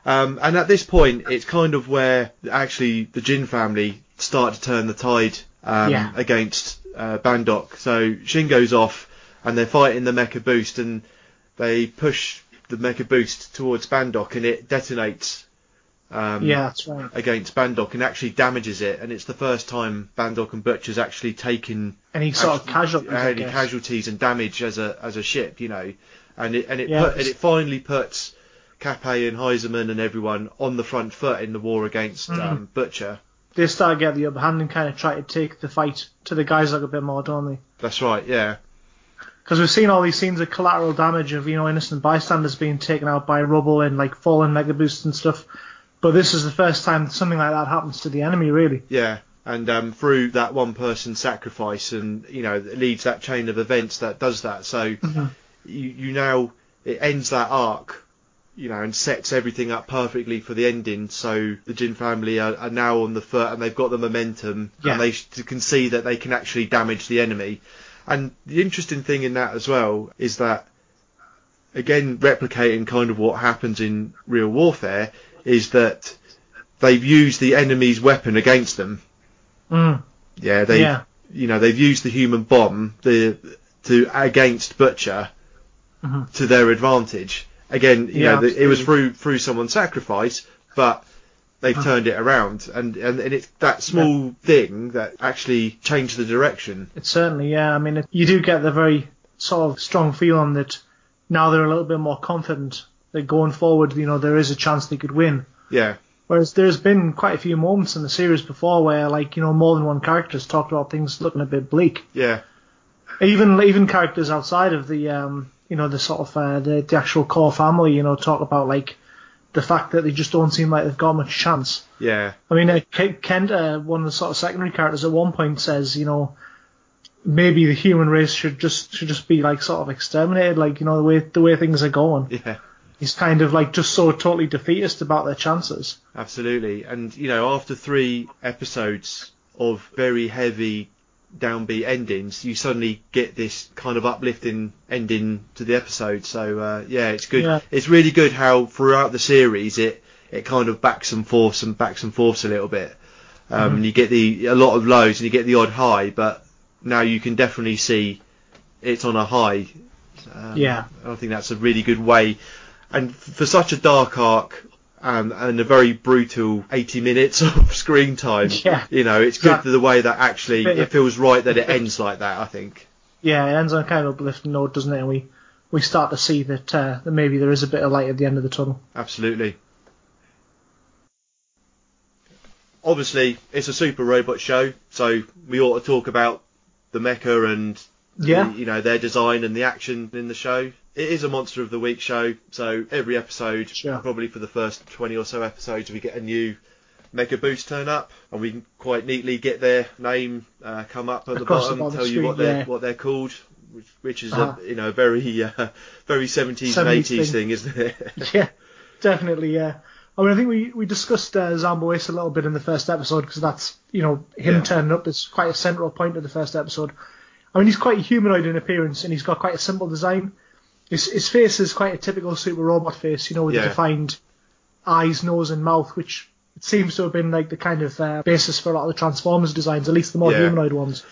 um, and at this point, it's kind of where actually the Jin family start to turn the tide um, Yeah. against uh, Bandock. So Shin goes off, and they're fighting the Mecha Boost, and they push the Mecha Boost towards Bandock, and it detonates. Um, yeah, that's right. against Bandock and actually damages it, and it's the first time Bandock and Butcher's actually taken Any sort of casualties. Any casualties and damage as a as a ship, you know, and it and it Yeah, put, and it finally puts Kappei and Heizaemon and everyone on the front foot in the war against Mhm. um, Butcher. they start to get the upper hand and kind of try to take the fight to the guys like a bit more, don't they? That's right, yeah, Because we've seen all these scenes of collateral damage of you know innocent bystanders being taken out by rubble and like fallen mecha boosts and stuff. But this is the first time something like that happens to the enemy, really. yeah. And um, through that one person sacrifice, and you know, it leads that chain of events that does that. So Mhm. you, you now it ends that arc, you know, and sets everything up perfectly for the ending. So the Jin family are, are now on the foot, and they've got the momentum, Yeah. and they can see that they can actually damage the enemy. And the interesting thing in that as well is that, again, replicating kind of what happens in real warfare, is that they've used the enemy's weapon against them. Mm. Yeah, they, Yeah. you know, they've used the human bomb the to against Butcher Mhm. to their advantage. Again, you Yeah, know, the, it was through through someone's sacrifice, but they've turned it around, and, and and it's that small thing that actually changed the direction. It certainly, yeah. I mean, it, you do get the very sort of strong feeling that now they're a little bit more confident that going forward, you know, there is a chance they could win. Yeah, Whereas there's been quite a few moments in the series before where, like, you know, more than one character's talked about things looking a bit bleak. yeah, Even even characters outside of the, um, you know, the sort of uh, the, the actual core family, you know, talk about like the fact that they just don't seem like they've got much chance. yeah, I mean, uh, Ke- Kent, uh, one of the sort of secondary characters, at one point says, you know, maybe the human race should just should just be like sort of exterminated, like you know the way the way things are going. yeah. He's kind of like just so totally defeatist about their chances. Absolutely. And, you know, after three episodes of very heavy downbeat endings, you suddenly get this kind of uplifting ending to the episode. So, uh, yeah, it's good. Yeah. It's really good how throughout the series it, it kind of backs and forths and backs and forths a little bit. Um, and you get the, a lot of lows and you get the odd high, but now you can definitely see it's on a high. Um, Yeah. I think that's a really good way. And for such a dark arc, um, and a very brutal 80 minutes of screen time. Yeah. You know, it's good the way that actually Bit it feels right that it ends like that. I think. Yeah, it ends on a kind of uplifting note, doesn't it? And we we start to see that uh, that maybe there is a bit of light at the end of the tunnel. Absolutely. Obviously, it's a super robot show, so we ought to talk about the mecha and Yeah. the- you know their design and the action in the show. It is a monster of the week show, so every episode, Sure. probably for the first 20 or so episodes, we get a new Mecha Boost turn up, and we can quite neatly get their name uh, come up at the Across the bottom, bottom tell you what they're yeah. what they're called, which, which is Uh-huh. a you know very uh, very 70s, 70s and 80s thing. thing, isn't it? yeah, definitely. Yeah. I mean, I think we, we discussed uh, a little bit in the first episode because that's you know him Yeah. turning up is quite a central point of the first episode. I mean, he's quite humanoid in appearance and he's got quite a simple design. His his face is quite a typical super robot face, you know, with Yeah. the defined eyes, nose, and mouth, which it seems to have been like the kind of uh, basis for a lot of the Transformers designs, at least the more Yeah. humanoid ones.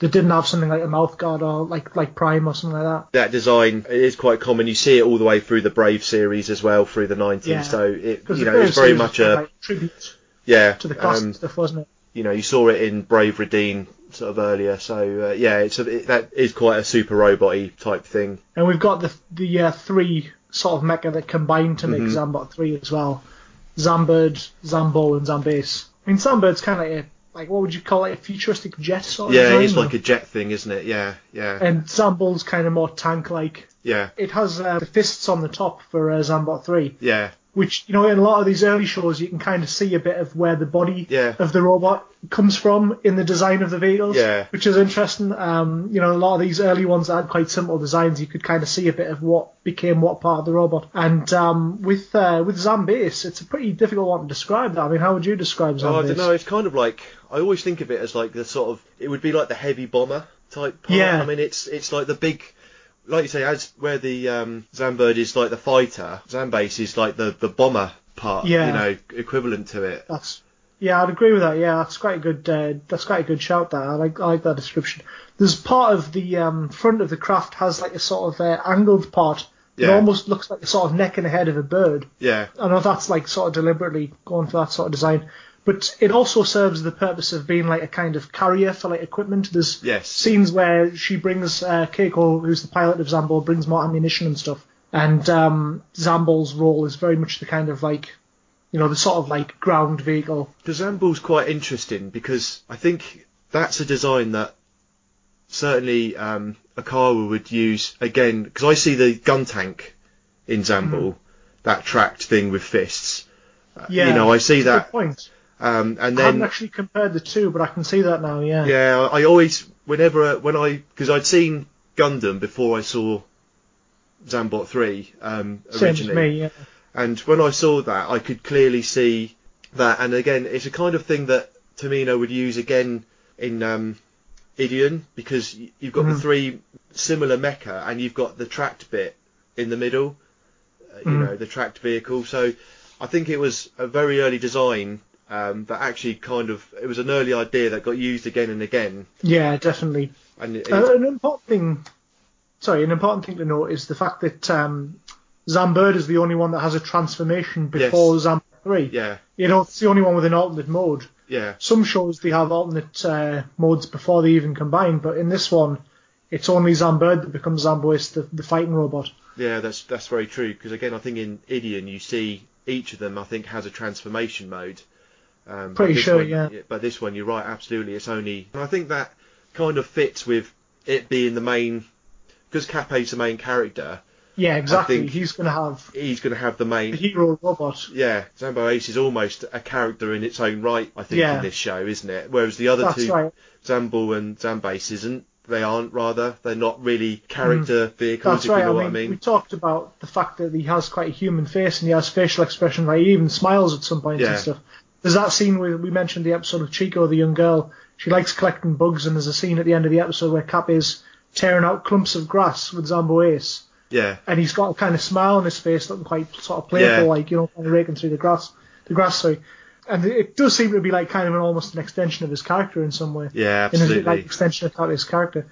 That didn't have something like a mouth guard or like like Prime or something like that. that design is quite common. You see it all the way through the Brave series as well through the 90s. Yeah. So it you know it's very much a like tribute yeah. to the classic um, stuff, wasn't it? you know you saw it in Brave Raideen sort of earlier. So uh, yeah, it's a, it, that is quite a super robot-y type thing. And we've got the the uh, three sort of mecha that combine to make Mhm. Zambot 3 as well. Zambird, Zambull, and Zambase. I mean, Zambird's kind of like a, like, what would you call it, a futuristic jet sort of thing. Yeah, it's like a jet thing, isn't it? Yeah, yeah, And Zambull's kind of more tank-like. yeah, It has uh, the fists on the top for uh, Zambot 3, yeah, which, you know, in a lot of these early shows, you can kind of see a bit of where the body Yeah. of the robot comes from in the design of the vehicles, Yeah. which is interesting. Um, you know, a lot of these early ones that had quite simple designs, you could kind of see a bit of what became what part of the robot. And um, with uh, with Zambase, it's a pretty difficult one to describe. That I mean, how would you describe Zambase? Oh, I don't know. It's kind of like I always think of it as like the sort of it would be like the heavy bomber type. Part. Yeah. I mean, it's it's like the big, like you say, as where the um, Zambird is like the fighter, Zambase is like the the bomber part. Yeah. You know, equivalent to it. That's yeah, I'd agree with that. Yeah, that's quite a good. Uh, that's quite a good shout. That I like. I like that description. There's part of the um, front of the craft has like a sort of uh, angled part. Yeah. It almost looks like the sort of neck and head of a bird. Yeah. I know that's like sort of deliberately going for that sort of design, but it also serves the purpose of being like a kind of carrier for like equipment. There's Yes. scenes where she brings uh, Keiko, who's the pilot of Zambo, brings more ammunition and stuff, and um, Zambo's role is very much the kind of like, you know, the sort of like ground vehicle. The Zambull's quite interesting because I think that's a design that certainly um, Okawara would use again because I see the gun tank in Zambul, that tracked thing with fists. Uh, Yeah, you know, I see That's a good that, point. Um, and I haven't actually compared the two, but I can see that now. Yeah. yeah, I always whenever when I because I'd seen Gundam before I saw Zambot three um, Same as originally. me. Yeah. And when I saw that, I could clearly see that. And again, it's a kind of thing that Tomino would use again in um, Ideon because you've got the Mhm. three similar mecha and you've got the tracked bit in the middle. Uh, you Mhm. know, the tracked vehicle. So I think it was a very early design um, that actually kind of it was an early idea that got used again and again. Yeah, definitely. And it, Uh, an important thing, sorry, an important thing to note is the fact that um, Zambird is the only one that has a transformation before Yes. Zam three. Yeah, You know, it's the only one with an alternate mode. yeah, Some shows they have alternate uh, modes before they even combine, but in this one, it's only Zambird that becomes Zambo Ace, the, the fighting robot. yeah. That's that's very true. Because again, I think in Ideon you see each of them. I think has a transformation mode. Um, Pretty sure, one- yeah. But this one, you're right. Absolutely, it's only. And I think that kind of fits with it being the main. Because Kappei's the main character, Yeah, exactly. He's going to have he's going to have the main. the hero robot. Yeah, Zambo Ace is almost a character in its own right, I think, Yeah. in this show, isn't it? Whereas the other That's two, right. Zambull and Zambase, isn't. They aren't, rather. They're not really character vehicles, That's if right. you know I what mean, I mean. we talked about the fact that he has quite a human face and he has facial expression. Like he even smiles at some points Yeah. and stuff. There's that scene where we mentioned the episode of Chico, the young girl. She likes collecting bugs, and there's a scene at the end of the episode where Cap is tearing out clumps of grass with Zambo Ace, Yeah, and he's got a kind of smile on his face, looking quite sort of playful, Yeah. like you know, kind of raking through the grass, the grass. Sorry. And it does seem to be like kind of an almost an extension of his character in some way yeah, in a absolutely. like extension of his character.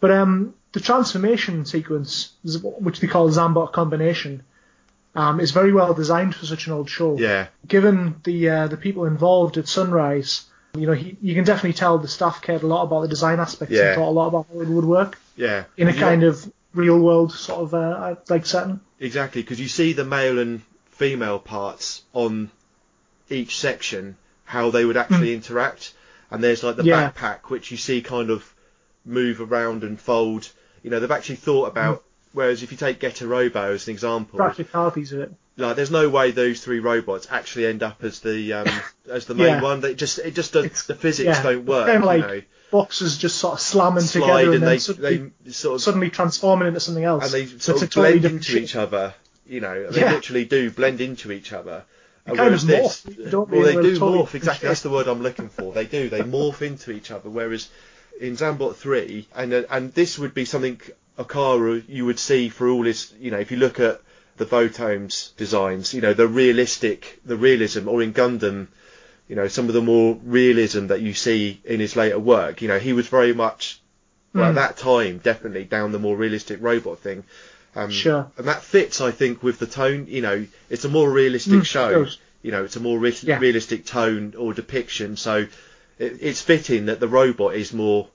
But um, the transformation sequence, which they call Zambot combination, um, is very well designed for such an old show. yeah, Given the uh, the people involved at Sunrise, you know, he, you can definitely tell the staff cared a lot about the design aspects Yeah. and thought a lot about how it would work yeah. in a You kind of real world sort of uh, like setting. Exactly, because you see the male and female parts on each section, how they would actually interact, and there's like the. Yeah. backpack which you see kind of move around and fold. You know, they've actually thought about. Whereas if you take Getter Robo as an example, Practicalities of it. like there's no way those three robots actually end up as the um, as the main Yeah. one. They just it just does It's- the physics yeah, don't work. Kind of like you know, boxes just sort of slamming slide together and, and then they suddenly, they sort of suddenly transforming into something else. and they sort it's of blend into shape. each other. You know, they Yeah. literally do blend into each other. They kind of morph, don't well, they? do totally morph. Exactly, that's the word I'm looking for. They do. They morph into each other. Whereas in Zambot three, and and this would be something Okawara you would see for all his. You know, if you look at the Votoms designs, you know, the realistic, the realism, or in Gundam, you know, some of the more realism that you see in his later work. You know, he was very much well, at Mm. that time definitely down the more realistic robot thing. Um, Sure. And that fits, I think, with the tone. You know, it's a more realistic Mm, show. You know, it's a more re- Yeah. realistic tone or depiction. So it, it's fitting that the robot is more.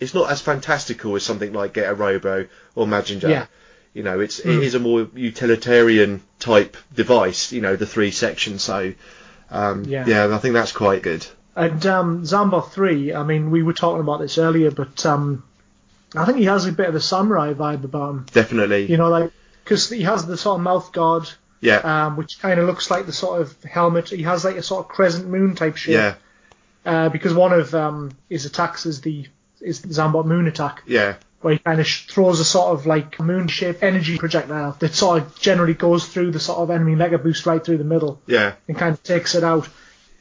It's not as fantastical as something like Getter Robo or Mazinger. Yeah. You know, it's Mm. it is a more utilitarian type device. You know, the three sections. So um, Yeah. yeah, I think that's quite good. And um, Zambot 3, I mean, we were talking about this earlier, but um, I think he has a bit of a samurai vibe about him. Definitely. You know, like, because he has the sort of mouth guard, yeah. um, which kind of looks like the sort of helmet. He has like a sort of crescent moon type shape. yeah. Uh, because one of um, his attacks is the is the Zambot moon attack, Yeah. where he kind of sh- throws a sort of like moon shaped energy projectile that sort of generally goes through the sort of enemy mecha boost right through the middle. Yeah. and kind of takes it out.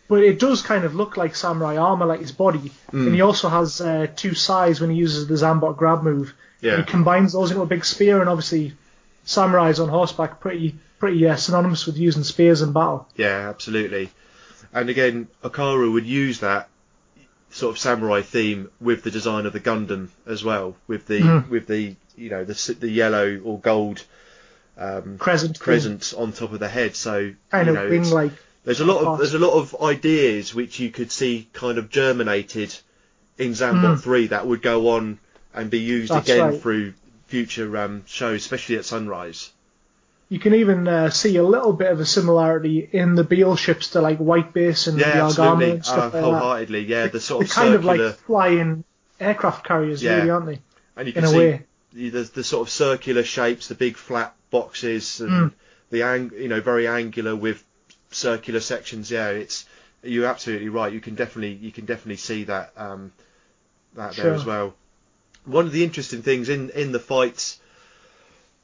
But it does kind of look like samurai armor, like his body. Mm. And he also has uh, two sides when he uses the Zambot grab move. Yeah. He combines those into a big spear, and obviously, samurais on horseback pretty pretty uh, synonymous with using spears in battle. Yeah, absolutely. And again, Okawara would use that sort of samurai theme with the design of the Gundam as well, with the Mhm. with the you know the the yellow or gold um, Crescent, crescent on top of the head. So kind you of know, wing it's- like. there's a lot of there's a lot of ideas which you could see kind of germinated in Zambot Mm. three that would go on and be used That's again right. through future um, shows, especially at Sunrise. You can even uh, see a little bit of a similarity in the Beale ships to like White Base and Yeah, the Argama and uh, stuff like that. wholeheartedly. Yeah, the sort They're of kind of like flying aircraft carriers, Yeah. really, aren't they? and you in can a see way. the, the, sort of circular shapes, the big flat boxes, and Mm. the ang- you know very angular with circular sections. Yeah, it's you're absolutely right. You can definitely you can definitely see that um, that there as well. One of the interesting things in in the fights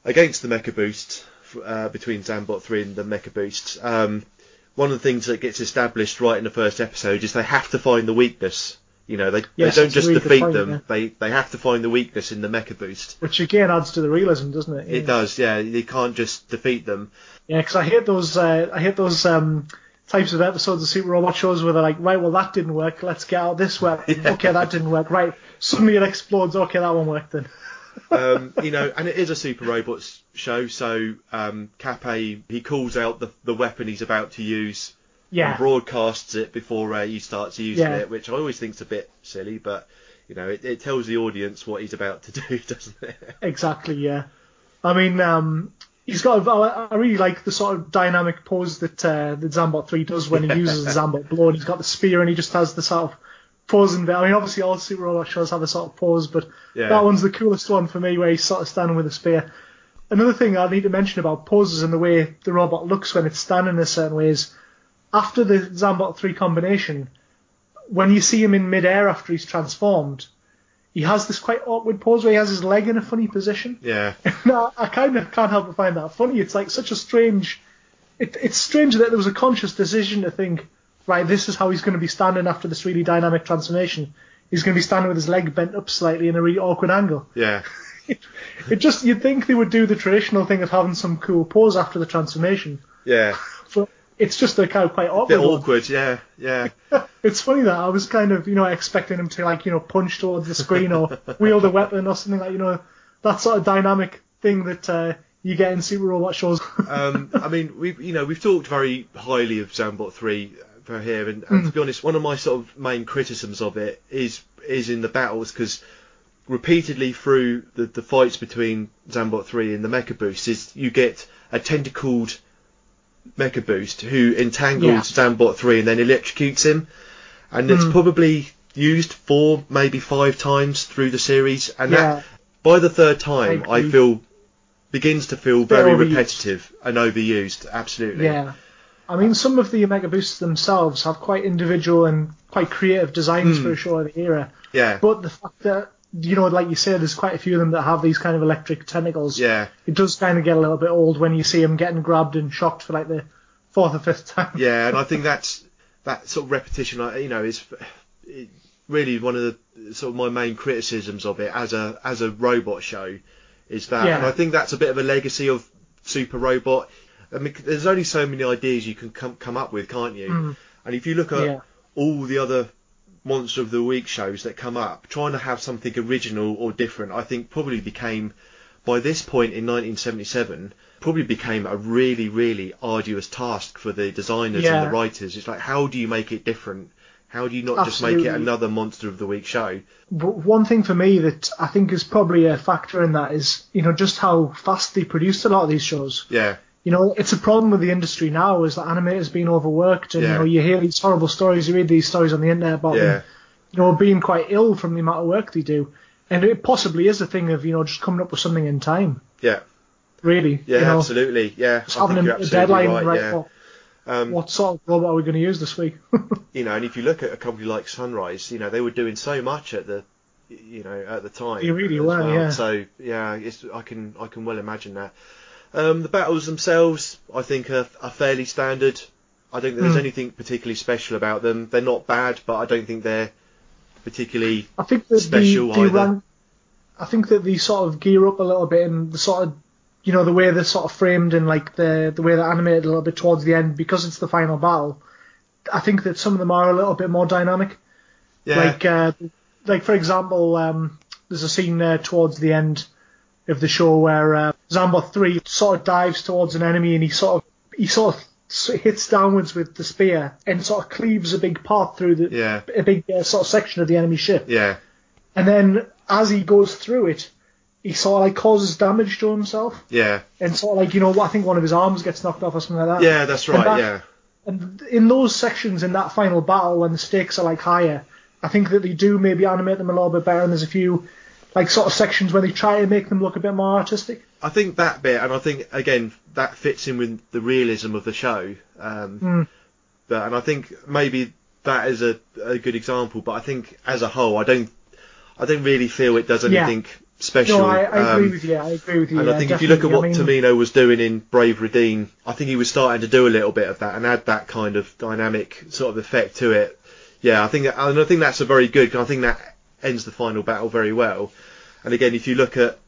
against the Mecha Boost uh, between Zambot three and the Mecha Boost. Um, one of the things that gets established right in the first episode is they have to find the weakness. You know, they, Yes, they don't just really defeat them; yeah. they they have to find the weakness in the Mecha Boost. Which again adds to the realism, doesn't it? It does, yeah. You can't just defeat them. Yeah, because I hate those. Uh, I hate those um, types of episodes of Super Robot shows where they're like, right, well that didn't work. Let's get out this way. Yeah. Okay, that didn't work. Right, suddenly it explodes. Okay, that one worked then. Um, you know, and it is a Super Robots show, so um, Cape he calls out the the weapon he's about to use Yeah. and broadcasts it before uh, you start to use Yeah. it, which I always think's a bit silly, but you know, it, it tells the audience what he's about to do, doesn't it? Exactly, yeah. I mean, um, he's got. A, I I really like the sort of dynamic pose that uh, that Zambot three does when he uses the Zambot blow, and he's got the spear, and he just has the sort of posing bit. I mean, obviously all Super Robot shows have a sort of pose, but Yeah. that one's the coolest one for me, where he's sort of standing with a spear. Another thing I need to mention about poses and the way the robot looks when it's standing in a certain way is after the Zambot 3 combination, when you see him in midair after he's transformed, he has this quite awkward pose where he has his leg in a funny position. Yeah, No, I kind of can't help but find that funny. It's like such a strange. It, it's strange that there was a conscious decision to think, right, this is how he's going to be standing after this really dynamic transformation. He's going to be standing with his leg bent up slightly in a really awkward angle. yeah, It just you'd think they would do the traditional thing of having some cool pose after the transformation, yeah. but it's just a kind of quite Bit awkward. one. awkward, yeah, yeah. It's funny that I was kind of you know expecting him to like you know punch towards the screen or wield a weapon or something like you know that sort of dynamic thing that uh, you get in Super Robot shows. um, I mean, we've you know we've talked very highly of Zambot three for here, and, and to be honest, one of my sort of main criticisms of it is is in the battles because repeatedly through the, the fights between Zambot three and the Mecha Boost is you get a tentacled Mecha Boost who entangles Yeah. Zambot three and then electrocutes him, and it's Mm. probably used four maybe five times through the series, and yeah, that by the third time, I, agree. feel begins to feel very repetitive and overused. Absolutely. yeah. I mean, some of the Mecha Boosts themselves have quite individual and quite creative designs Hmm. for a show of the era. Yeah. But the fact that, you know, like you said, there's quite a few of them that have these kind of electric tentacles. Yeah. It does kind of get a little bit old when you see them getting grabbed and shocked for like the fourth or fifth time. Yeah. And I think that's that sort of repetition. You know, is really one of the sort of my main criticisms of it as a as a robot show is that, Yeah. and I think that's a bit of a legacy of Super Robot. I mean, there's only so many ideas you can come come up with, can't you? Mm. And if you look at Yeah. all the other Monster of the Week shows that come up, trying to have something original or different, I think probably became, by this point in 1977, probably became a really, really arduous task for the designers and the writers. It's like, how do you make it different? How do you not just make it another Monster of the Week show? But one thing for me that I think is probably a factor in that is, you know, just how fast they produced a lot of these shows. Yeah, You know, it's a problem with the industry now is that animators being overworked and, Yeah. you know, you hear these horrible stories, you read these stories on the internet about yeah, them, you know, being quite ill from the amount of work they do. And it possibly is a thing of, you know, just coming up with something in time, yeah, really. yeah, you know, absolutely. Yeah, Just having a, a deadline, right. right? yeah. what, Um, what sort of robot are we going to use this week? you know, and if you look at a company like Sunrise, you know, they were doing so much at the, you know, at the time. They really were, well. yeah. So yeah, it's, I can I can well imagine that. Um, the battles themselves, I think, are, are fairly standard. I don't think there's Hmm. anything particularly special about them. They're not bad, but I don't think they're particularly. I think that Special the, the either. I think that they sort of gear up a little bit and the sort of, you know, the way they're sort of framed and like the the way they're animated a little bit towards the end because it's the final battle. I think that some of them are a little bit more dynamic. Yeah, Like, uh, like for example, um, there's a scene there towards the end of the show where uh, Zambot three sort of dives towards an enemy and he sort of he sort of hits downwards with the spear and sort of cleaves a big path through the yeah, a big uh, sort of section of the enemy ship. yeah, And then as he goes through it, he sort of like causes damage to himself, yeah, and sort of like you know I think one of his arms gets knocked off or something like that. yeah. That's right. that- yeah, And in those sections in that final battle when the stakes are like higher, I think that they do maybe animate them a little bit better. And there's a few like sort of sections where they try to make them look a bit more artistic. I think that bit, and I think again that fits in with the realism of the show. Um, Mm. But and I think maybe that is a, a good example. But I think as a whole, I don't I don't really feel it does Yeah. anything special. No, I, I agree Um, with you. I agree with you. and yeah, I think if you look at what. I mean, Tomino was doing in Brave Raideen, I think he was starting to do a little bit of that and add that kind of dynamic sort of effect to it. Yeah, I think that, and I think that's a very good. I think that ends the final battle very well. And again, if you look at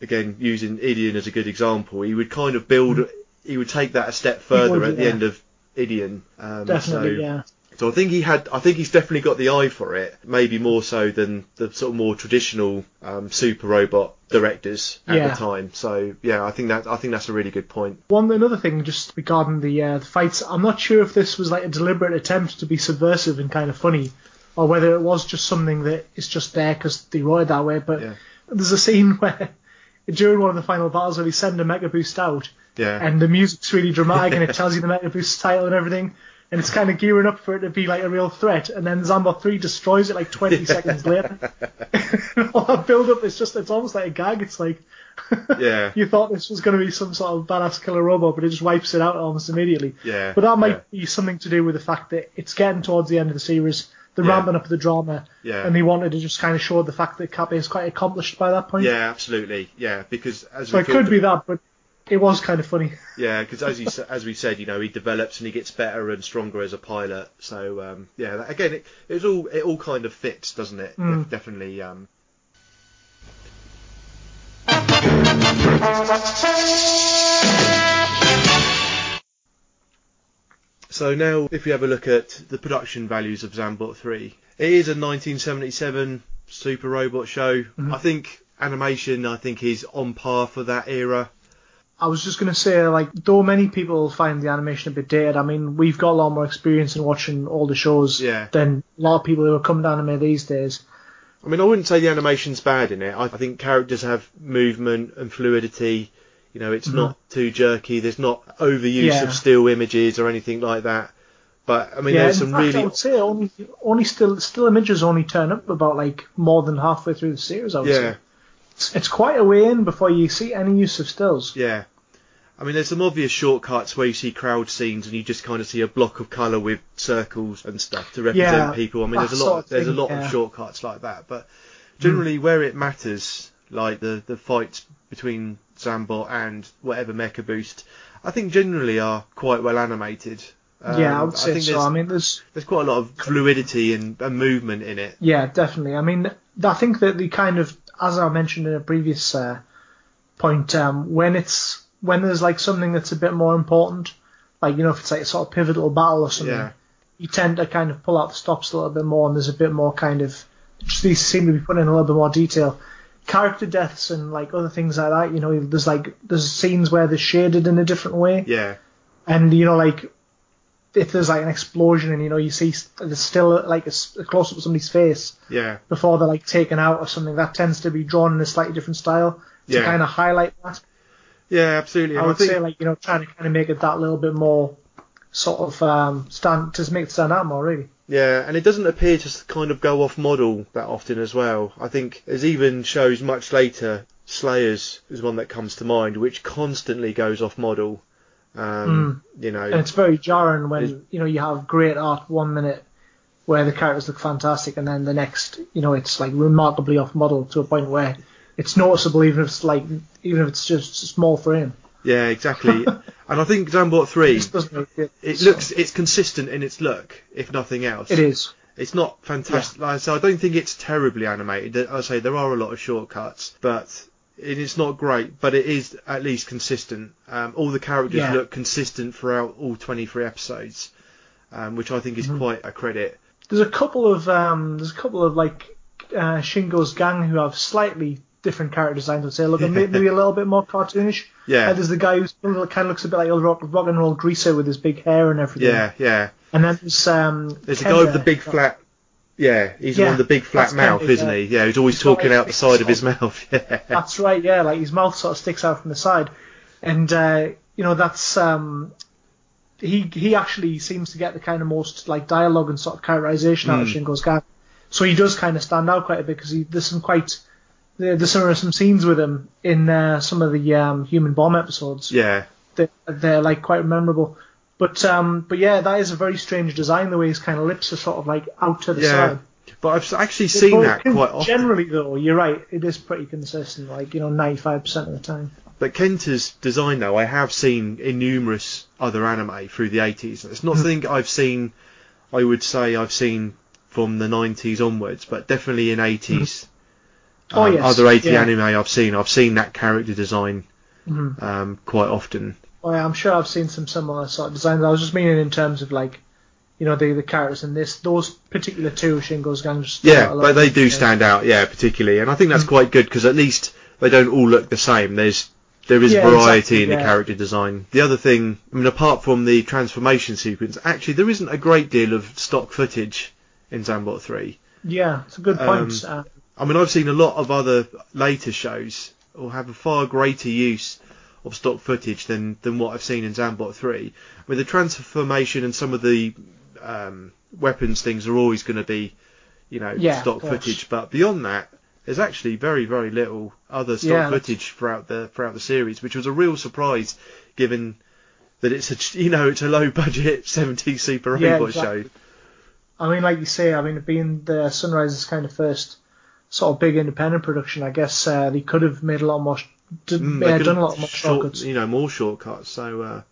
again using Ideon as a good example, he would kind of build. He would take that a step further at the yeah. end of Ideon. Um, definitely, so, yeah. So I think he had, I think he's definitely got the eye for it, maybe more so than the sort of more traditional um, super robot directors at Yeah. the time. So yeah, I think that I think that's a really good point. One another thing, just regarding the, uh, the fights, I'm not sure if this was like a deliberate attempt to be subversive and kind of funny, or whether it was just something that is just there because they wrote it that way. But Yeah. there's a scene where during one of the final battles where they send a Mecha Boost out, Yeah. and the music's really dramatic and it tells you the Mecha Boost title and everything. And it's kind of gearing up for it to be like a real threat, and then Zambot 3 destroys it like 20 seconds later. All that build up is just, it's almost like a gag. It's like, Yeah. you thought this was going to be some sort of badass killer robot, but it just wipes it out almost immediately. Yeah. But that might yeah. be something to do with the fact that it's getting towards the end of the series, they're Yeah. ramping up of the drama, Yeah. and they wanted to just kind of show the fact that Kappei is quite accomplished by that point. Yeah, absolutely. Yeah, because as So it could be that, but it was kind of funny. Yeah, because as you as we said, you know, he develops and he gets better and stronger as a pilot. So um, yeah, that, again, it, it's all it all kind of fits, doesn't it? Mm. Def- definitely. Um, so now, if you have a look at the production values of Zambot 3, it is a 1977 super robot show. Mhm. I think animation, I think, is on par for that era. I was just going to say, like, though many people find the animation a bit dated, I mean, we've got a lot more experience in watching all the shows Yeah. than a lot of people who are coming to anime these days. I mean, I wouldn't say the animation's bad in it. I think characters have movement and fluidity. You know, it's Mhm. not too jerky. There's not overuse Yeah. of still images or anything like that. But I mean, yeah, there's some fact, I really would say only, only still, still images only turn up about like more than halfway through the series. I would yeah, say it's, it's quite a way in before you see any use of stills. yeah. I mean, there's some obvious shortcuts where you see crowd scenes and you just kind of see a block of colour with circles and stuff to represent Yeah, people. I mean, there's a lot. of there's a lot yeah. of shortcuts like that. But generally, where it matters, like the the fights between Zambot and whatever Mecha Boost, I think generally are quite well animated. yeah, I Um, would say think so. there's, I mean, there's there's quite a lot of fluidity and, and movement in it. Yeah, definitely. I mean, I think that the kind of, as I mentioned in a previous uh, point, um, when it's when there's like something that's a bit more important, like you know, if it's like a sort of pivotal battle or something, Yeah. you tend to kind of pull out the stops a little bit more, and there's a bit more kind of, just these seem to be put in a little bit more detail. Character deaths and like other things like that, you know, there's like there's scenes where they're shaded in a different way, Yeah, and you know, like if there's like an explosion and you know you see there's still like a close up of somebody's face, yeah, before they're like taken out or something, that tends to be drawn in a slightly different style to Yeah. kind of highlight that. yeah, absolutely. I would think, say like you know trying to kind of make it that little bit more sort of um, stand to make it stand out more really. Yeah, and it doesn't appear to kind of go off model that often as well. I think there's even shows much later, Slayers is one that comes to mind, which constantly goes off model. Um, You know, And it's very jarring when you know you have great art one minute where the characters look fantastic, and then the next you know it's like remarkably off model to a point where it's noticeable even if it's like even if it's just a small frame. Yeah, exactly. and I think Zambot three, just doesn't make it. it looks it's consistent in its look, if nothing else. It is. It's not fantastic. Like, so I don't think it's terribly animated. I say there are a lot of shortcuts, but it is not great. But it is at least consistent. Um, all the characters Yeah. look consistent throughout all 23 episodes, um, which I think is Mhm. quite a credit. There's a couple of um, there's a couple of like uh, Shingo's gang who have slightly different character designs. I'd say look maybe, maybe a little bit more cartoonish. Yeah, Uh, there's the guy who kind of looks a bit like a rock, rock and roll greaser with his big hair and everything. yeah, yeah. And then there's um. There's a guy with the big flat. Yeah, he's Yeah, one with the big flat mouth, Kenda, isn't yeah. he? Yeah, he's always He's talking out the side of his mouth. Yeah, That's right. Yeah, like his mouth sort of sticks out from the side, and uh, you know that's um. He he actually seems to get the kind of most like dialogue and sort of characterization out of Mm. Shingo's gang. So he does kind of stand out quite a bit because he there's some quite there, there's some, some scenes with him in uh, some of the um, Human Bomb episodes. yeah, that they're like quite memorable. But um, but yeah, that is a very strange design. The way his kind of lips are sort of like out to the Yeah, side. But I've actually seen that quite often. Generally, though, you're right. It is pretty consistent. Like you know, 95 percent of the time. But Kenta's design, though, I have seen in numerous other anime through the 80s. It's not Hmm. something I've seen, I would say I've seen from the 90s onwards, but definitely in 80s. Oh, um, yes, Other 80 yeah. anime I've seen, I've seen that character design Mhm. um, quite often. Well, yeah, I'm sure I've seen some similar sort of designs. I was just meaning in terms of like you know the the characters in this. Those particular two, Shingo's gang, Yeah, but they do stand out, yeah, particularly, and I think that's Mm. quite good because at least they don't all look the same. There's there is Yeah, variety exactly, in the yeah. character design. The other thing, I mean, apart from the transformation sequence, actually there isn't a great deal of stock footage in Zambot 3. Yeah, it's a good point. Um, uh, I mean, I've seen a lot of other later shows or have a far greater use of stock footage than than what I've seen in Zambot 3. I mean, the transformation and some of the um, weapons things are always going to be, you know, Yeah, stock footage. But beyond that, there's actually very very little other stock Yeah, footage throughout the throughout the series, which was a real surprise given that it's a you know it's a low budget 70s super Yeah, robot exactly. show. I mean, like you say, I mean, being the Sunrise's kind of first sort of big independent production, I guess uh, they could have made a lot more, did, Mm, yeah, done a lot more short- shortcuts. You know, more shortcuts. So, uh,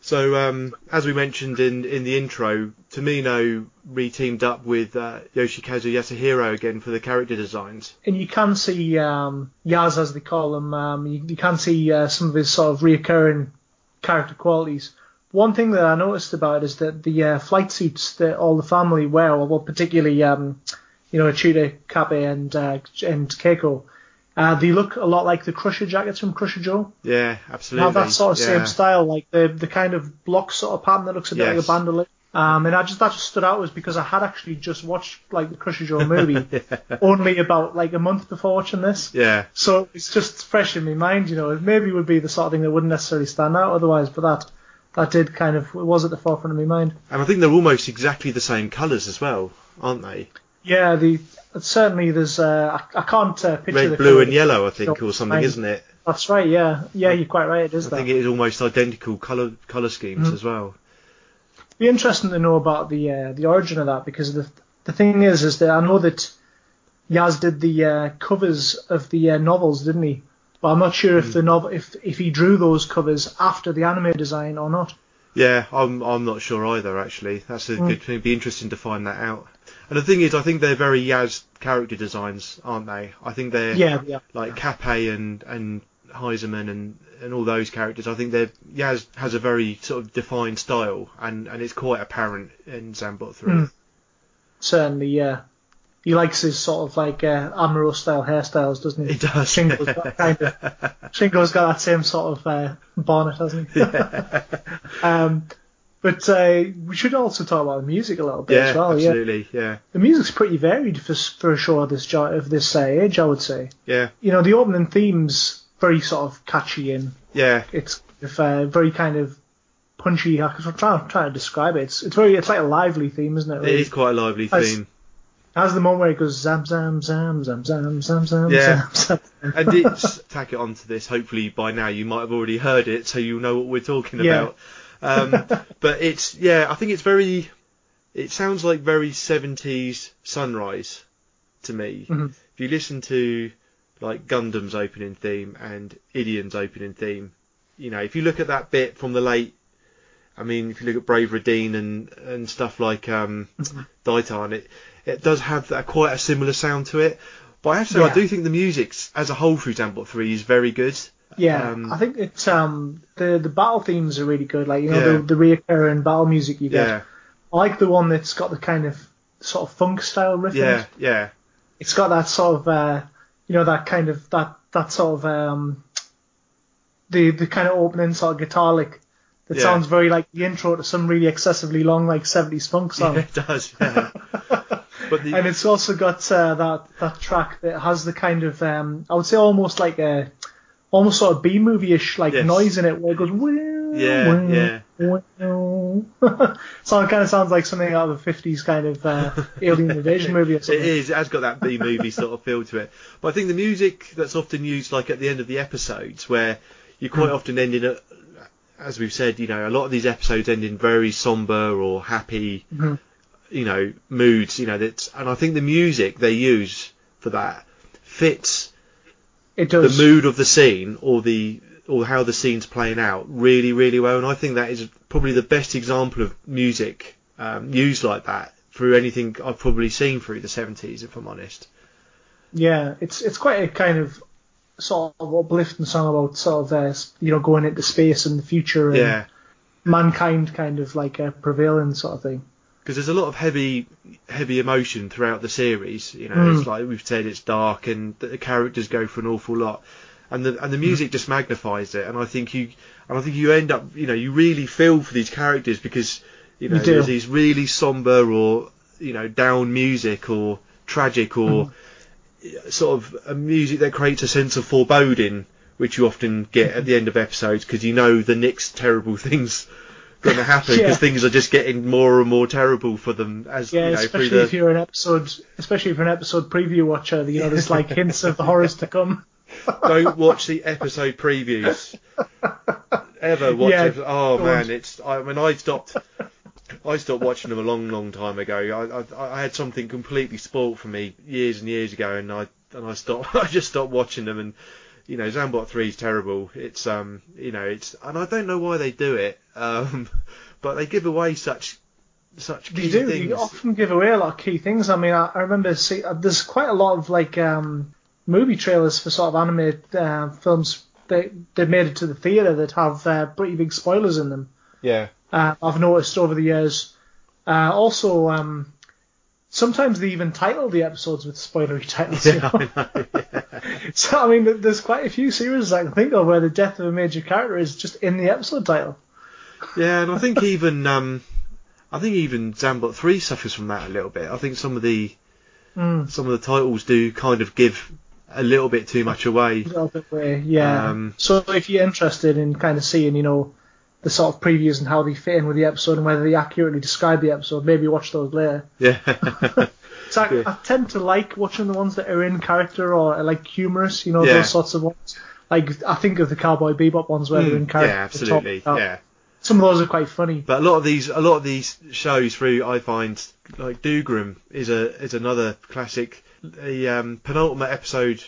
so um, as we mentioned in in the intro, Tomino re-teamed up with uh, Yoshikazu Yasuhiko again for the character designs. And you can see um, Yaz, as they call him, um, you, you can see uh, some of his sort of reoccurring character qualities. One thing that I noticed about it is that the uh, flight suits that all the family wear, well, particularly um, you know Uchuta, Kappei, and uh, and Keiko, uh, they look a lot like the Crusher jackets from Crusher Joe. Yeah, absolutely. have that sort of yeah. same style, like the the kind of block sort of pattern that looks a bit Yes. like a bandolier. Um, and I just that just stood out was because I had actually just watched like the Crusher Joe movie only about like a month before watching this. Yeah, So it's just fresh in my mind, you know. It maybe would be the sort of thing that wouldn't necessarily stand out otherwise, but that that did kind of it was at the forefront of my mind. and I think they're almost exactly the same colours as well, aren't they? Yeah, the certainly there's uh, I, I can't uh, picture the Red, blue, colour. and yellow, I think, or something, isn't it? That's right. Yeah, yeah, you're quite right. It is I that. think it is almost identical colour colour schemes Mhm. as well. be interesting to know about the uh, the origin of that because the the thing is is that I know that Yaz did the uh, covers of the uh, novels, didn't he? But I'm not sure if the novel if if he drew those covers after the anime design or not. Yeah, I'm I'm not sure either. Actually, that's a Mm. good thing. It'd be interesting to find that out. And the thing is, I think they're very Yaz character designs, aren't they? I think they're Yeah, yeah. like Kappei and and Heizaemon and and all those characters. I think they're Yaz has a very sort of defined style, and and it's quite apparent in Zambot Three. Mm. Certainly, yeah. He likes his sort of like uh, Amuro style hairstyles, doesn't he? It does. Shingo's got kind of Shingo's got that same sort of uh, bonnet, hasn't he? um, but uh, we should also talk about the music a little bit yeah, as well. Yeah, absolutely. Yeah, the music's pretty varied for for of this of this uh, age, I would say. yeah, You know, the opening theme's very sort of catchy and yeah. it's uh, very kind of punchy. I can try trying to describe it. It's it's very it's like a lively theme, isn't it? It really? is quite a lively As- theme. Has the moment where it goes zam zam zam zam zam zam zam Yeah. zam zam. and it's tack it onto this. Hopefully by now you might have already heard it, so you know what we're talking Yeah. about. Um, but it's yeah, I think it's very. It sounds like very 70s Sunrise to me. Mhm. If you listen to like Gundam's opening theme and Ideon's opening theme, you know, if you look at that bit from the late. I mean, if you look at Brave Raideen and and stuff like um, Mhm. Daitarn, it it does have that, quite a similar sound to it. But I have to say, I do think the music as a whole through Zambot 3 is very good. Yeah, Um, I think it's um the the battle themes are really good. Like you know Yeah. the the reoccurring battle music you get. Yeah, I like the one that's got the kind of sort of funk style riff. in yeah, it. yeah, It's got that sort of uh you know that kind of that that sort of um the the kind of opening sort of guitar lick that Yeah. sounds very like the intro to some really excessively long like 70s funk song. yeah, it does. Yeah. but the, and it's also got uh, that that track that has the kind of um, I would say almost like a almost sort of B movie ish like Yes. noise in it where it goes "Wah, Yeah, yeah. wah." so it kind of sounds like something out of a 50s kind of uh, alien invasion movie or It something. is. It has got that B movie sort of feel to it. But I think the music that's often used, like at the end of the episodes, where you quite Hmm. often end in a, as we've said, you know, a lot of these episodes end in very somber or happy, Mhm. you know, moods. You know, that's and I think the music they use for that fits It the mood of the scene or the or how the scene's playing out really really well. And I think that is probably the best example of music um, used like that through anything I've probably seen through the 70s if I'm honest. Yeah, it's it's quite a kind of sort of uplifting song about sort of uh, you know going into space and the future and yeah. mankind kind of like a prevailing sort of thing. Because there's a lot of heavy heavy emotion throughout the series. You know, Mm. it's like we've said, it's dark and the characters go for an awful lot, and the and the music just magnifies it. And I think you and I think you end up, you know, you really feel for these characters because you know You there's these really somber or you know down music or tragic or sort of a music that creates a sense of foreboding, which you often get at the end of episodes because you know the next terrible things going to happen because Yeah. things are just getting more and more terrible for them as Yeah, you know especially the if you're an episode, especially if you're an episode preview watcher. You know, there's like hints of the horrors to come. don't watch the episode previews ever watch Yeah, it oh man it's I mean I stopped I stopped watching them a long long time ago I, I I had something completely spoilt for me years and years ago and I and I stopped I just stopped watching them and you know Zambot 3 is terrible it's um you know it's and I don't know why they do it um but they give away such such key You do. things You often give away a lot of key things. I mean, I, I remember see, uh, there's quite a lot of like um, movie trailers for sort of animated uh, films that they made it to the theatre that have uh, pretty big spoilers in them. yeah Uh, I've noticed over the years. Uh, also, um, sometimes they even title the episodes with spoilery titles. you yeah, know? I know, yeah. So I mean, there's quite a few series I can think of where the death of a major character is just in the episode title. Yeah, and I think even um, I think even Zambot three suffers from that a little bit. I think some of the Mm. some of the titles do kind of give a little bit too much away. A little bit way, yeah. Um, so if you're interested in kind of seeing, you know, the sort of previews and how they fit in with the episode and whether they accurately describe the episode, maybe watch those later. Yeah, So I, Yeah. I tend to like watching the ones that are in character or are, like humorous, you know, Yeah. those sorts of ones. Like I think of the Cowboy Bebop ones where they're in Mm, character. yeah, absolutely, yeah. Some of those are quite funny. But a lot of these a lot of these shows through I find like Dougram is a is another classic. The um, penultimate episode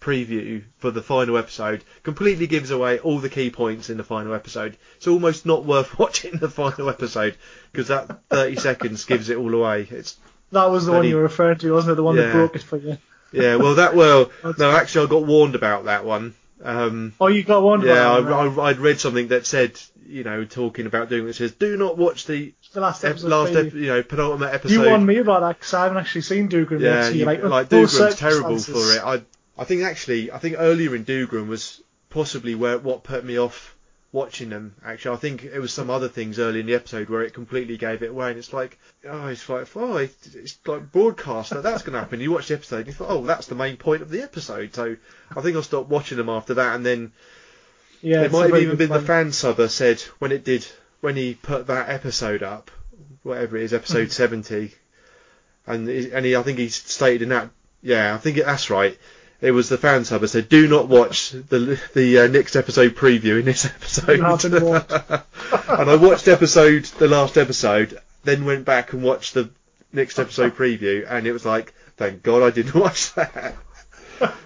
preview for the final episode completely gives away all the key points in the final episode. It's almost not worth watching the final episode because that 30 seconds gives it all away. It's That was the one you were referring to, wasn't it? The one Yeah. that broke it for you. yeah, well that well no actually I got warned about that one. Um, Oh, you got one. yeah, I, right. I, I'd read something that said you know talking about doing it says do not watch the the last ep- episode. last ep- you know penultimate episode. You warned me about that because I haven't actually seen yet. Yeah, So you, you're like, like "Oh, Dougram's terrible for it. I I think actually I think earlier in Dougram was possibly where what put me off watching them. Actually, I think it was some other things early in the episode where it completely gave it away, and it's like oh, it's like oh, it's, like broadcast that that's going to happen. You watch the episode, and you thought oh, that's the main point of the episode. So I think I stopped watching them after that, and then Yeah, it might have even been the fan subber said when it did when he put that episode up, whatever it is, episode seventy, and and he I think he stated in that yeah I think it, that's right. It was the fan I said do not watch the the uh, next episode preview in this episode. You have been warned. and I watched episode the last episode, then went back and watched the next episode preview, and it was like thank God I didn't watch that.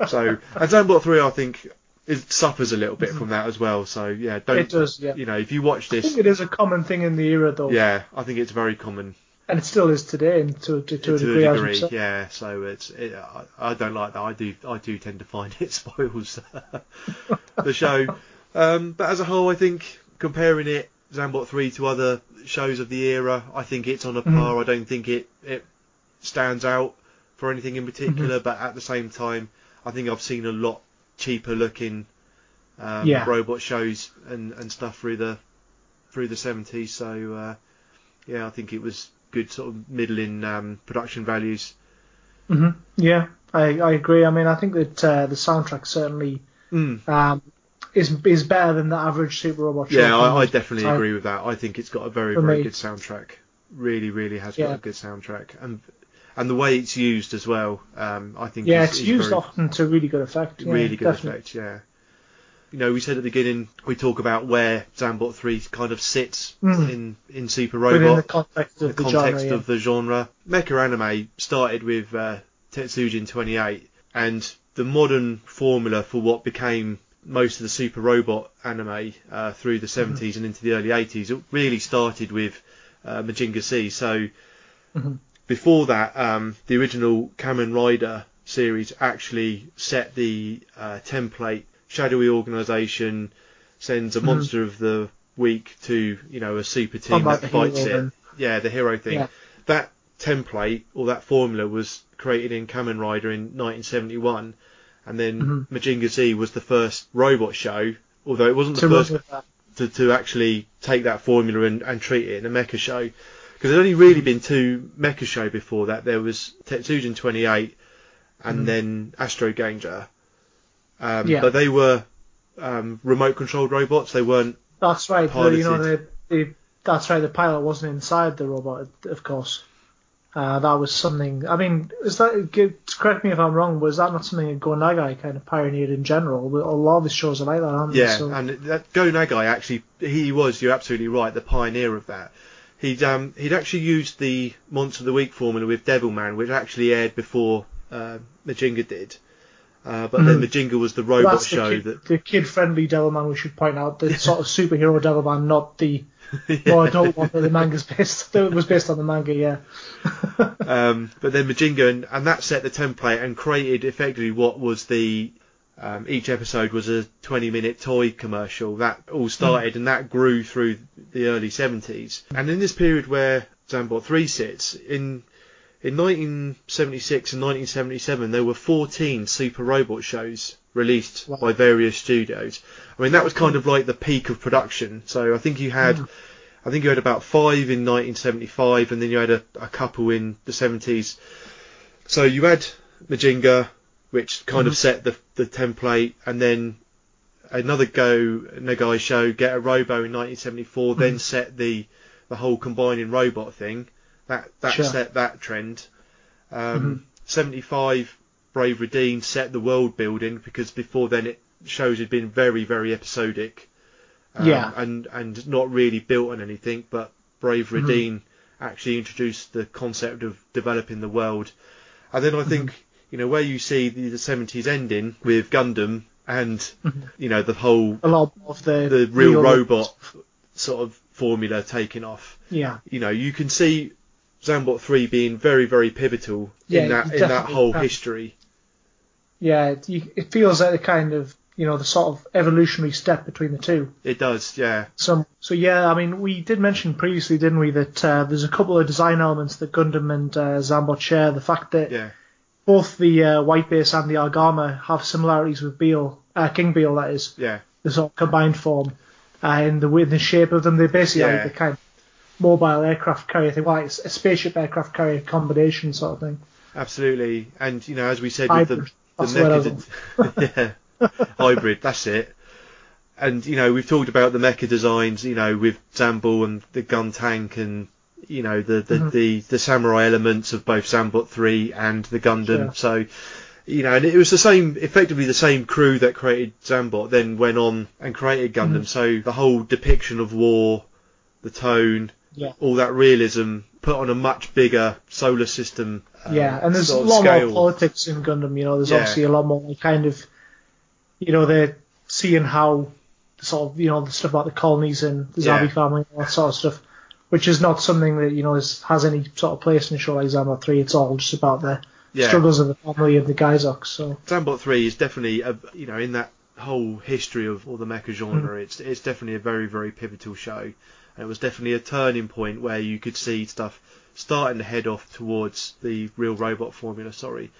so and Zambot three I think it suffers a little bit from that as well. So yeah, don't It does, yeah. you know if you watch I this, think it is a common thing in the era, though. yeah, I think it's very common And it still is today, and to, to, to a to degree. a degree. Yeah, so it's it, I, I don't like that. I do I do tend to find it spoils the show. Um, but as a whole, I think comparing it Zambot three to other shows of the era, I think it's on a Mhm. par. I don't think it it stands out for anything in particular. Mm-hmm. But at the same time, I think I've seen a lot cheaper looking um, Yeah. robot shows and, and stuff through the through the 70s. So uh, yeah, I think it was good sort of middling um, production values. hmm Yeah, I, I agree. I mean, I think that uh, the soundtrack certainly Mm. um, is is better than the average Super Robot show. Yeah, I, I definitely time. agree with that. I think it's got a very very me. good soundtrack. Really, really has Yeah. got a good soundtrack, and and the way it's used as well. Um, I think Yeah, is, it's used very, often to really good effect. Yeah, really good definitely. effect. Yeah. You know, we said at the beginning we talk about where Zambot three kind of sits Mm. in in Super Robot, Within the context of the, context genre. of the genre. Mecha anime started with uh, Tetsujin 28, and the modern formula for what became most of the Super Robot anime uh, through the 70s and into the early 80s it really started with uh, Mazinger Z. So Mhm. before that, um, the original Kamen Rider series actually set the uh, template. Shadowy organization sends a Mhm. monster of the week to you know a super team that fights it then. yeah, the hero thing. Yeah. that template or that formula was created in Kamen Rider in 1971, and then Mhm. Mazinger Z was the first robot show, although it wasn't the run first to, to actually take that formula and, and treat it in a mecha show. Because there'd only really been two mecha show before that. There was Tetsujin 28 and Mhm. then Astro Ganger. Um, Yeah. But they were um, remote controlled robots. They weren't. That's right. The, you know, the, the, that's right. The pilot wasn't inside the robot, of course. Uh, that was something. I mean, is that? Correct me if I'm wrong. Was that not something that Go Nagai kind of pioneered in general? A lot of his shows are like that, aren't Yeah, they? So, and that Go Nagai actually, he was. You're absolutely right. The pioneer of that. He'd um, he'd actually used the Monster of the Week formula with Devilman, which actually aired before uh, Mazinger did. Uh, but then Mhm. Mazinger was the robot that's show the, kid, that the kid-friendly Devilman. We should point out the sort of superhero Devilman, not the more adult one that the manga's based. That was based on the manga. Yeah. um, but then Mazinger and, and that set the template and created effectively what was the um, each episode was a 20 minute toy commercial that all started and that grew through the early 70s and in this period where Zambot 3 sits in in 1976 and 1977 there were 14 super robot shows released Wow. by various studios I mean that was kind of like the peak of production so I think you had Mm. I think you had about five in 1975, and then you had a, a couple in the 70s. So you had Mazinger, which kind of Mhm. set the the template, and then another Go Nagai show, Getter Robo in 1974, then Mhm. set the the whole combining robot thing. That that Sure. set that trend. Um, Mhm. 75, Brave Raideen set the world building because before then it shows had been very very episodic um, Yeah. and and not really built on anything. But Brave Mhm. Actually introduced the concept of developing the world. And then I think you know where you see the, the 70s ending with Gundam and Mhm. you know the whole A lot of the the real robot sort of formula taking off. Yeah. You know you can see Zambot 3 being very very pivotal Yeah, in that in that whole can. history. Yeah. It, you, it feels like a kind of you know the sort of evolutionary step between the two. It does, yeah. So, so yeah, I mean, we did mention previously, didn't we, that uh, there's a couple of design elements that Gundam and uh, Zambot share. The fact that Yeah. both the uh, White Base and the Argama have similarities with Beale, uh, King Beale, that is, Yeah. the sort of combined form, uh, in the in the shape of them. They're basically Yeah. like the kind of mobile aircraft carrier thing, like a spaceship aircraft carrier combination sort of thing. Absolutely. And you know, as we said with Hybrid. the the the mecha yeah, hybrid. That's it. And you know, we've talked about the mecha designs. You know, with Zambull and the gun tank, and you know the the, Mhm. the, the samurai elements of both Zambot three and the Gundam. So. You know, and it was the same, effectively the same crew that created Zambot, then went on and created Gundam. Mhm. So the whole depiction of war, the tone, Yeah. all that realism put on a much bigger solar system. um, Yeah, and there's a lot scale. more politics in Gundam. You know, there's Yeah. obviously a lot more kind of, you know, they're seeing how sort of you know the stuff about the colonies and the Yeah. Zabi family and that sort of stuff, which is not something that you know is, has any sort of place in a show like Zambot Three. It's all just about the Yeah. struggles of the family of the Gaizoks. So Zambot 3 is definitely, a, you know, in that whole history of all the mecha genre, it's it's definitely a very, very pivotal show. And it was definitely a turning point where you could see stuff starting to head off towards the real robot formula, sorry.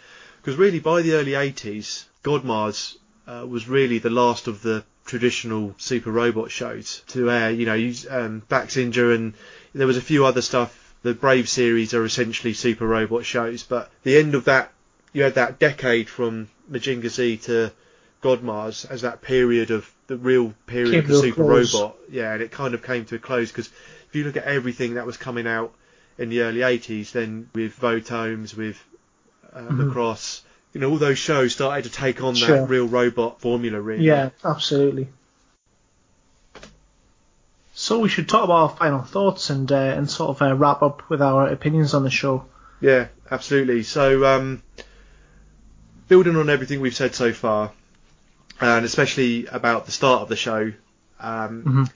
Because really, by the early 80s, Godmars uh, was really the last of the traditional super robot shows to air. You know, um, Baxinger and there was a few other stuff. The Brave series are essentially super robot shows, but the end of that, you had that decade from Mazinger Z to Godmars as that period of the real period of the super close. robot. Yeah, and it kind of came to a close because if you look at everything that was coming out in the early 80s, then with Votoms, with uh, Mhm. Macross, you know, all those shows started to take on Sure. that real robot formula, really. yeah, absolutely. So we should talk about our final thoughts and uh, and sort of uh, wrap up with our opinions on the show. Yeah, absolutely. So, um, building on everything we've said so far, and especially about the start of the show, um, Mhm.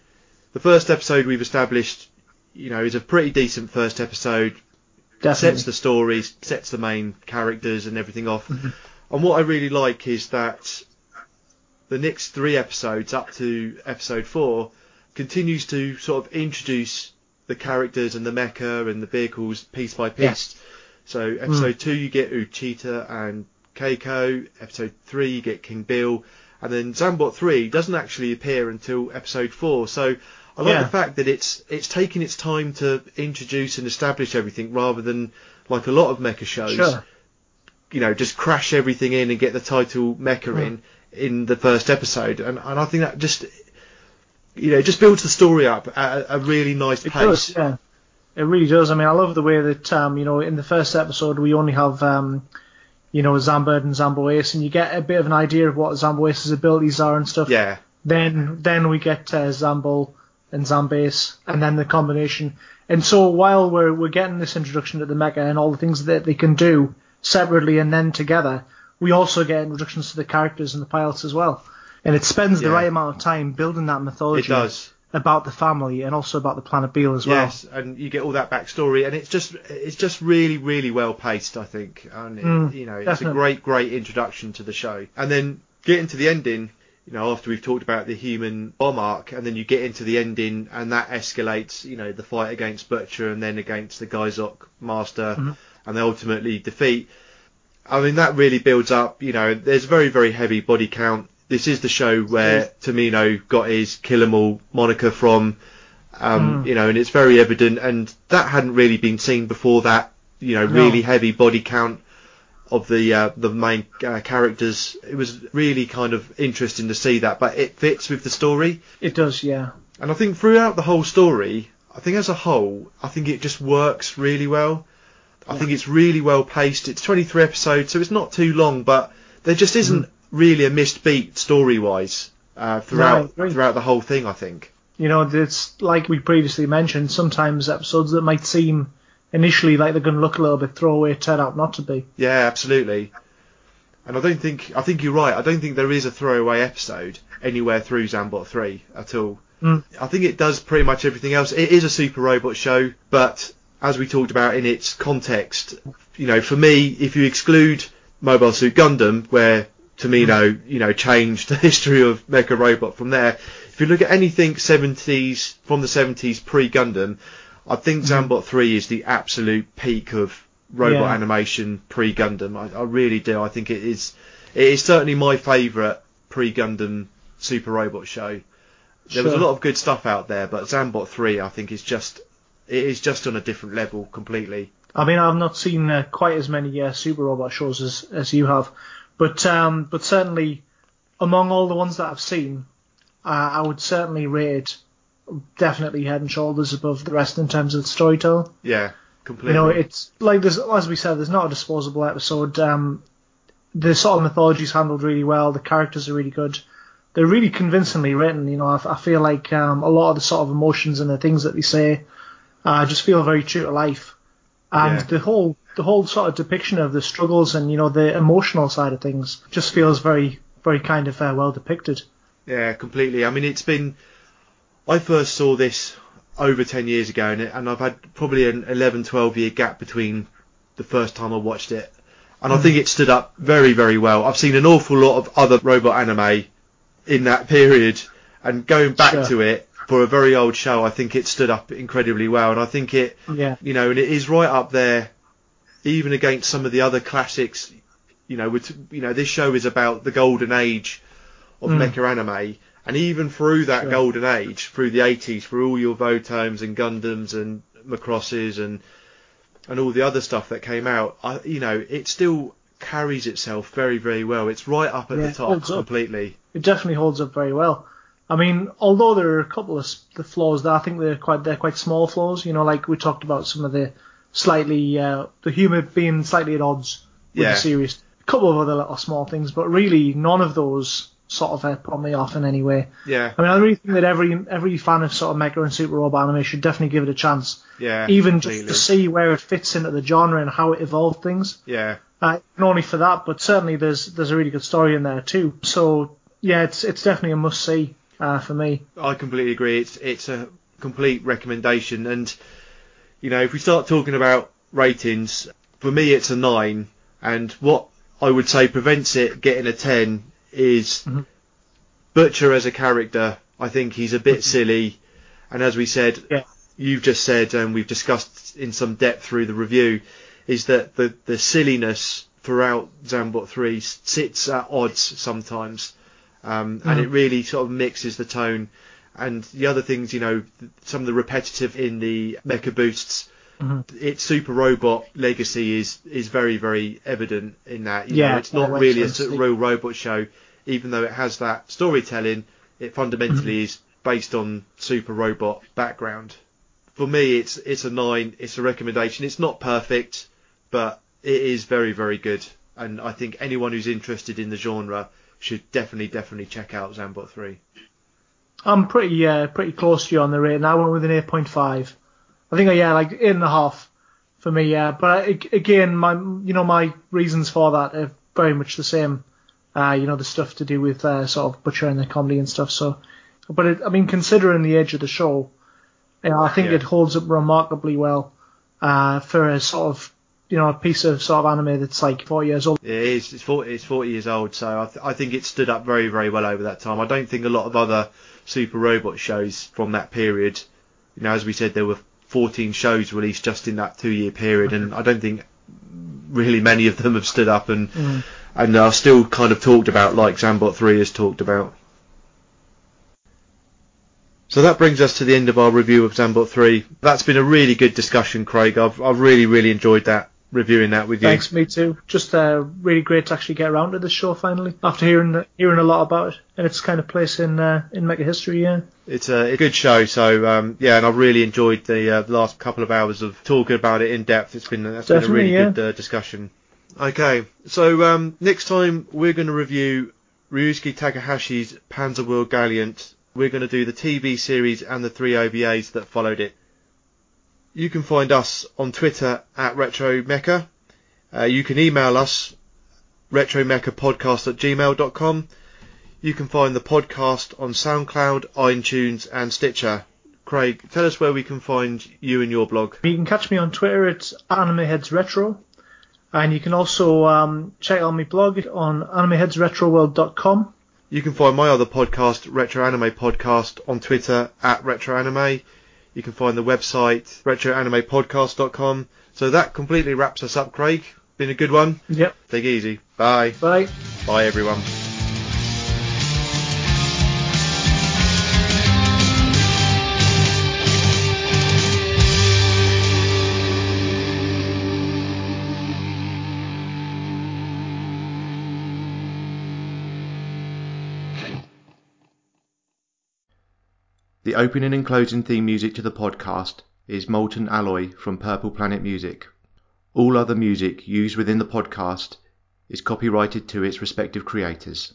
the first episode we've established, you know, is a pretty decent first episode. Definitely. Sets the story, sets the main characters and everything off. Mhm. And what I really like is that the next three episodes up to episode four continues to sort of introduce the characters and the mecha and the vehicles piece by piece. So episode two you get Uchuta and Keiko. Episode three you get King Beale, and then Zambot three doesn't actually appear until episode four. So I like Yeah. the fact that it's it's taking its time to introduce and establish everything rather than like a lot of mecha shows. Sure. You know, just crash everything in and get the title mecha Mm. in in the first episode, and and I think that just you know just builds the story up at a, really nice It pace. does, yeah. It really does. I mean, I love the way that um, you know, in the first episode we only have um, you know, Zambird and Zambo Ace, and you get a bit of an idea of what Zambo Ace's abilities are and stuff. Yeah, Then then we get uh, Zambull and Zambase, and then the combination. And so while we're we're getting this introduction to the Mecha and all the things that they can do separately and then together, we also get introductions to the characters and the pilots as well. And it spends the right amount of time building that mythology it does. About the family and also about the planet Beale as well. Yes, and you get all that backstory, and it's just it's just really really well paced. I think, and it- Mm, you know, it's definitely. a great great introduction to the show. And then getting to the ending, you know, after we've talked about the human bomb arc, and then you get into the ending, and that escalates, you know, the fight against Butcher and then against the Gaizok Master, Mhm. and they ultimately defeat. I mean, that really builds up. You know, there's very very heavy body count. This is the show where Tomino got his Kill 'Em All moniker from. Um, Mm. You know, and it's very evident, and that hadn't really been seen before. That you know, No. really heavy body count of the uh, the main uh, characters. It was really kind of interesting to see that, but it fits with the story. It does, yeah. And I think throughout the whole story, I think as a whole, I think it just works really well. I Yeah. think it's really well paced. It's 23 episodes, so it's not too long, but there just isn't really a missed beat story wise uh, throughout agree. throughout the whole thing. I think. You know, it's like we previously mentioned, sometimes episodes that might seem initially like they're going to look a little bit throwaway turn out not to be. Yeah, absolutely. And I don't think I think you're right. I don't think there is a throwaway episode anywhere through Zambot 3 at all. Mm. I think it does pretty much everything else. It is a super robot show, but as we talked about in its context, you know, for me, if you exclude Mobile Suit Gundam, where Tomino, you know, changed the history of Mecha Robot from there, if you look at anything 70s from the 70s pre Gundam, I think Zambot 3 is the absolute peak of robot Yeah. animation pre Gundam. I, I really do. I think it is. It is certainly my favourite pre Gundam Super Robot show. There was a lot of good stuff out there, but Zambot 3 I think is just it is just on a different level completely. I mean, I've not seen uh, quite as many uh, Super Robot shows as, as you have, but um, but certainly among all the ones that I've seen, uh, I would certainly rate definitely head and shoulders above the rest in terms of the storytelling. Yeah, completely. You know, it's like there's as we said, there's not a disposable episode. Um, the sort of mythology is handled really well. The characters are really good. They're really convincingly written. You know, I, I feel like um, a lot of the sort of emotions and the things that they say uh, just feel very true to life. And Yeah. the whole the whole sort of depiction of the struggles and you know the emotional side of things just feels very very kind of uh, well depicted. Yeah, completely. I mean, it's been. I first saw this over 10 years ago, and, it, and I've had probably an 11, 12 year gap between the first time I watched it. And I think it stood up very, very well. I've seen an awful lot of other robot anime in that period, and going back Sure. to it for a very old show, I think it stood up incredibly well. And I think it, Yeah. you know, and it is right up there, even against some of the other classics. You know, with, you know, this show is about the golden age of Mm. mecha anime, and even through that Sure. golden age, through the 80s, through all your Votoms and Gundams and Macrosses and and all the other stuff that came out, I, you know, it still carries itself very, very well. It's right up at Yeah, the top holds up. completely. it definitely holds up very well. I mean, although there are a couple of the flaws that I think they're quite they're quite small flaws. You know, like we talked about some of the slightly uh, the humour being slightly at odds with Yeah. the series. A couple of other little small things, but really none of those sort of uh, put me off in any way. Yeah, I mean, I really think that every every fan of sort of Mecha and Super Robot anime should definitely give it a chance, yeah. even completely. just to see where it fits into the genre and how it evolved things. Yeah, Uh, not only for that, but certainly there's there's a really good story in there too. So yeah, it's it's definitely a must see uh, for me. I completely agree. It's it's a complete recommendation, and you know, if we start talking about ratings, for me it's a nine, and what I would say prevents it getting a ten is Mhm. Butcher as a character. I think he's a bit silly, and as we said, Yeah. you've just said and we've discussed in some depth through the review is that the the silliness throughout Zambot 3 sits at odds sometimes, um, and Mhm. it really sort of mixes the tone. And the other things, you know, some of the repetitive in the mecha boosts, Mhm. its super robot legacy is is very very evident in that. You Yeah, know, it's not really a sort of real robot show, even though it has that storytelling. It fundamentally Mm-hmm. is based on super robot background. For me, it's it's a nine. It's a recommendation. It's not perfect, but it is very very good. And I think anyone who's interested in the genre should definitely definitely check out Zambot three. I'm pretty uh, pretty close to you on the rating. I went with an 8.5. I think yeah, like eight and a half for me. Yeah, but again, my you know my reasons for that are very much the same. Uh, you know the stuff to do with uh, sort of butchering the comedy and stuff. So, but it, I mean, considering the age of the show, you know, I think Yeah. it holds up remarkably well uh, for a sort of you know a piece of sort of anime that's like four years old. It is. It's 40, it's 40 years old, so I, th- I think it stood up very, very well over that time. I don't think a lot of other super robot shows from that period, you know, as we said, there were 14 shows released just in that two year period, and I don't think really many of them have stood up and Mm. and are still kind of talked about like Zambot 3 is talked about. So that brings us to the end of our review of Zambot 3. That's been a really good discussion, Craig. I've, I've really, really enjoyed that, reviewing that with you. Thanks, me too. Just uh, really great to actually get around to this show finally after hearing hearing a lot about it and its kind of place in uh, in mecha history. Yeah. It's a, a good show, so um, yeah, and I've really enjoyed the uh, last couple of hours of talking about it in depth. It's been that's been a really yeah. good uh, discussion. Okay, so um, next time we're going to review Ryosuke Takahashi's Panzer World Galient. We're going to do the TV series and the three OVAs that followed it. You can find us on Twitter at Retro Mecha. Uh, you can email us retromechapodcast at gmail.com. You can find the podcast on SoundCloud, iTunes, and Stitcher. Craig, tell us where we can find you and your blog. You can catch me on Twitter. It's AnimeHeadsRetro. And you can also um, check out my blog on animeheadsretroworld.com. You can find my other podcast, Retro Anime Podcast, on Twitter at Retro Anime. You can find the website retroanimepodcast.com. So that completely wraps us up, Craig. Been a good one. Yep. Take it easy. Bye. Bye. Bye, everyone. The opening and closing theme music to the podcast is Molten Alloy from Purple Planet Music. All other music used within the podcast is copyrighted to its respective creators.